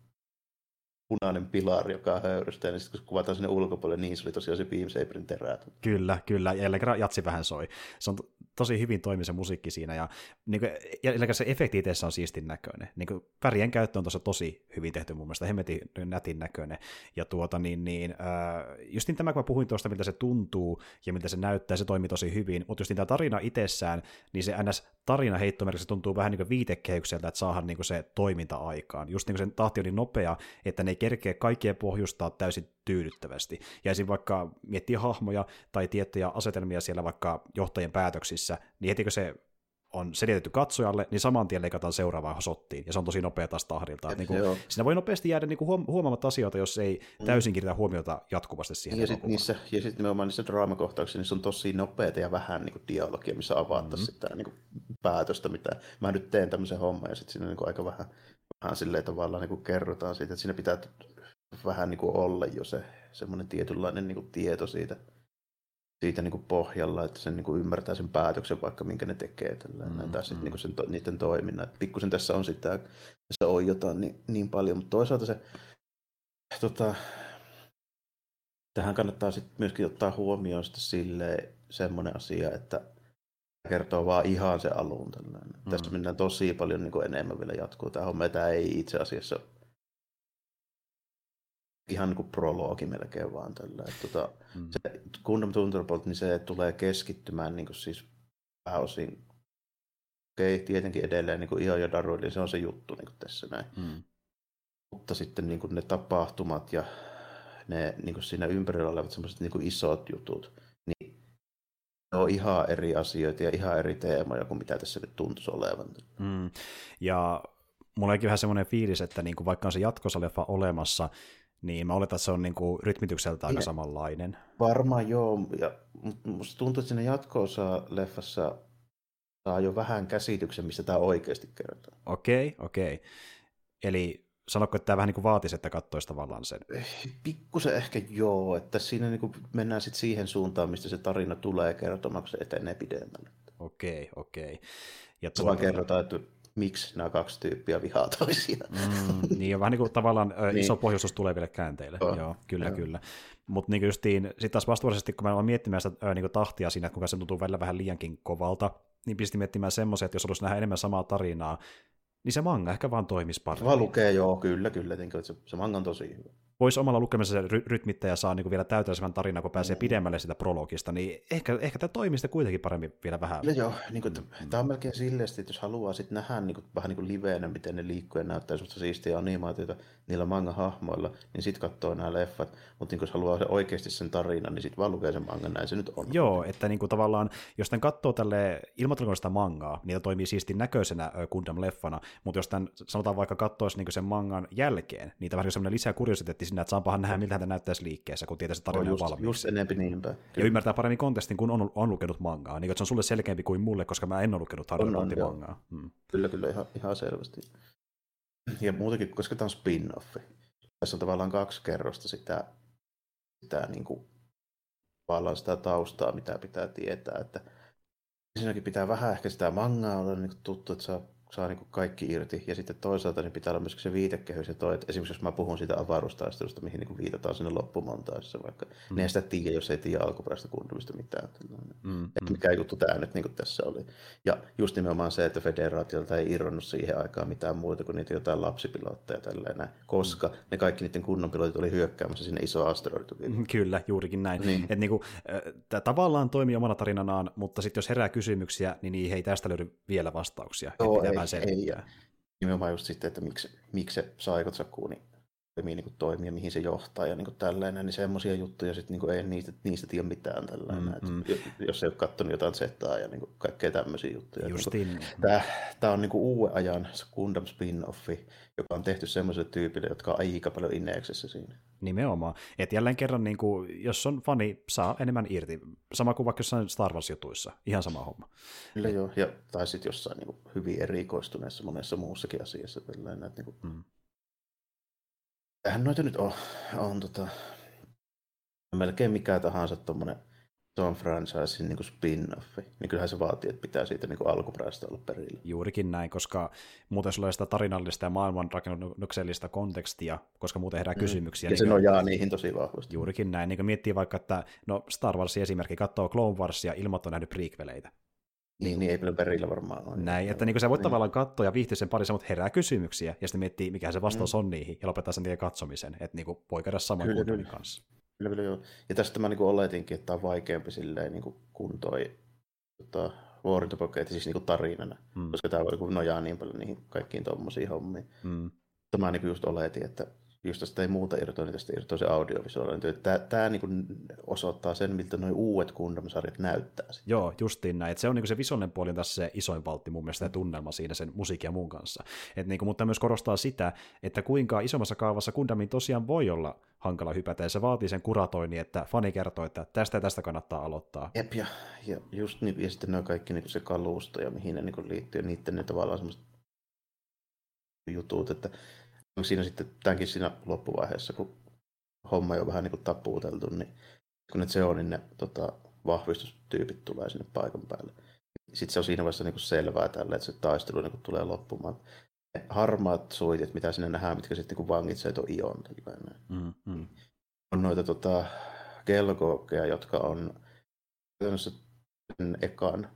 punainen pilari, joka höyrystää, niin sitten kun kuvataan sinne ulkopuolelle, niin se oli tosiaan se Beam Saberin terä. Kyllä, kyllä, ja jälleen kerran jatsi vähän soi. Se on tosi hyvin toimi se musiikki siinä, ja, niin kuin, ja se efekti itse on siistin näköinen. Niin kuin, värien käyttö on tuossa tosi hyvin tehty mun mielestä, hemmetin nätin näköinen. Ja tuota, niin, niin, äh, justin tämä, kun mä puhuin tuosta, miltä se tuntuu ja miltä se näyttää, se toimii tosi hyvin, mutta justin tämä tarina itsessään, niin se ns. Tarina heittomerkissä tuntuu vähän niin kuin viitekehykseltä, että saadaan niin kuin se toiminta aikaan. Just niin kuin sen tahti oli nopea, että ne ei kerkeä kaikkea pohjustaa täysin tyydyttävästi. Ja esim. vaikka miettii hahmoja tai tiettyjä asetelmia siellä vaikka johtajien päätöksissä, niin heti kun se on selitetty katsojalle, niin saman tien leikataan seuraavaan sottiin, ja se on tosi nopea taas tahdilta. niin kuin, siinä voi nopeasti jäädä niin kuin huomaamatta asioita, jos ei mm. täysin kiinnitä huomiota jatkuvasti siihen. Ja sitten niissä, ja sit nimenomaan niissä draamakohtauksissa niissä on tosi nopeita ja vähän niin kuin dialogia, missä avattaisiin mm-hmm. sitä niin kuin päätöstä, mitä mä nyt teen tämmöisen homman, ja sitten siinä niin kuin aika vähän, vähän silleen tavallaan niin kuin kerrotaan siitä, että siinä pitää vähän niin kuin olla jo se semmoinen tietynlainen niin kuin tieto siitä, siitä niin kuin pohjalla, että sen niin kuin ymmärtää sen päätöksen vaikka minkä ne tekee tällä, mm, tai sitten mm. niin kuin sen, niiden toiminnan. Pikkusen tässä on sitä, tässä on jotain niin, niin paljon, mutta toisaalta se tota, tähän kannattaa sitten myöskin ottaa huomioon sitten sille semmoinen asia, että kertoo vaan ihan se alun. Tällainen. Mm. Tässä mennään tosi paljon niin kuin enemmän vielä jatkuu tämä homma. Tämä ei itse asiassa ihan niin kuin prologi melkein vaan tällä. Että, tota, mm. se Gundam Thunderbolt, niin se tulee keskittymään niin kuin siis pääosin okei, okay, tietenkin edelleen niin kuin Io ja Daru, eli se on se juttu niin kuin tässä näin. Mm. Mutta sitten niin kuin ne tapahtumat ja ne niin kuin siinä ympärillä olevat semmoiset niin isot jutut, niin ne on ihan eri asioita ja ihan eri teemoja kuin mitä tässä nyt tuntuisi olevan. Mm. Ja mulla onkin vähän semmoinen fiilis, että niin kuin vaikka on se jatkosaleffa olemassa, niin mä oletan, että se on niin kuin rytmitykseltä aika samanlainen. Varmaan joo, ja musta tuntuu, että siinä jatko leffassa saa jo vähän käsityksen, mistä tämä oikeasti kertoo. Okei, okay, okei. Okay. Eli sanotko, että tämä vähän niin kuin vaatisi, että katsoisi tavallaan sen? Eh, pikkusen ehkä joo, että siinä niin kuin mennään sitten siihen suuntaan, mistä se tarina tulee se etenee pidemmälle. Okei, okei. Ja tuota... kerrotaan, että miksi nämä kaksi tyyppiä vihaa toisiaan. Mm, niin, vähän niin kuin tavallaan niin. iso pohjustus tuleville käänteille. Oh, joo, kyllä, joo. kyllä. Mutta niin justiin, sitten taas vastuullisesti, kun mä olen miettimään sitä niin tahtia siinä, että kuinka se tuntuu välillä vähän liiankin kovalta, niin pisti miettimään semmoisen, että jos olisi nähdä enemmän samaa tarinaa, niin se manga ehkä vaan toimisi paremmin. Vaan lukee, joo, kyllä, kyllä. Se, se manga on tosi hyvä voisi omalla lukemisella ry- rytmittäjä saa niin kuin vielä täytellisemmän tarinan, kun pääsee mm. pidemmälle sitä prologista, niin ehkä, ehkä tämä toimii sitten kuitenkin paremmin vielä vähän. Ja joo, niin kuin, mm. tämä on melkein silleen, että jos haluaa sitten nähdä niin kuin, vähän niin kuin liveenä, miten ne liikkuu ja näyttää sellaista siistiä animaatiota niillä manga-hahmoilla, niin sitten katsoo nämä leffat, mutta niin jos haluaa oikeasti sen tarinan, niin sitten vaan lukee sen mangan, näin se nyt on. Joo, että niin kuin tavallaan, jos tämän katsoo tälle sitä mangaa, niin toimii siistin näköisenä Gundam-leffana, mutta jos tämän sanotaan vaikka katsoisi niin sen mangan jälkeen, niin tämä vähän sellainen lisää kuriositeetti sinne, että saapahan nähdä, miltä hän näyttäisi liikkeessä, kun tietää se tarina on just, valmiiksi. Just enempi niinpä. Ja ymmärtää paremmin kontestin, kun on, on lukenut mangaa. Niin, että se on sulle selkeämpi kuin mulle, koska mä en ole lukenut Harry mangaa. Hmm. Kyllä, kyllä, ihan, ihan selvästi. Ja muutenkin, koska tämä on spin-offi. Tässä on tavallaan kaksi kerrosta sitä, sitä niin kuin, tavallaan sitä taustaa, mitä pitää tietää. Että ensinnäkin pitää vähän ehkä sitä mangaa olla niin tuttu, että saa saa niin kaikki irti. Ja sitten toisaalta niin pitää olla myös se viitekehys ja toi, että esimerkiksi jos mä puhun siitä avaruustaistelusta, mihin niin viitataan sinne loppumontaisessa vaikka, mm. niin ei sitä tiedä, jos ei tiedä alkuperäistä kundumista mitään. Mm. Että mm. mikä juttu tämä nyt niin tässä oli. Ja just nimenomaan se, että federaatiolta ei irronnut siihen aikaan mitään muuta kuin niitä jotain lapsipilotteja tällainen, koska mm. ne kaikki niiden kunnon pilotit oli hyökkäämässä sinne iso asteroidiin. Mm, kyllä, juurikin näin. Niin. Että niin kuin, tämä tavallaan toimii omana tarinanaan, mutta sitten jos herää kysymyksiä, niin niihin ei tästä löydy vielä vastauksia. Joo, ei, selvittää. Ei, ja nimenomaan just sitten, että miksi, miksi se Saikotsakuuni toimii niin toimii ja mihin se johtaa ja niin kuin tällainen, niin semmoisia juttuja sitten niin ei niistä, niistä tiedä mitään tällainen. Mm, mm. Jos ei ole katsonut jotain Zetaa ja niin kuin kaikkea tämmöisiä juttuja. Justiin. Niin tämä, tämä on niin uuden ajan Gundam spin-offi, joka on tehty semmoiselle tyypille, jotka on aika paljon inneeksessä siinä. Nimenomaan. Että jälleen kerran, niin kuin, jos on fani, saa enemmän irti. Sama kuin vaikka jossain Star Wars-jutuissa. Ihan sama homma. Kyllä joo. Ja, tai sitten jossain niin kuin, hyvin erikoistuneessa monessa muussakin asiassa. Tällainen, että, niin kuin, mm Eihän noita nyt on, on tota, melkein mikä tahansa tuommoinen on franchisein niin spin-offi, niin kyllähän se vaatii, että pitää siitä niin alkuperäistä olla perillä. Juurikin näin, koska muuten sulla sitä tarinallista ja maailmanrakennuksellista kontekstia, koska muuten herää mm. kysymyksiä. Ja niin se nojaa niihin tosi vahvasti. Juurikin näin, niin kuin miettii vaikka, että no Star Warsin esimerkki, katsoo Clone Warsia ilman, on nähnyt prequeleitä. Niin, niin ei paljon perillä varmaan ole. Näin, että niin sä voit niin. tavallaan katsoa ja viihtyä sen parissa, mutta herää kysymyksiä, ja sitten miettii, mikä se vastaus mm. on niihin, ja lopettaa sen katsomisen, että niin voi käydä saman kyllä, kyllä. kanssa. Kyllä, kyllä, joo. Ja tästä mä niin oletinkin, että tämä on vaikeampi silleen, niin kuin toi tota, War siis niin kuin tarinana, mm. koska tämä voi nojaa niin paljon niihin kaikkiin tuommoisiin hommiin. Mm. Tämä niin just oletin, että just tästä ei muuta irtoa, niin tästä irtoa se audiovisuaalinen työ. Tämä, tämä niin kuin osoittaa sen, miltä nuo uudet Gundam-sarjat näyttää. Sitten. Joo, justiin näin. Että se on niin se visuaalinen puoli on tässä se isoin paltti mun mielestä ja tunnelma siinä sen musiikin ja muun kanssa. Et niin kuin, mutta myös korostaa sitä, että kuinka isommassa kaavassa Gundamin tosiaan voi olla hankala hypätä, ja se vaatii sen kuratoinnin, että fani kertoo, että tästä ja tästä kannattaa aloittaa. Jep, ja, ja just niin, ja sitten nämä kaikki niin se kalusto ja mihin ne niin liittyy, niiden ne tavallaan semmoiset jutut, että siinä sitten tämänkin siinä loppuvaiheessa, kun homma jo vähän niin kuin tapuuteltu, niin kun ne Zeonin ne tota, vahvistustyypit tulee sinne paikan päälle. Sitten se on siinä vaiheessa niin kuin selvää tällä, että se taistelu niin kuin tulee loppumaan. Ne harmaat suitit, mitä sinne nähdään, mitkä sitten niin vangitsee tuon ion. Mm, mm. On noita tota, kelkokeja, jotka on käytännössä sen ekan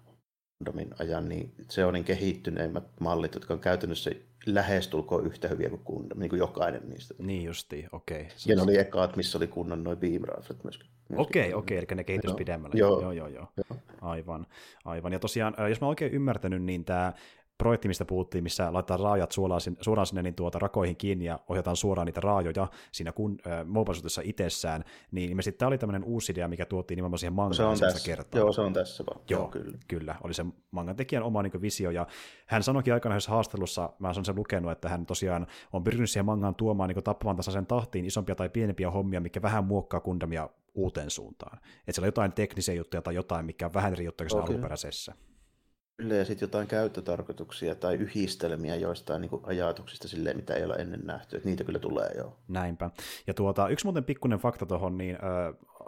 Domin ajan, niin se on niin kehittyneimmät mallit, jotka on käytännössä lähestulkoon yhtä hyviä kuin Gundam, niin kuin jokainen niistä. Niin justi, okei. Okay. Ja ne oli ekaat, missä oli kunnon noin beam riflet myöskin. Okei, okei, eli ne kehitys pidemmälle. Joo. joo, joo, joo. joo. Aivan, aivan. Ja tosiaan, jos mä oikein ymmärtänyt, niin tämä projekti, mistä puhuttiin, missä laitetaan raajat suoraan sinne, suoraan sinne niin tuota, rakoihin kiinni ja ohjataan suoraan niitä raajoja siinä kun, äh, mobile itsessään, niin ilmeisesti tämä oli tämmöinen uusi idea, mikä tuotiin nimenomaan siihen mangaan se on tässä. kertaa. Joo, se on tässä vaan. Joo, Joo kyllä. kyllä. Oli se mangan tekijän oma niin visio, ja hän sanoikin aikana yhdessä haastelussa, mä olen sen lukenut, että hän tosiaan on pyrkinyt siihen mangaan tuomaan niin tappavan tasaisen tahtiin isompia tai pienempiä hommia, mikä vähän muokkaa kundamia uuteen suuntaan. Että siellä on jotain teknisiä juttuja tai jotain, mikä on vähän eri juttuja kuin okay. alkuperäisessä. Kyllä, ja sitten jotain käyttötarkoituksia tai yhdistelmiä joistain niin ajatuksista silleen, mitä ei ole ennen nähty. Että niitä kyllä tulee jo. Näinpä. Ja tuota, yksi muuten pikkuinen fakta tuohon, niin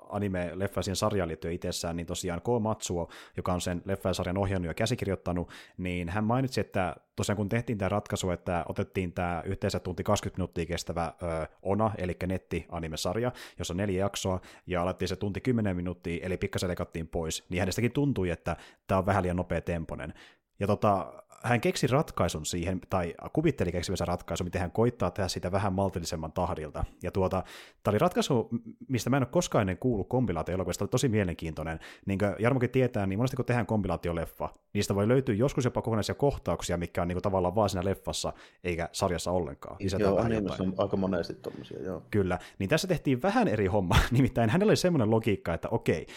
anime-leffaisien sarjaan liittyen itsessään, niin tosiaan K. Matsuo, joka on sen leffasarjan ohjannut ja käsikirjoittanut, niin hän mainitsi, että tosiaan kun tehtiin tämä ratkaisu, että otettiin tämä yhteensä tunti 20 minuuttia kestävä ö, ONA, eli netti-animesarja, jossa on neljä jaksoa, ja alettiin se tunti 10 minuuttia, eli pikkasen lekattiin pois, niin hänestäkin tuntui, että tämä on vähän liian nopea temponen. Ja tota, hän keksi ratkaisun siihen, tai kuvitteli keksimänsä ratkaisun, miten hän koittaa tehdä sitä vähän maltillisemman tahdilta. Ja tuota, tämä oli ratkaisu, mistä mä en ole koskaan ennen kuullut kompilaatio-elokuvista, oli tosi mielenkiintoinen. Niin kuin Jarmokin tietää, niin monesti kun tehdään kompilaatioleffa, niistä voi löytyä joskus jopa kokonaisia kohtauksia, mikä on niin kuin tavallaan vaan siinä leffassa, eikä sarjassa ollenkaan. Lisätään joo, on aika monesti tommosia, joo. Kyllä, niin tässä tehtiin vähän eri homma, *laughs* nimittäin hänellä oli semmoinen logiikka, että okei,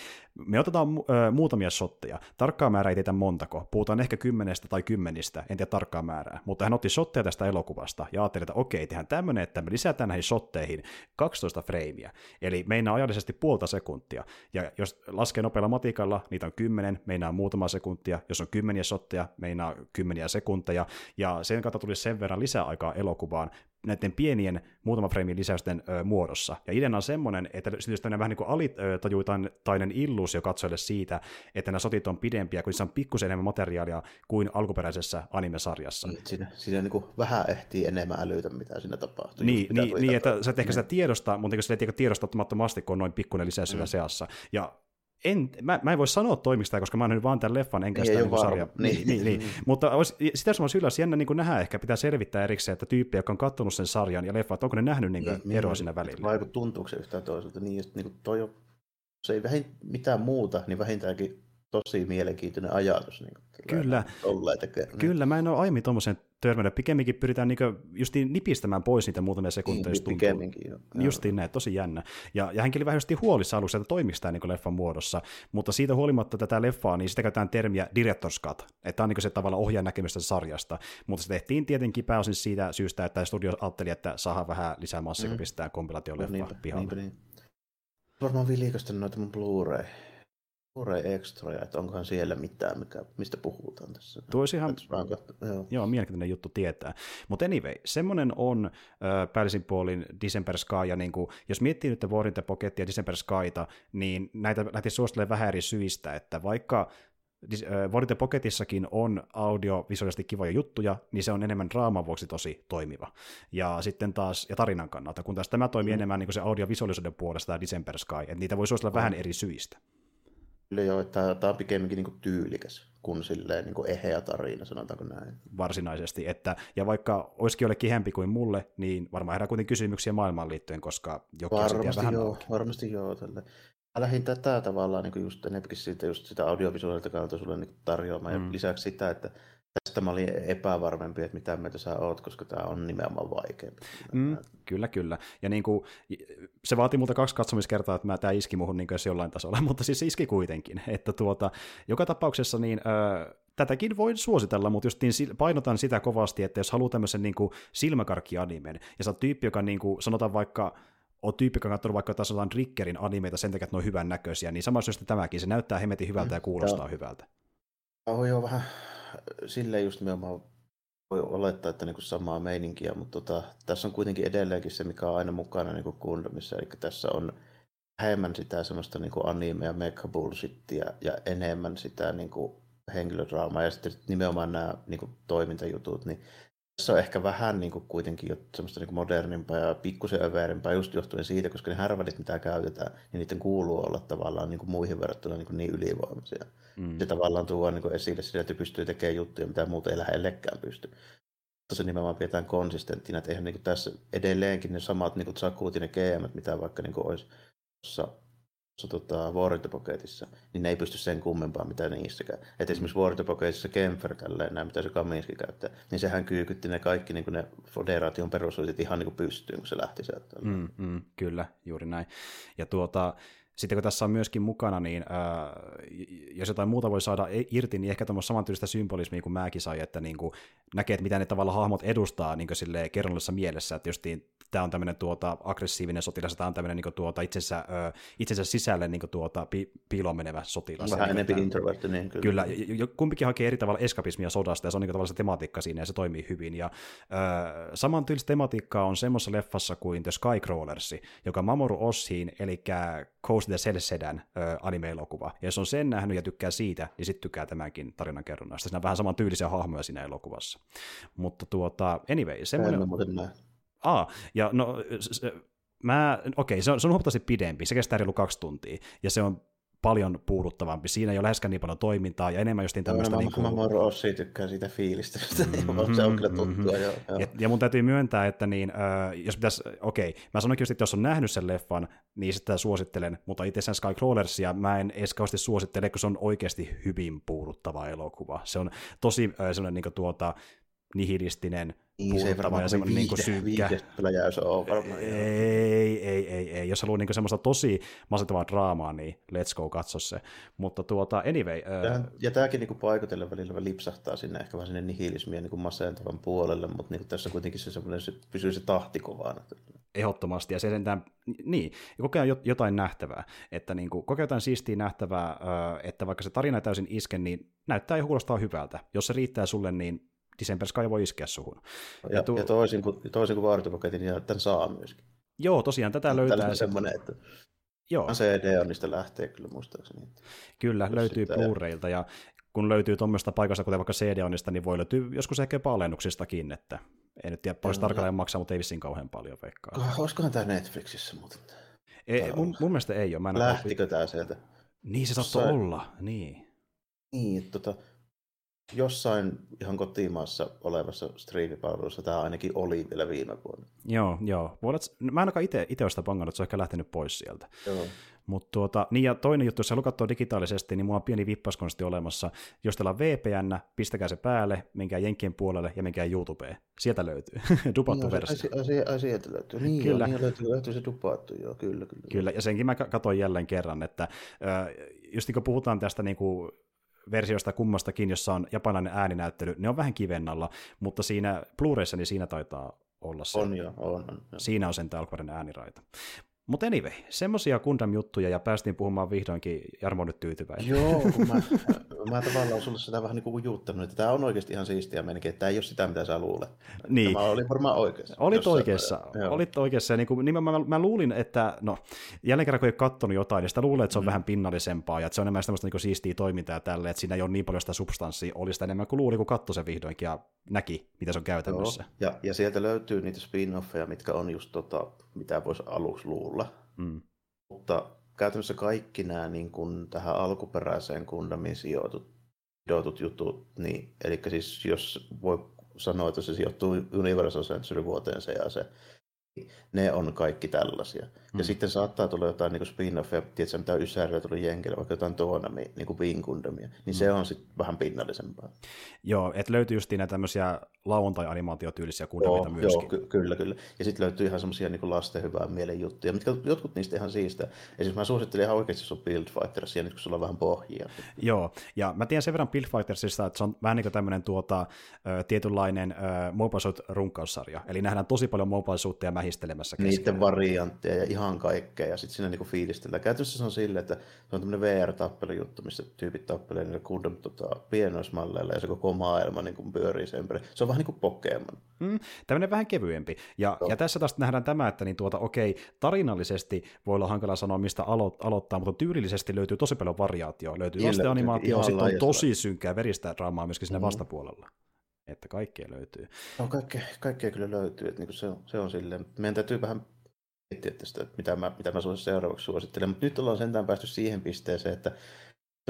me otetaan äh, muutamia shotteja, tarkkaa määrää ei teitä montako, puhutaan ehkä kymmenestä tai kymmenistä, en tiedä tarkkaa määrää, mutta hän otti shotteja tästä elokuvasta ja ajatteli, että okei, tehdään tämmöinen, että me lisätään näihin shotteihin 12 freimiä, eli meinaa ajallisesti puolta sekuntia, ja jos laskee nopealla matikalla, niitä on kymmenen, meinaa muutama sekuntia, jos on kymmeniä shotteja, meinaa kymmeniä sekunteja, ja sen kautta tuli sen verran lisäaikaa elokuvaan, näiden pienien muutaman freimin lisäysten ö, muodossa. Ja ideana on semmoinen, että syntyisi tämmöinen vähän niin kuin alitajuitainen illuusio katsojille siitä, että nämä sotit on pidempiä, kun niissä on pikkusen enemmän materiaalia kuin alkuperäisessä animesarjassa. Niin, siinä, siinä niin kuin vähän ehtii enemmän älytä, mitä siinä tapahtuu. Niin, niin, niin että sä et ehkä sitä tiedosta, mutta niin sä tiedostamattomasti, kun on noin pikkuinen lisäys mm. seassa. Ja en, mä, mä en voi sanoa toimista, koska mä oon nyt vaan tämän leffan, enkä sitä niin sarja. Niin. Niin, niin, niin. Mutta olisi, sitä olisi jännä niin nähdä, ehkä pitää selvittää erikseen, että tyyppi, joka on katsonut sen sarjan ja leffa, että onko ne nähnyt niin niin, eroa niin, siinä välillä. Vai tuntuuko se yhtään toiselta? Niin, just, niin kuin toi on, se ei vähin, mitään muuta, niin vähintäänkin tosi mielenkiintoinen ajatus. Niin kyllä, kyllä, mä en ole aiemmin tuommoisen törmännyt. Pikemminkin pyritään niin justiin nipistämään pois niitä muutamia sekunteja. Niin, pikemminkin, joo. Justiin näin, tosi jännä. Ja, ja hänkin oli vähän huolissa alussa, että toimiko tämä niin leffan muodossa, mutta siitä huolimatta tätä leffaa, niin sitä käytetään termiä director's cut, että tämä on niin se tavalla ohjaa näkemystä sarjasta, mutta se tehtiin tietenkin pääosin siitä syystä, että studio ajatteli, että saadaan vähän lisää massia, mm. kun pistetään kompilaatioleffa no, pihalle. Niinpä, niin. Varmaan vilikastanut noita mun Blu-ray Pure Extroja, että onkohan siellä mitään, mikä, mistä puhutaan tässä. Tuo olisi ihan joo. Joo, mielenkiintoinen juttu tietää. Mutta anyway, semmoinen on äh, päällisin puolin December Sky, ja niin kuin, jos miettii nyt Warring the Pocket ja December Skyta, niin näitä lähti suosittelemaan vähän eri syistä, että vaikka the Pocketissakin on audiovisuaalisesti kivoja juttuja, niin se on enemmän draaman vuoksi tosi toimiva. Ja sitten taas, ja tarinan kannalta, kun taas tämä toimii mm. enemmän niin kuin se audiovisuaalisuuden puolesta, tämä December Sky, että niitä voi suositella mm. vähän eri syistä. Kyllä joo, että tämä on pikemminkin niin kuin tyylikäs kuin silleen niin kuin eheä tarina, sanotaanko näin. Varsinaisesti, että, ja vaikka olisikin jollekin hempi kuin mulle, niin varmaan herää kuitenkin kysymyksiä maailmaan liittyen, koska jokin varmasti vähän joo, varmasti joo. Tälle. Mä lähdin tätä tavallaan niin just siitä, just sitä audiovisuaalista kautta sulle niin tarjoamaan, mm. ja lisäksi sitä, että Tästä mä olin epävarmempi, että mitä mieltä sä oot, koska tämä on nimenomaan vaikeampi. Mm, kyllä, kyllä. Ja niin kuin, se vaati multa kaksi katsomiskertaa, että mä, tämä iski muuhun niin jollain tasolla, *laughs* mutta siis iski kuitenkin. Että tuota, joka tapauksessa niin, ö, tätäkin voi suositella, mutta just niin painotan sitä kovasti, että jos haluaa tämmöisen niin silmäkarkki-animen, ja sä oot tyyppi, joka niin kuin, sanotaan vaikka on tyyppi, joka on katsonut vaikka taas jotain Triggerin animeita sen takia, että ne on hyvän näköisiä, niin samassa syystä tämäkin, se näyttää hemetin hyvältä ja kuulostaa mm, hyvältä. Oh, joo, vähän silleen just nimenomaan voi olettaa, että niinku samaa meininkiä, mutta tota, tässä on kuitenkin edelleenkin se, mikä on aina mukana niinku Gundamissa, eli tässä on vähemmän sitä semmoista niin kuin anime- ja mecha bullshittia ja enemmän sitä niin kuin henkilödraamaa. Ja sitten nimenomaan nämä niin kuin toimintajutut, niin tässä on ehkä vähän niin kuin kuitenkin jo semmoista niin kuin modernimpaa ja pikkusen överimpää just johtuen siitä, koska ne härvälit, mitä käytetään, niin niiden kuuluu olla tavallaan niin kuin muihin verrattuna niin, kuin niin ylivoimaisia. Mm. Se tavallaan tuo niin kuin esille sillä, että pystyy tekemään juttuja, mitä muuta ei lähellekään pysty. Mutta se nimenomaan pidetään konsistenttina, että eihän niin kuin tässä edelleenkin ne samat niin kuin sakut ja ne GM, mitä vaikka niin kuin olisi tota, War Pocketissa, niin ne ei pysty sen kummempaa mitä niissäkään. Et esimerkiksi War Pocketissa Kemfer, tälleen, näin, mitä se Kaminski käyttää, niin sehän kyykytti ne kaikki niin ne federaation perusoisit ihan niin pystyyn, kun se lähti sieltä. Mm, mm, kyllä, juuri näin. Ja tuota, sitten kun tässä on myöskin mukana, niin ää, jos jotain muuta voi saada irti, niin ehkä tuommoista samantyylistä symbolismia kuin mäkin sai, että niin kuin näkee, että mitä ne tavalla hahmot edustaa niin kerronnallisessa mielessä, että justiin tämä on tämmöinen tuota, aggressiivinen sotilas, tämä on tämmöinen niin tuota, itsensä, ö, itsensä sisälle niin tuota, pi, piiloon menevä sotilas. Vähän enemmän introvertti, niin kyllä. Kyllä, ja, kumpikin hakee eri tavalla eskapismia sodasta, ja se on niin tavallaan se tematiikka siinä, ja se toimii hyvin. Ja ö, samantyylistä tematiikkaa on semmoisessa leffassa kuin The Skycrawlersi, joka Mamoru Oshiin, eli Coast the Cell Sedan anime-elokuva. Ja jos on sen nähnyt ja tykkää siitä, niin sitten tykkää tämänkin tarinan kerronnasta. Siinä on vähän saman tyylisiä hahmoja siinä elokuvassa. Mutta tuota, anyway, semmoinen... Aa, ja no, mä, okei, okay, se on, se on huomattavasti pidempi, se kestää reilu kaksi tuntia, ja se on paljon puuduttavampi. Siinä ei ole läheskään niin paljon toimintaa ja enemmän justiin tämmöistä... No, niin kuin... Mä Moro Ossi tykkää siitä fiilistä, mm-hmm, *laughs* se on kyllä tuttua. Mm-hmm. Jo, jo. Ja, ja mun täytyy myöntää, että niin, äh, jos pitäisi, okei, okay, mä sanoinkin just, että jos on nähnyt sen leffan, niin sitä suosittelen, mutta itse sen Skycrawlersia mä en edes kauheasti suosittele, kun se on oikeasti hyvin puuduttava elokuva. Se on tosi äh, sellainen niin kuin, tuota, nihilistinen, niin, se ja semmoinen niin synkkä. on varmaan. Ei, ei, ei, ei. Jos haluaa niin semmoista tosi masentavaa draamaa, niin let's go katso se. Mutta tuota, anyway. Tähän, uh... Ja tämäkin niin paikotellen välillä lipsahtaa sinne ehkä vähän sinne nihilismiä niin masentavan puolelle, mutta niin tässä kuitenkin se, semmoinen, se pysyy se tahti kovana. Ehdottomasti, ja se sentään, niin, ja kokee jotain nähtävää, että niin kuin, kokee jotain siistiä nähtävää, että vaikka se tarina ei täysin iske, niin näyttää ja kuulostaa hyvältä. Jos se riittää sulle, niin December Sky voi iskeä suhun. Ja, ja, tu- ja toisin kuin, toisin kuin vaaritupaketin, niin tämän saa myöskin. Joo, tosiaan tätä löytää. Tällainen semmoinen, että Joo. CD on niistä lähtee kyllä muistaakseni. Kyllä, Jos löytyy Blu-railta ja kun löytyy tuommoista paikasta, kuten vaikka CD-onista, niin voi löytyä joskus ehkä jopa alennuksistakin, että en nyt tiedä paljon tarkalleen maksaa, mutta ei vissiin kauhean paljon veikkaa. Olisikohan tämä Netflixissä muuten? Ei, mun, mun mielestä ei ole. Mä Lähtikö tämä sieltä? Niin se saattoi olla, niin. Niin, tota, jossain ihan kotimaassa olevassa striimipalvelussa tämä ainakin oli vielä viime vuonna. Joo, joo. Mä en ainakaan itse, ole sitä pangannut, että se on ehkä lähtenyt pois sieltä. Joo. Mutta tuota, niin ja toinen juttu, jos haluaa katsoa digitaalisesti, niin mulla on pieni vippaskonsti olemassa. Jos teillä on VPN, pistäkää se päälle, menkää Jenkkien puolelle ja menkää YouTubeen. Sieltä löytyy, *laughs* dupattu niin, versio. Asia, asia, löytyy, niin kyllä. Joo, niin löytyy, löytyy se dupattu, joo, kyllä, kyllä. Kyllä, ja senkin mä katsoin jälleen kerran, että just niin kun puhutaan tästä niin kuin versioista kummastakin, jossa on japanilainen ääninäyttely, ne on vähän kivennalla, mutta siinä Blu-rayssa niin siinä taitaa olla se. On jo, on. on jo. Siinä on sen alkuperäinen ääniraita. Mutta anyway, semmoisia Gundam-juttuja ja päästiin puhumaan vihdoinkin, Jarmo nyt tyytyväinen. Joo, kun mä, *laughs* mä tavallaan sulle sitä vähän niin kuin juttanut, että tämä on oikeasti ihan siistiä menikin, että tämä ei ole sitä, mitä sä luulet. Niin. Mä olin varmaan oikeassa. Olit oikeassa, joo. olit oikeassa. Ja niin kuin, niin mä, mä, luulin, että no, jälleen kerran kun ei katsonut jotain, niin sitä luulee, että se on mm. vähän pinnallisempaa ja että se on enemmän tämmöistä niin siistiä toimintaa tälle, että siinä ei ole niin paljon sitä substanssia, oli sitä enemmän kuin luuli, kun katsoi sen vihdoinkin ja näki, mitä se on käytännössä. Joo. Ja, ja sieltä löytyy niitä spin-offeja, mitkä on just tota, mitä voisi aluksi luulla. Mm. Mutta käytännössä kaikki nämä niin kuin tähän alkuperäiseen Gundamiin sijoitut, sijoitut jutut, niin, eli siis jos voi sanoa, että se sijoittuu Universal Century vuoteen se ja se, ne on kaikki tällaisia. Mm. Ja sitten saattaa tulla jotain niin spin-offia, tiedätkö, mitä Ysärillä tuli Jenkille, vaikka jotain Toonami, niin kuin niin mm. se on sitten vähän pinnallisempaa. Joo, että löytyy just näitä tämmöisiä lauantai-animaatiotyylisiä kundamita joo, myöskin. Joo, ky- kyllä, kyllä. Ja sitten löytyy ihan semmoisia niin lasten hyvää mielen juttuja, mitkä jotkut niistä ihan siistä. Esimerkiksi mä suosittelen ihan oikeasti sun Build Fightersia, nyt kun sulla on vähän pohjia. Joo, ja mä tiedän sen verran Build Fightersista, että se on vähän niin kuin tämmöinen tuota, tietynlainen äh, Mobile runkkaussarja. Eli nähdään tosi paljon Mobile ja mähistelemässä keskenään. Niiden variantteja ja ihan kaikkea, ja sitten siinä niinku fiilistellään. Käytännössä se on silleen, että se on tämmöinen VR-tappelujuttu, missä tyypit tappelee niillä Gundam tota, pienoismalleilla, ja se koko maailma niin pyörii sen. Se on vähän niin kuin Pokemon. Mm, tämmöinen vähän kevyempi. Ja, ja tässä taas nähdään tämä, että niin tuota, okei, tarinallisesti voi olla hankala sanoa, mistä alo- aloittaa, mutta tyylillisesti löytyy tosi paljon variaatioa. Löytyy lastenanimaatio, sitten on tosi synkkää veristä draamaa myöskin sinne mm. vastapuolella. Että kaikkea löytyy. No kaikkea, kaikkea kyllä löytyy, että niin se, on, se on silleen. Meidän täytyy vähän miettiä tästä, että mitä mä, mitä mä seuraavaksi suosittelen. Mutta nyt ollaan sentään päästy siihen pisteeseen, että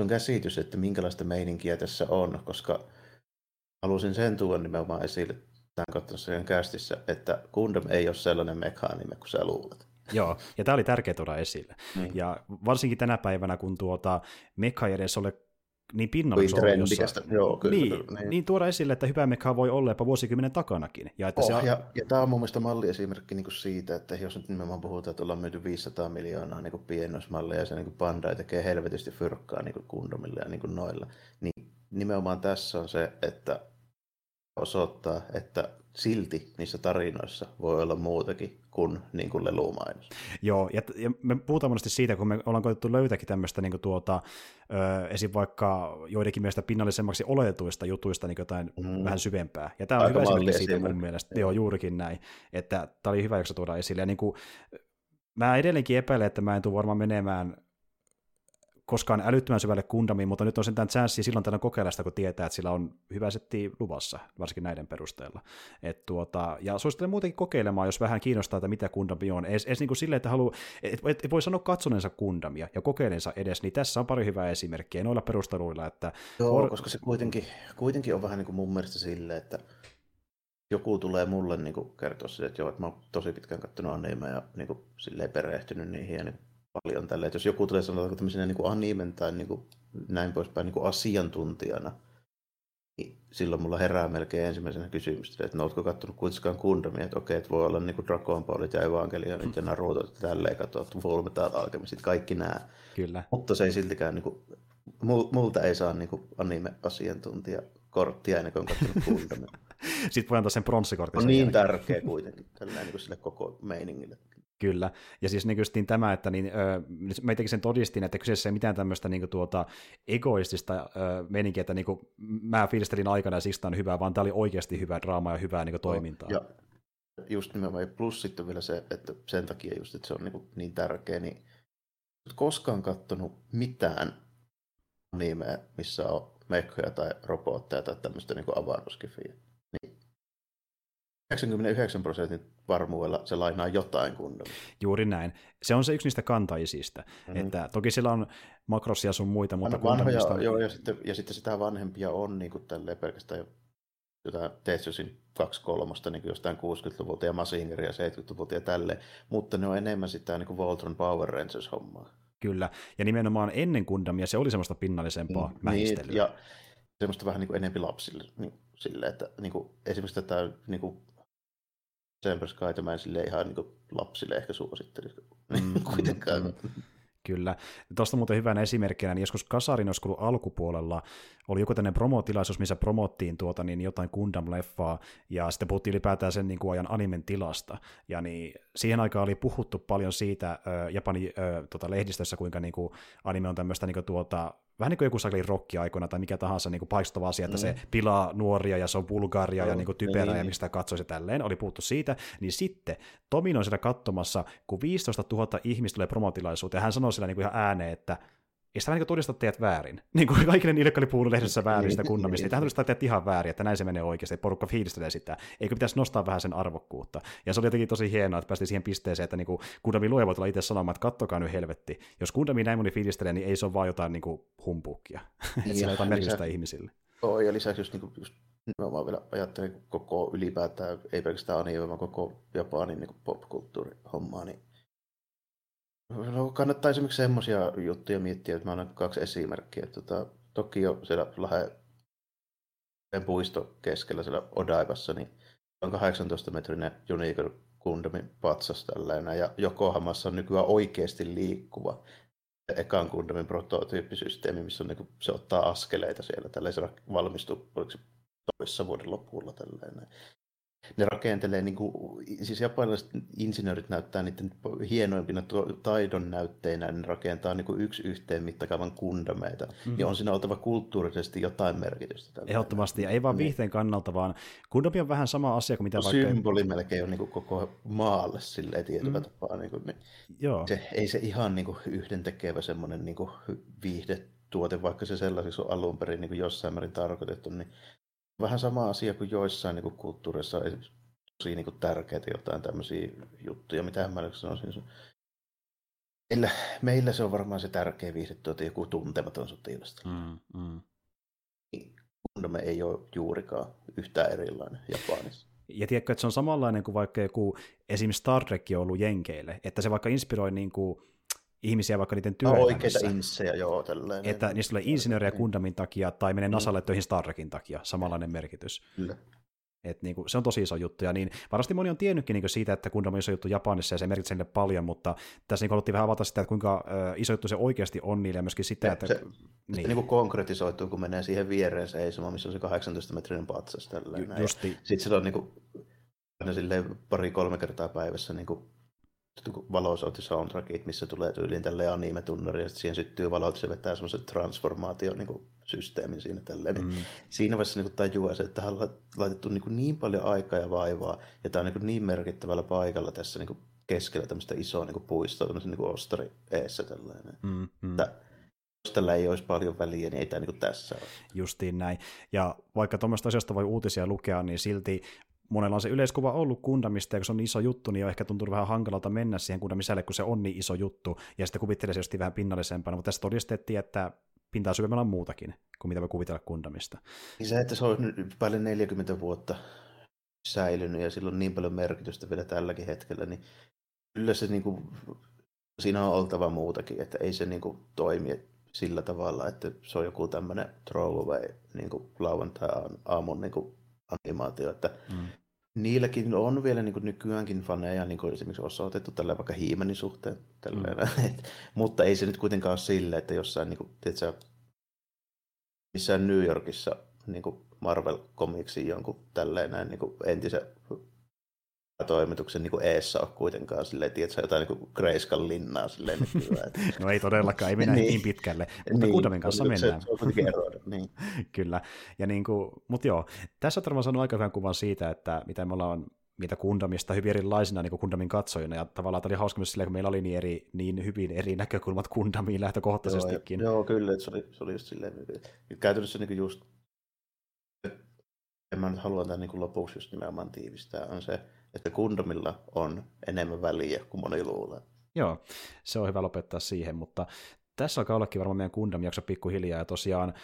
on käsitys, että minkälaista meininkiä tässä on, koska halusin sen tuoda nimenomaan esille tämän katsomassa kästissä, että Gundam ei ole sellainen mekaanime kuin sä luulet. Joo, ja tämä oli tärkeää tuoda esille. Mm. Ja varsinkin tänä päivänä, kun tuota mekka ei edes ole niin. Joo, kyllä, niin, kyllä, niin. niin tuoda esille, että hyvä mekka voi olla jopa vuosikymmenen takanakin. Ja, että oh, se... ja, ja tämä on mun mielestä malliesimerkki niin siitä, että jos nyt nimenomaan puhutaan, että ollaan myyty 500 miljoonaa niin piennosmalleja ja se niin Bandai tekee helvetisti fyrkkaa niin kundomille ja niin noilla, niin nimenomaan tässä on se, että osoittaa, että silti niissä tarinoissa voi olla muutakin kuin, niin kuin lelumainos. Joo, ja, ja me puhutaan monesti siitä, kun me ollaan koettu löytääkin tämmöistä niin kuin tuota, ö, esim. vaikka joidenkin mielestä pinnallisemmaksi oletetuista jutuista niin jotain mm. vähän syvempää. Ja tämä on Aika hyvä esimerkki siitä mun mielestä. Joo, juurikin näin. Että tämä oli hyvä, jos tuoda esille. Ja niin kuin, mä edelleenkin epäilen, että mä en tule varmaan menemään koskaan älyttömän syvälle kundamiin, mutta nyt on sentään chanssi silloin tällä kokeilla sitä, kun tietää, että sillä on hyvä setti luvassa, varsinkin näiden perusteella. Et tuota, ja suosittelen muutenkin kokeilemaan, jos vähän kiinnostaa, että mitä kundami on. Edes, edes niin kuin silleen, että haluaa, et, et, et voi sanoa katsoneensa kundamia ja kokeilensa edes, niin tässä on pari hyvää esimerkkiä noilla perusteluilla. Että Joo, or... koska se kuitenkin, kuitenkin on vähän niin kuin mun mielestä silleen, että joku tulee mulle niin kuin kertoa sille, että joo, että mä oon tosi pitkään katsonut animea ja niin kuin, silleen perehtynyt niihin ja niin paljon tälle. Että jos joku tulee sanoa tämmöisenä niin kuin animen tai niin kuin, näin poispäin niin kuin asiantuntijana, niin silloin mulla herää melkein ensimmäisenä kysymys, että no ootko kattonut kuitenkaan kundamia, että okei, että voi olla niin kuin Dragon Ballit ja Evangelionit ja Naruto, että tälleen katsoa, Full Metal Alchemist, kaikki nämä. Kyllä. Mutta se ei siltikään, niin kuin, multa ei saa niin kuin anime-asiantuntija korttia ennen kuin on katsonut. *laughs* Sitten voi antaa sen pronssikortin. On niin jälkeen. tärkeä kuitenkin tällä niin kuin sille koko meiningille. Kyllä, ja siis niin justiin tämä, että niin, ö, mä itsekin sen todistin, että kyseessä ei mitään tämmöistä niin kuin, tuota, egoistista ö, meininkiä, että niin kuin, mä fiilistelin aikana ja siksi on hyvää, vaan tämä oli oikeasti hyvää draamaa ja hyvää niin kuin, toimintaa. Ja just nimenomaan, plus sitten vielä se, että sen takia just, että se on niin, kuin, niin tärkeä, niin koskaan kattonut mitään nimeä, missä on mekkoja tai robotteja tai tämmöistä niin avaruuskifiä. 99 prosentin varmuudella se lainaa jotain kunnolla. Juuri näin. Se on se yksi niistä kantaisista. Mm-hmm. Että toki sillä on makrosia sun muita, mutta vanhoja, on... joo, ja sitten, ja sitten sitä vanhempia on niin kuin tälleen pelkästään jotain Tetsusin 2 kolmosta niin jostain 60-luvulta ja Masingeria 70-luvulta ja tälleen, mutta ne on enemmän sitä niin kuin Voltron Power Rangers-hommaa. Kyllä, ja nimenomaan ennen Gundamia se oli semmoista pinnallisempaa mm, mähistelyä. Niin, ja semmoista vähän niin kuin enempi lapsille, niin, sille, että niin kuin, esimerkiksi tätä niin kuin Semper Skyta mä en sille ihan niin lapsille ehkä suosittelisi mm, *laughs* kuitenkaan. Mm. Kyllä. Tuosta muuten hyvänä esimerkkinä, niin joskus Kasarin olisi alkupuolella, oli joku tämmöinen promotilaisuus, missä promottiin tuota, niin jotain Gundam-leffaa, ja sitten puhuttiin ylipäätään sen niin kuin ajan animen tilasta. Ja niin, siihen aikaan oli puhuttu paljon siitä äh, Japanin äh, tota, lehdistössä, kuinka niin kuin, anime on tämmöistä niin kuin, tuota, vähän niin kuin joku sakeli rokki-aikoina tai mikä tahansa niin kuin paistava asia, että mm. se pilaa nuoria ja se on vulgaaria ja niin kuin typerä niin. ja mistä katsoisi tälleen, oli puhuttu siitä, niin sitten Tomin on siellä katsomassa, kun 15 000 ihmistä tulee promotilaisuuteen, ja hän sanoi siellä niin kuin ihan ääneen, että ja sitä niin todistaa teidät väärin. *laughs* Niin kuin kaikille niille, jotka oli puhunut lehdessä väärin sitä kunnamista, niin tähän todistaa teidät ihan väärin, että näin se menee oikeasti, että porukka fiilistelee sitä. Eikö pitäisi nostaa vähän sen arvokkuutta? Ja se oli jotenkin tosi hienoa, että päästiin siihen pisteeseen, että niin Kundami luoja voi tulla itse sanomaan, että kattokaa nyt helvetti. Jos Kundami näin moni fiilistelee, niin ei se ole vaan jotain niin humpuukia. *laughs* että siellä on jotain merkitystä ihmisille. Oh, ja lisäksi just, niin kuin, just mä vielä ajattelen koko ylipäätään, ei pelkästään anime, vaan koko Japanin niin popkulttuurihommaa, niin No, kannattaa esimerkiksi semmoisia juttuja miettiä, että mä annan kaksi esimerkkiä. Tota, Tokio siellä lähe puisto keskellä siellä Odaivassa, niin on 18 metrinen Unicorn Gundamin patsas tällainen, ja Jokohamassa on nykyään oikeasti liikkuva ekan Gundamin prototyyppisysteemi, missä on, niin kuin, se ottaa askeleita siellä, valmistuu, oliko se toissa vuoden lopulla tällainen. Ne rakentelee, niin kuin, siis japanilaiset insinöörit näyttää niiden hienoimpina taidon näytteinä, ne rakentaa niin kuin yksi yhteen mittakaavan kundameita, mm. niin on siinä oltava kulttuurisesti jotain merkitystä. Ehdottomasti, ja ei vaan niin. viihteen kannalta, vaan kundami on vähän sama asia kuin mitä no, vaikka... Symboli melkein on niin kuin koko maalle silleen tietyllä mm. tapaa. Niin kuin, niin Joo. Se, ei se ihan niin kuin yhdentekevä semmoinen niin kuin viihdetuote, vaikka se sellaiseksi on alun perin niin jossain määrin tarkoitettu, niin vähän sama asia kuin joissain niin kuin kulttuureissa, tosi niin kuin tärkeitä jotain tämmöisiä juttuja, mitä mä nyt sanoisin. Meillä, meillä se on varmaan se tärkeä viihdetuote, joku tuntematon sotilasta. Mm, mm. Kundamme ei ole juurikaan yhtään erilainen Japanissa. Ja tiedätkö, että se on samanlainen kuin vaikka joku, esimerkiksi Star Trek on ollut Jenkeille, että se vaikka inspiroi niin kuin ihmisiä vaikka niiden työelämässä. No, oikeita insejä, joo, tälleen. Että niistä tulee insinööriä Kundamin takia tai menee mm. Nasalle töihin Star Trekin takia, samanlainen merkitys. Kyllä. Et niin kuin, se on tosi iso juttu, ja niin varmasti moni on tiennytkin niin siitä, että Gundam on iso juttu Japanissa, ja se merkitsee niille paljon, mutta tässä niin haluttiin vähän avata sitä, että kuinka iso juttu se oikeasti on niille, ja myöskin sitä, se, että... Se, niin. niin kuin konkretisoituu, kun menee siihen viereen seisomaan, missä on se 18 metrinen patsas. Tälleen, Ju, justi. Sitten se on niin kuin, pari-kolme kertaa päivässä niin kuin valosouti soundtrackit, missä tulee tyyliin tälle anime-tunnari, ja sitten siihen syttyy valot, se vetää semmoisen transformaation niin kuin, systeemin siinä tälleen. Niin mm. Siinä vaiheessa niin tajuaa se, että on laitettu niin, kuin niin paljon aikaa ja vaivaa, ja tämä on niin, niin merkittävällä paikalla tässä niin kuin keskellä tämmöistä isoa niin kuin puistoa, tämmöisen niin ostari eessä tällainen. Mm, mm. Että, jos tällä ei olisi paljon väliä, niin ei tämä niin tässä ole. Justiin näin. Ja vaikka tuommoista asiasta voi uutisia lukea, niin silti monella on se yleiskuva ollut Kundamista, ja kun se on niin iso juttu, niin on ehkä tuntunut vähän hankalalta mennä siihen Kundamin sisälle, kun se on niin iso juttu, ja sitten kuvittelee se vähän pinnallisempana, mutta tässä todistettiin, että pintaa syvemmällä on muutakin kuin mitä voi kuvitella Kundamista. Niin se, että se on nyt paljon 40 vuotta säilynyt ja sillä on niin paljon merkitystä vielä tälläkin hetkellä, niin kyllä se niin kuin, siinä on oltava muutakin, että ei se niin kuin, toimi sillä tavalla, että se on joku tämmöinen throwaway niin lauantai-aamun niin kuin, animaatio, että mm. Niilläkin on vielä niin kuin nykyäänkin faneja, niin kuin esimerkiksi osoitettu tällä vaikka Hiimenin suhteen, mm. *laughs* mutta ei se nyt kuitenkaan ole sille, että jossain niin kuin, tiedätkö, missään New Yorkissa niin kuin Marvel Comicsin jonkun tälleen näin niin kuin entisen toimituksen niin eessä ole kuitenkaan silleen, tiedätkö, jotain niin Greiskan linnaa silleen nykyään. *laughs* no ei todellakaan, ei mennä niin, niin pitkälle, mutta niin, Kundamin kanssa mennään. Se, se on kuitenkin eroida, niin. *laughs* Kyllä, ja niin kuin, mutta joo, tässä on saanut aika hyvän kuvan siitä, että mitä me ollaan mitä Kundamista hyvin erilaisina niin kuin Kundamin katsojina, ja tavallaan tämä oli hauska myös sillä, kun meillä oli niin, eri, niin hyvin eri näkökulmat Kundamiin lähtökohtaisestikin. Joo, joo kyllä, että se oli, se oli just silleen, käytännössä niin just, en mä nyt halua tämän niin lopuksi just nimenomaan tiivistää, on se, että kundomilla on enemmän väliä kuin moni luulee. Joo, se on hyvä lopettaa siihen, mutta tässä alkaa ollakin varmaan meidän kundam jakso pikkuhiljaa, ja tosiaan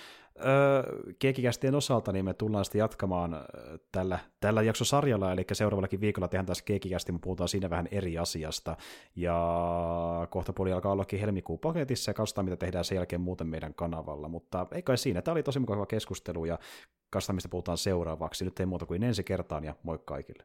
öö, keekikästien osalta niin me tullaan sitten jatkamaan tällä, tällä jaksosarjalla, eli seuraavallakin viikolla tehdään taas keekikästi, mutta puhutaan siinä vähän eri asiasta, ja kohta puoli alkaa ollakin helmikuun paketissa, ja katsotaan, mitä tehdään sen jälkeen muuten meidän kanavalla, mutta ei kai siinä, tämä oli tosi mukava keskustelu, ja katsotaan, mistä puhutaan seuraavaksi, nyt ei muuta kuin ensi kertaan, ja moi kaikille.